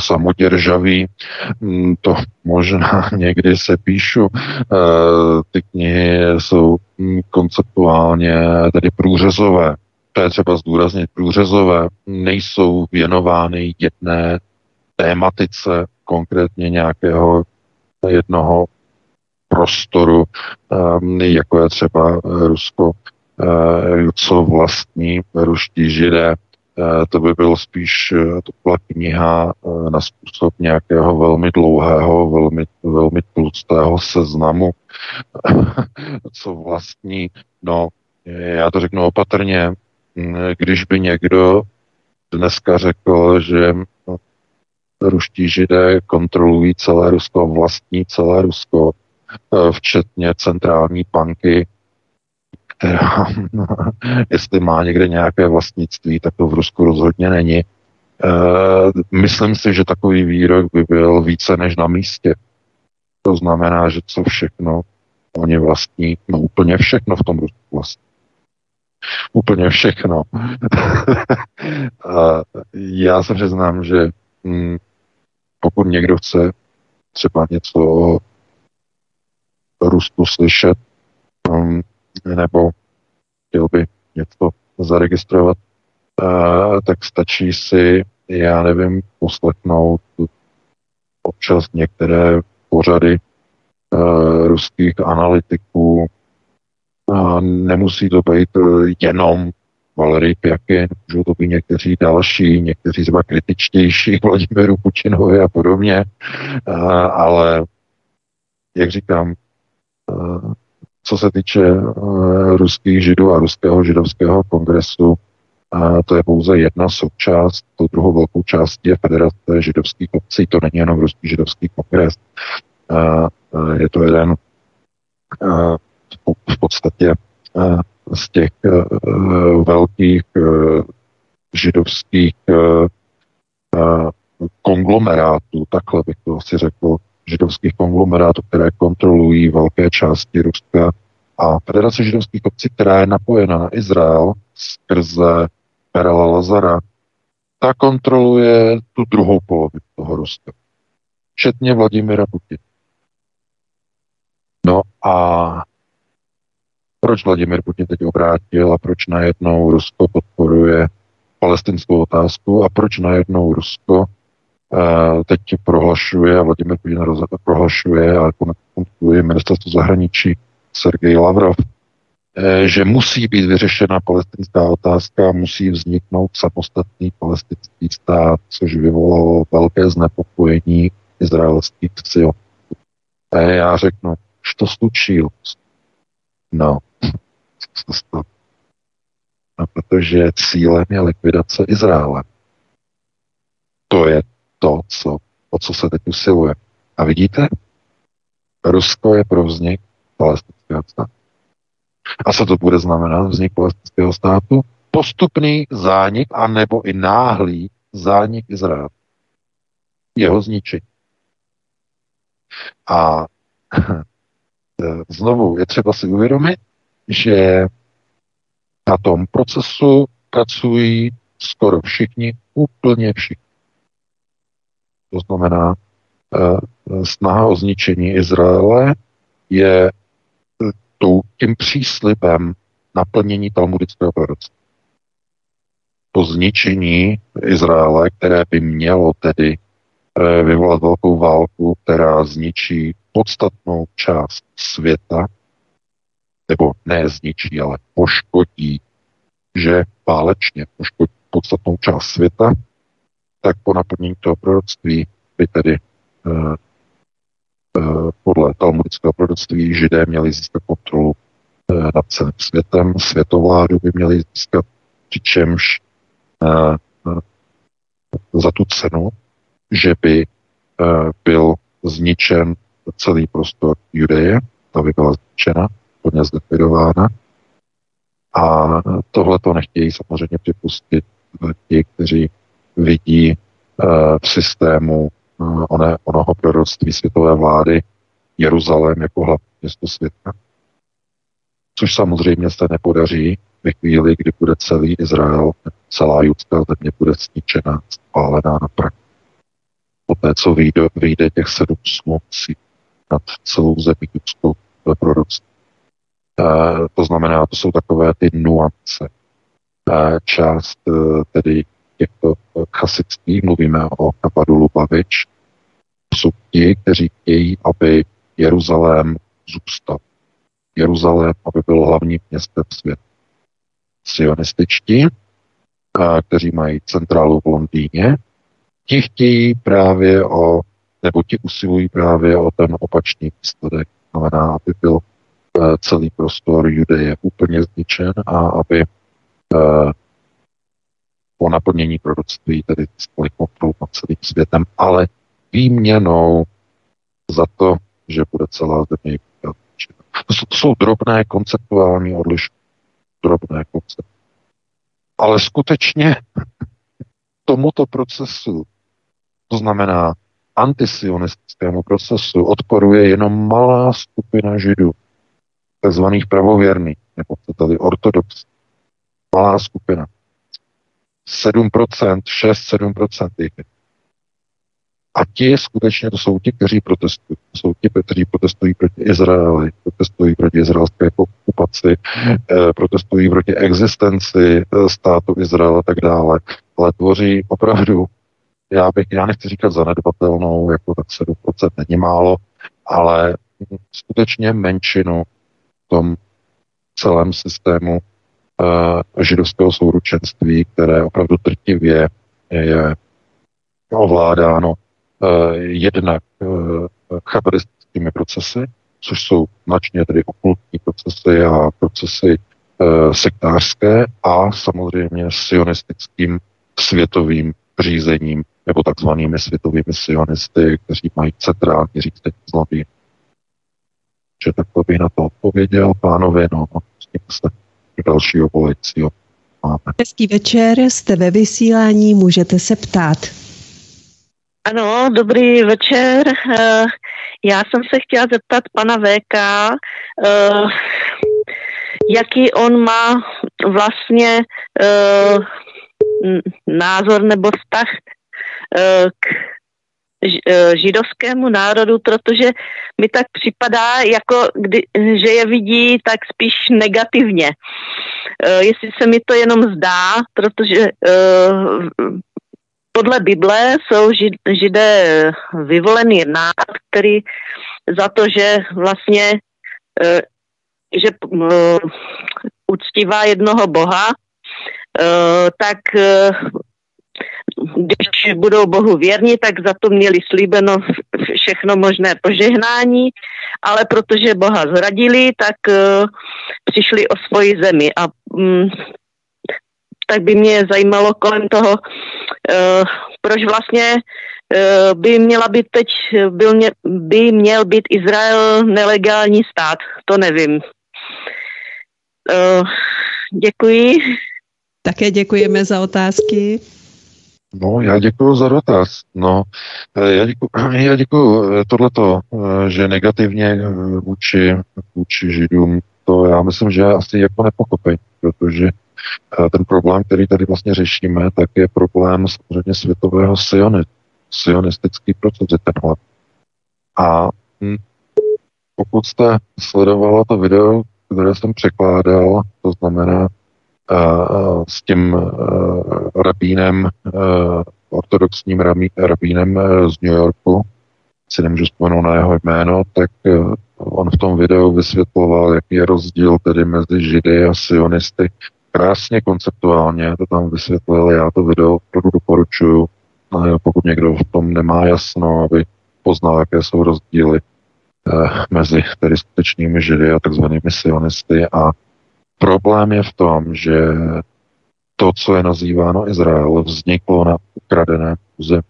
samoděržaví. Mm, to možná někdy se píšu. E, ty knihy jsou mm, konceptuálně tedy průřezové. To je třeba zdůraznit. Průřezové nejsou věnovány jedné tématice, konkrétně nějakého jednoho prostoru, jako je třeba Rusko Eh, co vlastní ruští židé. Eh, to by bylo spíš, eh, to byla kniha na způsob nějakého velmi dlouhého, velmi, velmi tlustého seznamu, co vlastní. No, já to řeknu opatrně, hm, když by někdo dneska řekl, že no, ruští židé kontrolují celé Rusko, vlastní celé Rusko, včetně centrální banky, jestli má někde nějaké vlastnictví, tak to v Rusku rozhodně není. E, myslím si, že takový výrok by byl více než na místě. To znamená, že co všechno oni vlastní, no úplně všechno v tom Rusku vlastní. Úplně všechno. já se přiznám, že hm, pokud někdo chce třeba něco o Rusku slyšet, hm, nebo chtěl by něco zaregistrovat, tak stačí si, já nevím, poslechnout občas některé pořady uh, ruských analytiků. Uh, nemusí to být jenom Valery Pjakin, můžou to být někteří další, někteří třeba kritičtější Vladimíru Putinovi a podobně, ale jak říkám, co se týče uh, ruských židů a ruského židovského kongresu, uh, to je pouze jedna součást, to druhou velkou část je Federace židovských obcí, to není jenom ruský židovský kongres. Uh, uh, je to jeden v podstatě z těch uh, velkých židovských konglomerátů, takhle bych to asi řekl, židovských konglomerátů, které kontrolují velké části Ruska a Federace židovských obcí, která je napojena na Izrael skrze Perela Lazara, ta kontroluje tu druhou polovinu toho Ruska. včetně Vladimira Putina. No a proč Vladimir Putin teď obrátil a proč najednou Rusko podporuje palestinskou otázku a proč najednou Rusko teď prohlašuje a Vladimir Putin prohlašuje a kontaktuje ministerstvo zahraničí Sergej Lavrov, uh, že musí být vyřešena palestinská otázka, musí vzniknout samostatný palestinský stát, což vyvolalo velké znepokojení izraelských sil. A já řeknu, to slučil. No, No, protože cílem je likvidace Izraele. To je to, co, o co se teď usiluje. A vidíte, Rusko je pro vznik palestinského státu. A co to bude znamenat vznik palestinského státu? Postupný zánik a nebo i náhlý zánik Izraele. Jeho zničení. A znovu je třeba si uvědomit, že na tom procesu pracují skoro všichni, úplně všichni. To znamená, eh, snaha o zničení Izraele je eh, tím příslibem naplnění talmudického proroctví. To zničení Izraele, které by mělo tedy eh, vyvolat velkou válku, která zničí podstatnou část světa, nebo ne zničí, ale poškodí, že válečně poškodí podstatnou část světa, tak po naplnění toho proroctví by tedy uh, uh, podle talmudického proroctví židé měli získat kontrolu uh, nad celým světem, světovládu by měli získat, přičemž za tu cenu, že by byl zničen celý prostor Judeje, ta by byla zničena, plně zlikvidována. A tohle to nechtějí samozřejmě připustit ti, kteří vidí uh, v systému one, onoho proroctví světové vlády Jeruzalém jako hlavní město světa. Což samozřejmě se nepodaří ve chvíli, kdy bude celý Izrael, celá judská země bude zničena, spálená na prach. Poté, co vyjde, vyjde těch sedm sluncí nad celou zemi judskou proroctví. Eh, to znamená, to jsou takové ty nuance. Eh, část eh, tedy těchto chasických, mluvíme o Kapadu Lubavič, jsou ti, kteří chtějí, aby Jeruzalém zůstal. Jeruzalém, aby byl hlavním městem světa. Sionističtí, kteří mají centrálu v Londýně, ti chtějí právě o, nebo ti usilují právě o ten opačný výsledek. Znamená, aby byl Eh, celý prostor Judeje úplně zničen a aby eh, po naplnění proroctví tedy získali kontrolu nad celým světem, ale výměnou za to, že bude celá země. To jsou, to jsou drobné konceptuální odlišky. Drobné koncepty. Ale skutečně tomuto procesu, to znamená antisionistickému procesu, odporuje jenom malá skupina židů takzvaných pravověrných, nebo tady ortodox. Malá skupina. 7%, 6-7% jich A ti skutečně to jsou ti, kteří protestují. To jsou ti, kteří protestují proti Izraeli, protestují proti izraelské okupaci, eh, protestují proti existenci eh, státu Izrael a tak dále. Ale tvoří opravdu, já bych, já nechci říkat zanedbatelnou, jako tak 7% není málo, ale skutečně menšinu tom celém systému židovského souručenství, které opravdu trtivě je ovládáno uh, jednak uh, chabaristickými procesy, což jsou značně tedy okultní procesy a procesy sektářské a samozřejmě sionistickým světovým řízením nebo takzvanými světovými sionisty, kteří mají centrální řízení z Londýna že takto bych na to odpověděl. Pánové, no, pustíme se do dalšího volajícího. Máme. Hezký večer, jste ve vysílání, můžete se ptát. Ano, dobrý večer. Eh, já jsem se chtěla zeptat pana VK, eh, jaký on má vlastně eh, názor nebo vztah k židovskému národu, protože mi tak připadá, jako kdy, že je vidí tak spíš negativně. Jestli se mi to jenom zdá, protože podle Bible jsou židé vyvolený národ, který za to, že vlastně že uctívá jednoho boha, tak když budou Bohu věrni, tak za to měli slíbeno všechno možné požehnání, ale protože Boha zradili, tak uh, přišli o svoji zemi. A um, tak by mě zajímalo kolem toho, uh, proč vlastně uh, by měla být teď, byl mě, by měl být Izrael nelegální stát, to nevím. Uh, děkuji. Také děkujeme za otázky. No, já děkuji za dotaz. No, eh, já děkuji, já děkuji eh, tohleto, eh, že negativně vůči, vůči Židům, to já myslím, že asi jako nepochopení, protože ten problém, který tady vlastně řešíme, tak je problém samozřejmě světového sionit, sionistický proces je tenhle. A hm, pokud jste sledovala to video, které jsem překládal, to znamená s tím rabínem, ortodoxním rabínem z New Yorku, si nemůžu vzpomenout na jeho jméno, tak on v tom videu vysvětloval, jaký je rozdíl tedy mezi Židy a sionisty. Krásně konceptuálně to tam vysvětlil, já to video opravdu doporučuju, pokud někdo v tom nemá jasno, aby poznal, jaké jsou rozdíly eh, mezi tedy skutečnými Židy a takzvanými sionisty a Problém je v tom, že to, co je nazýváno Izrael, vzniklo na ukradené území.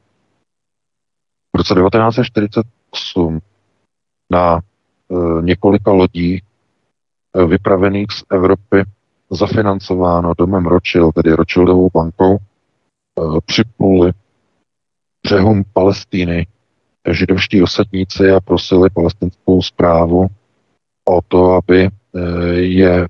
V roce 1948 na e, několika lodí e, vypravených z Evropy zafinancováno domem Rothschild, tedy Rothschildovou bankou, e, připluli břehům Palestíny židovští osadníci a prosili palestinskou zprávu o to, aby e, je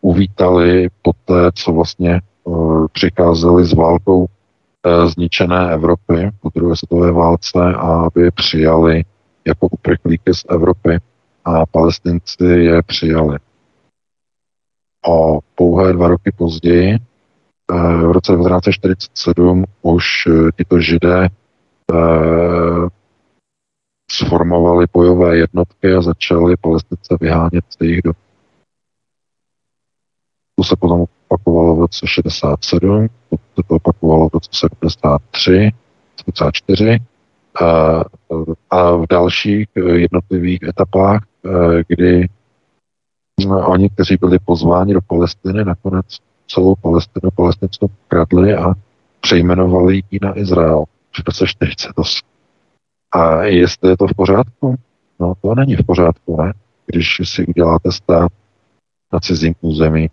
uvítali po té, co vlastně eh, přicházeli s válkou eh, zničené Evropy po druhé světové válce a aby je přijali jako uprchlíky z Evropy a palestinci je přijali. A pouhé dva roky později, v roce 1947, už tito židé sformovali bojové jednotky a začali palestince vyhánět z jejich domů. To se potom opakovalo v roce 67, to se opakovalo v roce 73, 74 a, a v dalších jednotlivých etapách, kdy oni, kteří byli pozváni do Palestiny, nakonec celou Palestinu palestinskou kradli a přejmenovali ji na Izrael v roce 48. A jestli je to v pořádku? No to není v pořádku, ne? Když si uděláte stát na cizím území,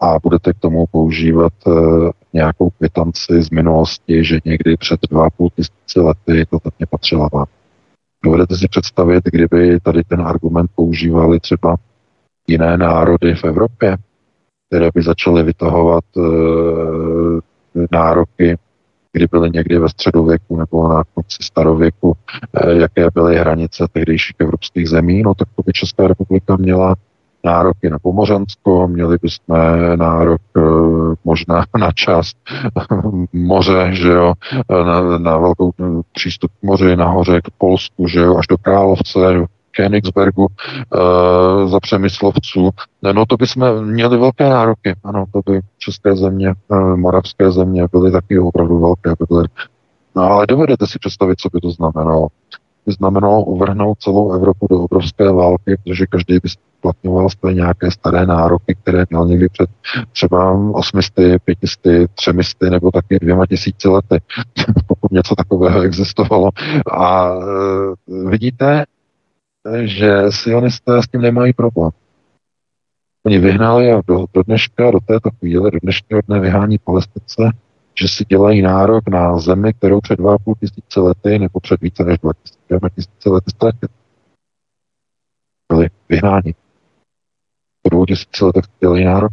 a budete k tomu používat uh, nějakou kvitanci z minulosti, že někdy před dva půl tisíci lety to tak patřila vám. Dovedete si představit, kdyby tady ten argument používali třeba jiné národy v Evropě, které by začaly vytahovat uh, nároky, kdy byly někdy ve středověku nebo na konci starověku, uh, jaké byly hranice tehdejších evropských zemí, no tak to by Česká republika měla nároky na Pomořansko, měli bychom nárok eh, možná na část moře, že jo, na, na velkou eh, přístup k moři, nahoře k Polsku, že jo, až do Královce, Königsbergu e, za přemyslovců. No to bychom měli velké nároky. Ano, to by české země, e, moravské země byly taky opravdu velké. Byly. No ale dovedete si představit, co by to znamenalo by znamenalo uvrhnout celou Evropu do obrovské války, protože každý by uplatňoval své nějaké staré nároky, které měl někdy před třeba 800, 500, 300 nebo taky dvěma tisíci lety, pokud něco takového existovalo. A e, vidíte, že sionisté s tím nemají problém. Oni vyhnali a do, do dneška, do této chvíle, do dnešního dne vyhání Palestince že si dělají nárok na zemi, kterou před 2,5 tisíce lety nebo před více než 2 tisíce lety ztratili. Byli vyhnáni. Po dvou tisíce letech dělají nárok.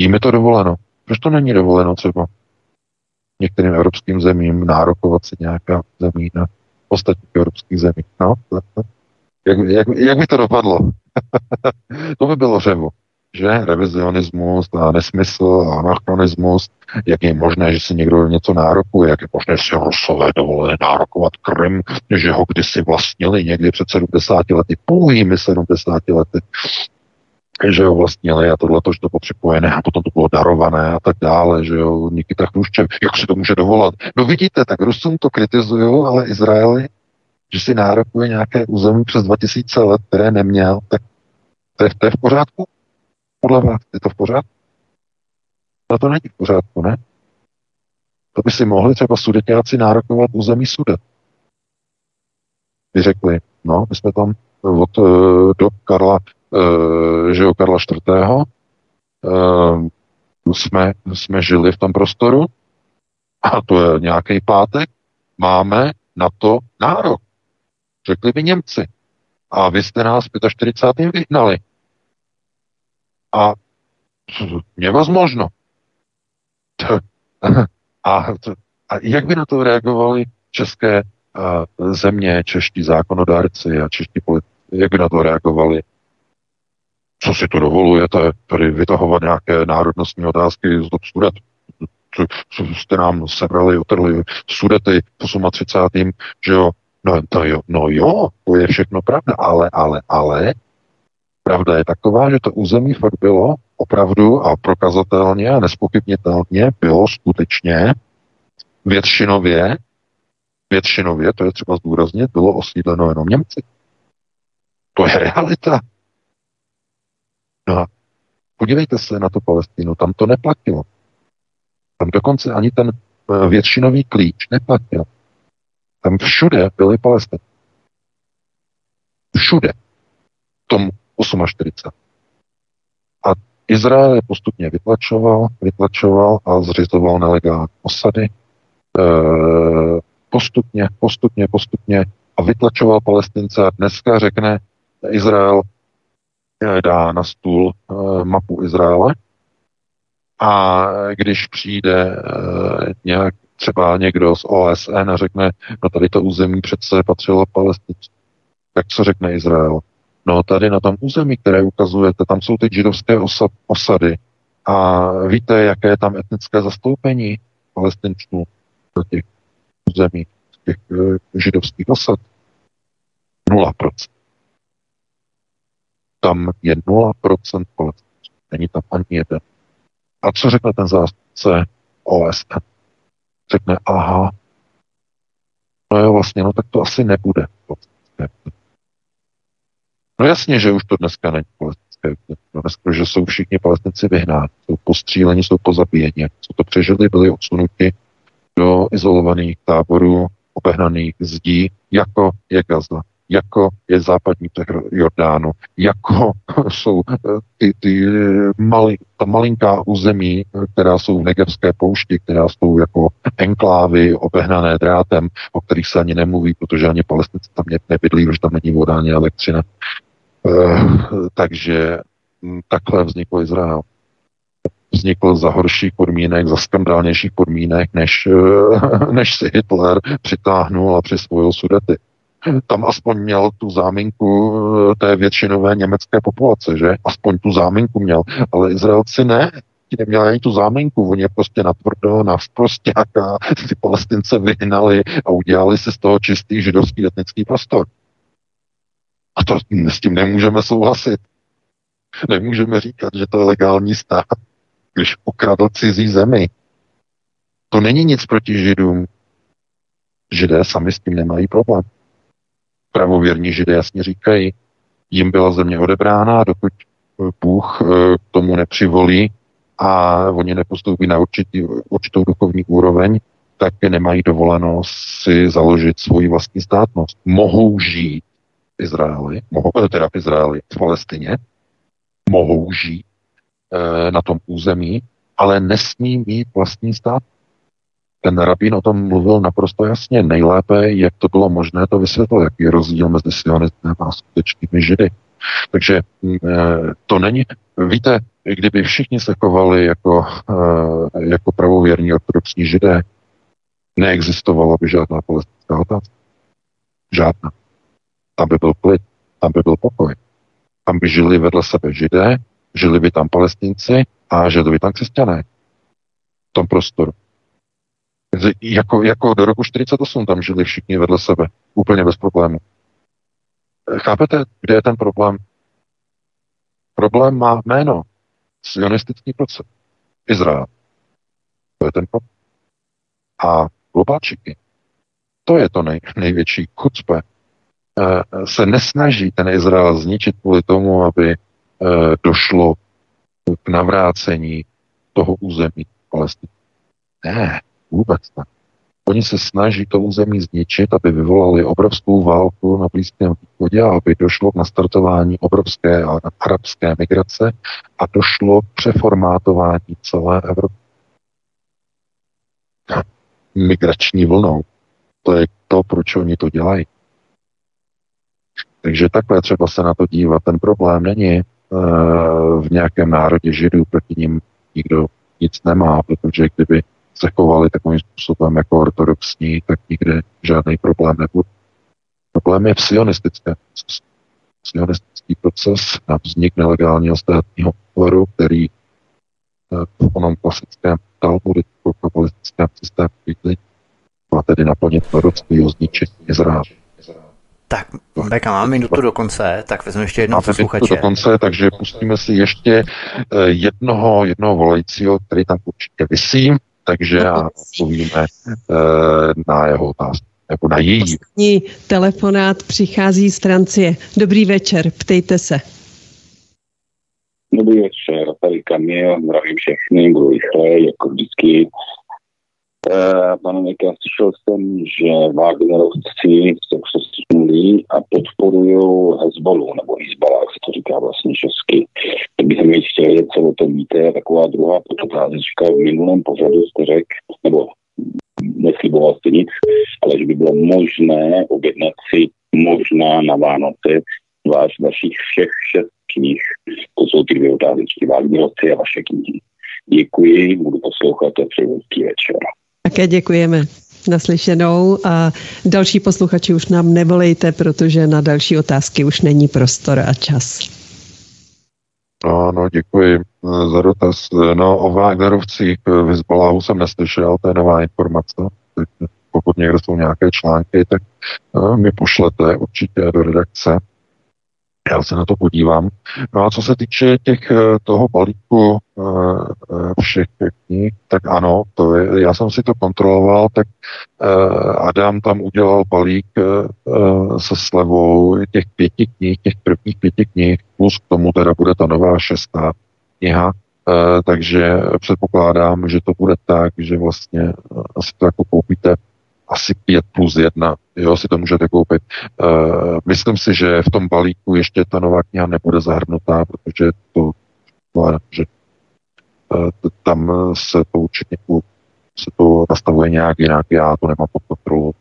Jím je to dovoleno. Proč to není dovoleno třeba? některým evropským zemím nárokovat si nějaká zemí na ostatních evropských zemích. No, jak, jak, jak by to dopadlo? to by bylo řevo že revizionismus a nesmysl a anachronismus, jak je možné, že si někdo něco nárokuje, jak je možné si Rusové dovolili nárokovat Krym, že ho kdysi vlastnili někdy před 70 lety, pouhými 70 lety, že ho vlastnili a tohle že to bylo připojené a potom to bylo darované a tak dále, že jo, Nikita Chruščev, jak si to může dovolat. No vidíte, tak Rusům to kritizují, ale Izraeli, že si nárokuje nějaké území přes 2000 let, které neměl, tak to je, to je v pořádku? Podle vás je to v pořádku? No to není v pořádku, ne? To by si mohli třeba sudetáci nárokovat území sudet. By řekli, no, my jsme tam od uh, do Karla, Eh, že jo, Karla IV. Eh, jsme, jsme žili v tom prostoru a to je nějaký pátek, máme na to nárok. Řekli by Němci. A vy jste nás 45. vyhnali. A nevozmožno. A, a jak by na to reagovali české eh, země, čeští zákonodárci a čeští politici, jak by na to reagovali co si to dovolujete, tady vytahovat nějaké národnostní otázky z sudet? Co, co jste nám sebrali, otrli sudety v 38. že jo? No, to jo, no jo, to je všechno pravda, ale, ale, ale, Pravda je taková, že to území fakt bylo opravdu a prokazatelně a nespochybnitelně bylo skutečně většinově, většinově, to je třeba zdůraznit, bylo osídleno jenom Němci. To je realita. No a podívejte se na tu Palestínu, tam to neplatilo. Tam dokonce ani ten eh, většinový klíč neplatil. Tam všude byly Palestiny. Všude. V tom 48. A Izrael je postupně vytlačoval, vytlačoval a zřizoval nelegální osady. E, postupně, postupně, postupně a vytlačoval palestince a dneska řekne Izrael, dá na stůl e, mapu Izraele a když přijde e, nějak třeba někdo z OSN a řekne, no tady to území přece patřilo palestinci, tak co řekne Izrael? No tady na tom území, které ukazujete, tam jsou teď židovské osady. A víte, jaké je tam etnické zastoupení palestinčů do těch území, těch židovských osad? 0%. Tam je 0% palestinců. Není tam ani jeden. A co řekne ten zástupce OSN? Řekne, aha, no jo, vlastně, no tak to asi nebude. No jasně, že už to dneska není palestinské no dneska, že jsou všichni palestinci vyhnáni, jsou postříleni, jsou pozabíjeni. Co to přežili, byli odsunuti do izolovaných táborů, obehnaných zdí, jako je Gaza, jako je západní břeh Jordánu, jako jsou eh, ty, ty mali, ta malinká území, která jsou v Negevské poušti, která jsou jako enklávy obehnané drátem, o kterých se ani nemluví, protože ani palestinci tam nebydlí, protože tam není voda ani elektřina. Eh, takže hm, takhle vznikl Izrael. Vznikl za horších podmínek, za skandálnějších podmínek, než, eh, než si Hitler přitáhnul a přisvojil sudety. Tam aspoň měl tu záminku eh, té většinové německé populace, že? Aspoň tu záminku měl, ale Izraelci ne ti neměli ani tu záminku, oni je prostě natvrdo, na a ty palestince vyhnali a udělali si z toho čistý židovský etnický prostor. A to s tím nemůžeme souhlasit. Nemůžeme říkat, že to je legální stát, když ukradl cizí zemi. To není nic proti židům. Židé sami s tím nemají problém. Pravověrní židé jasně říkají, jim byla země odebrána, dokud Bůh eh, k tomu nepřivolí a oni nepostoupí na určitý, určitou duchovní úroveň, tak nemají dovoleno si založit svoji vlastní státnost. Mohou žít Izraeli, mohou, eh, teda v Izraeli, v Palestině, mohou žít e, na tom území, ale nesmí mít vlastní stát. Ten rabín o tom mluvil naprosto jasně. Nejlépe, jak to bylo možné, to vysvětlil, jaký je rozdíl mezi sionistem a skutečnými židy. Takže e, to není, víte, kdyby všichni se chovali jako, e, jako pravověrní ortodoxní židé, neexistovala by žádná palestinská otázka. Žádná. Tam by byl klid, tam by byl pokoj. Tam by žili vedle sebe židé, žili by tam palestinci a žili by tam křesťané. V tom prostoru. Jako, jako do roku 48 tam žili všichni vedle sebe. Úplně bez problému. Chápete, kde je ten problém? Problém má jméno. Sionistický proces. Izrael. To je ten problém. A globalčiky, to je to nej, největší chucpe, eh, se nesnaží ten Izrael zničit kvůli tomu, aby eh, došlo k navrácení toho území Palestiny. Ne, vůbec ne. Oni se snaží to území zničit, aby vyvolali obrovskou válku na Blízkém východě a aby došlo k nastartování obrovské arabské migrace a došlo k přeformátování celé Evropy. Migrační vlnou. To je to, proč oni to dělají. Takže takhle třeba se na to dívat. Ten problém není uh, v nějakém národě židů, proti ním nikdo nic nemá, protože kdyby se chovali takovým způsobem jako ortodoxní, tak nikdy žádný problém nebude. Problém je v sionistickém procesu. Sionistický proces na vznik nelegálního státního útvaru, který eh, v onom klasickém talmudickém systému bydlí má tedy naplnit proroctví o zničení Izraele. Tak, Beka, máme minutu do konce, tak vezmu ještě jednoho posluchače. do konce, takže pustíme si ještě eh, jednoho, jednoho volajícího, který tam určitě vysí takže já odpovíme uh, na jeho otázku nebo na její. Poslední telefonát přichází z Francie. Dobrý večer, ptejte se. Dobrý večer, tady Kamil, zdravím všechny, budu rychle, jako vždycky. Eh, pane Mika, slyšel jsem, že Wagnerovci se přesunuli a podporují Hezbolu, nebo Hezbollah, jak se to říká vlastně česky. Tak bych mi chtěl vědět, co o tom víte. Taková druhá podotázečka v minulém pořadu jste řekl, nebo nesliboval jste nic, ale že by bylo možné objednat si možná na Vánoce váš, vašich všech šest knih. To jsou ty dvě otázky, Wagnerovci a vaše knihy. Děkuji, budu poslouchat a přeju večer. Také děkujeme. Naslyšenou a další posluchači už nám nevolejte, protože na další otázky už není prostor a čas. No, no, děkuji eh, za dotaz. No, o Wagnerovcích v Hezbollahu jsem neslyšel, to je nová informace. Pokud někdo jsou nějaké články, tak eh, mi pošlete určitě do redakce. Já se na to podívám. No a co se týče těch eh, toho balíku eh, eh, všech knih, tak ano, to je, já jsem si to kontroloval, tak Adam tam udělal balík se slevou těch pěti knih, těch prvních pěti knih, plus k tomu teda bude ta nová šestá kniha, takže předpokládám, že to bude tak, že vlastně asi to jako koupíte asi 5 plus 1, jo, si to můžete koupit. Uh, myslím si, že v tom balíku ještě ta nová kniha nebude zahrnutá, protože to, že uh, tam se to určitě se to nastavuje nějak jinak, já to nemám pod kontrolou.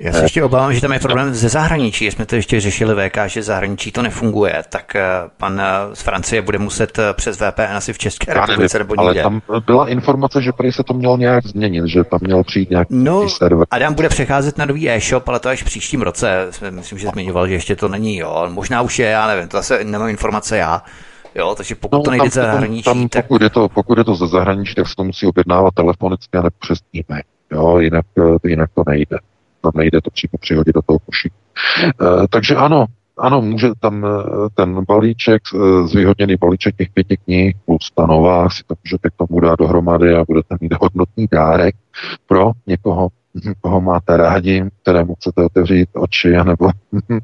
Já se ještě obávám, že tam je problém ze zahraničí. Jsme to ještě řešili VK, že zahraničí to nefunguje, tak eh, pan eh, z Francie bude muset eh, přes VPN asi v České republice nebo někde. Ale tam byla informace, že prý se to mělo nějak změnit, že tam měl přijít nějaký no, server. Adam bude přecházet na nový e-shop, ale to až v příštím roce. Myslím, že zmiňoval, že ještě to není, jo. Možná už je, já nevím, to zase nemám informace já. Jo, takže pokud no, to nejde ze zahraničí, tam, tak... pokud, je to, pokud je to ze zahraničí, tak se to musí objednávat telefonicky a nebo přes e-mail. Jo, jinak, jinak to nejde tam nejde to přímo přihodit do toho košíku. E, takže ano, ano, může tam eh, ten balíček, eh, zvýhodněný balíček těch pěti knih plus ta nová, si to můžete k tomu dát dohromady a budete mít hodnotný dárek pro někoho, koho máte rádi, kterému chcete otevřít oči, anebo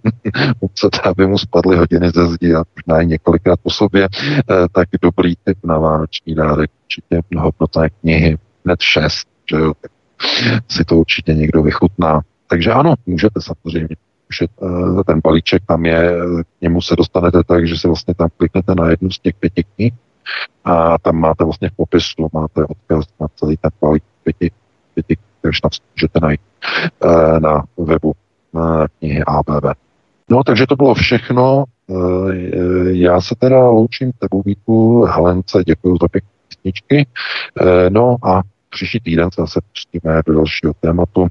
chcete, aby mu spadly hodiny ze zdi a možná i několikrát po sobě, tak dobrý typ na vánoční dárek, určitě hodnotné knihy, hned šest, že jo, si to určitě někdo vychutná. Takže ano, můžete samozřejmě. Uh, ten balíček tam je, k němu se dostanete tak, že se vlastně tam kliknete na jednu z těch pěti knih a tam máte vlastně v popisu, máte odkaz na celý ten balík pěti, pěti takže tam můžete najít uh, na webu na knihy ABV. No, takže to bylo všechno. Já se teda loučím tebou Víku, Helence, děkuji za pěkné písničky. No a příští týden zase pustíme do dalšího tématu,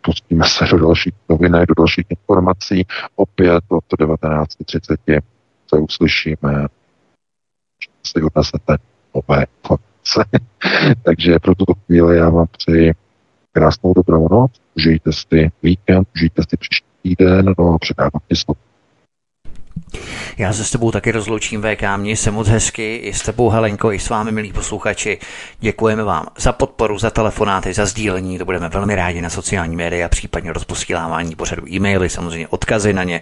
pustíme se do dalších novinek, do dalších informací. Opět od 19.30 se uslyšíme, si odnesete nové informace. Takže pro tuto chvíli já vám přeji krásnou dobrou noc, užijte si víkend, užijte si příští týden, no a předávám ti slovo. Já se s tebou taky rozloučím VK, měj se moc hezky, i s tebou Helenko, i s vámi milí posluchači. Děkujeme vám za podporu, za telefonáty, za sdílení, to budeme velmi rádi na sociální média, případně rozposílávání pořadu e-maily, samozřejmě odkazy na ně.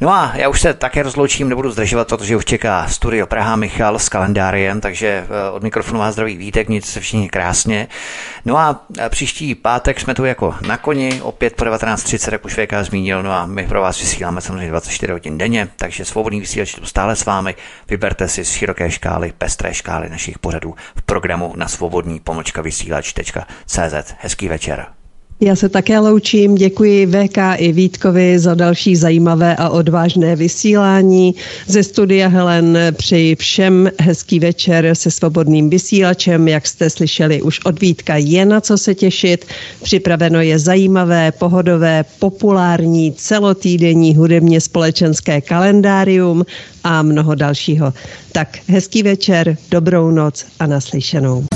No a já už se také rozloučím, nebudu zdržovat, protože už čeká studio Praha Michal s kalendáriem, takže eh, od mikrofonu vás zdraví vítek, nic se všichni krásně. No a eh, příští pátek jsme tu jako na koni, opět po 19.30, jak už VK zmínil, no a my pro vás vysíláme samozřejmě 24 hodin denně, takže svobodný vysílač stále s vámi. Vyberte si z široké škály, pestré škály našich pořadů v programu na svobodný pomočka vysílač.cz. Hezký večer. Já se také loučím, děkuji VK i Vítkovi za další zajímavé a odvážné vysílání. Ze studia Helen přeji všem hezký večer se svobodným vysílačem. Jak jste slyšeli, už od Vítka je na co se těšit. Připraveno je zajímavé, pohodové, populární, celotýdenní hudebně společenské kalendárium a mnoho dalšího. Tak hezký večer, dobrou noc a naslyšenou.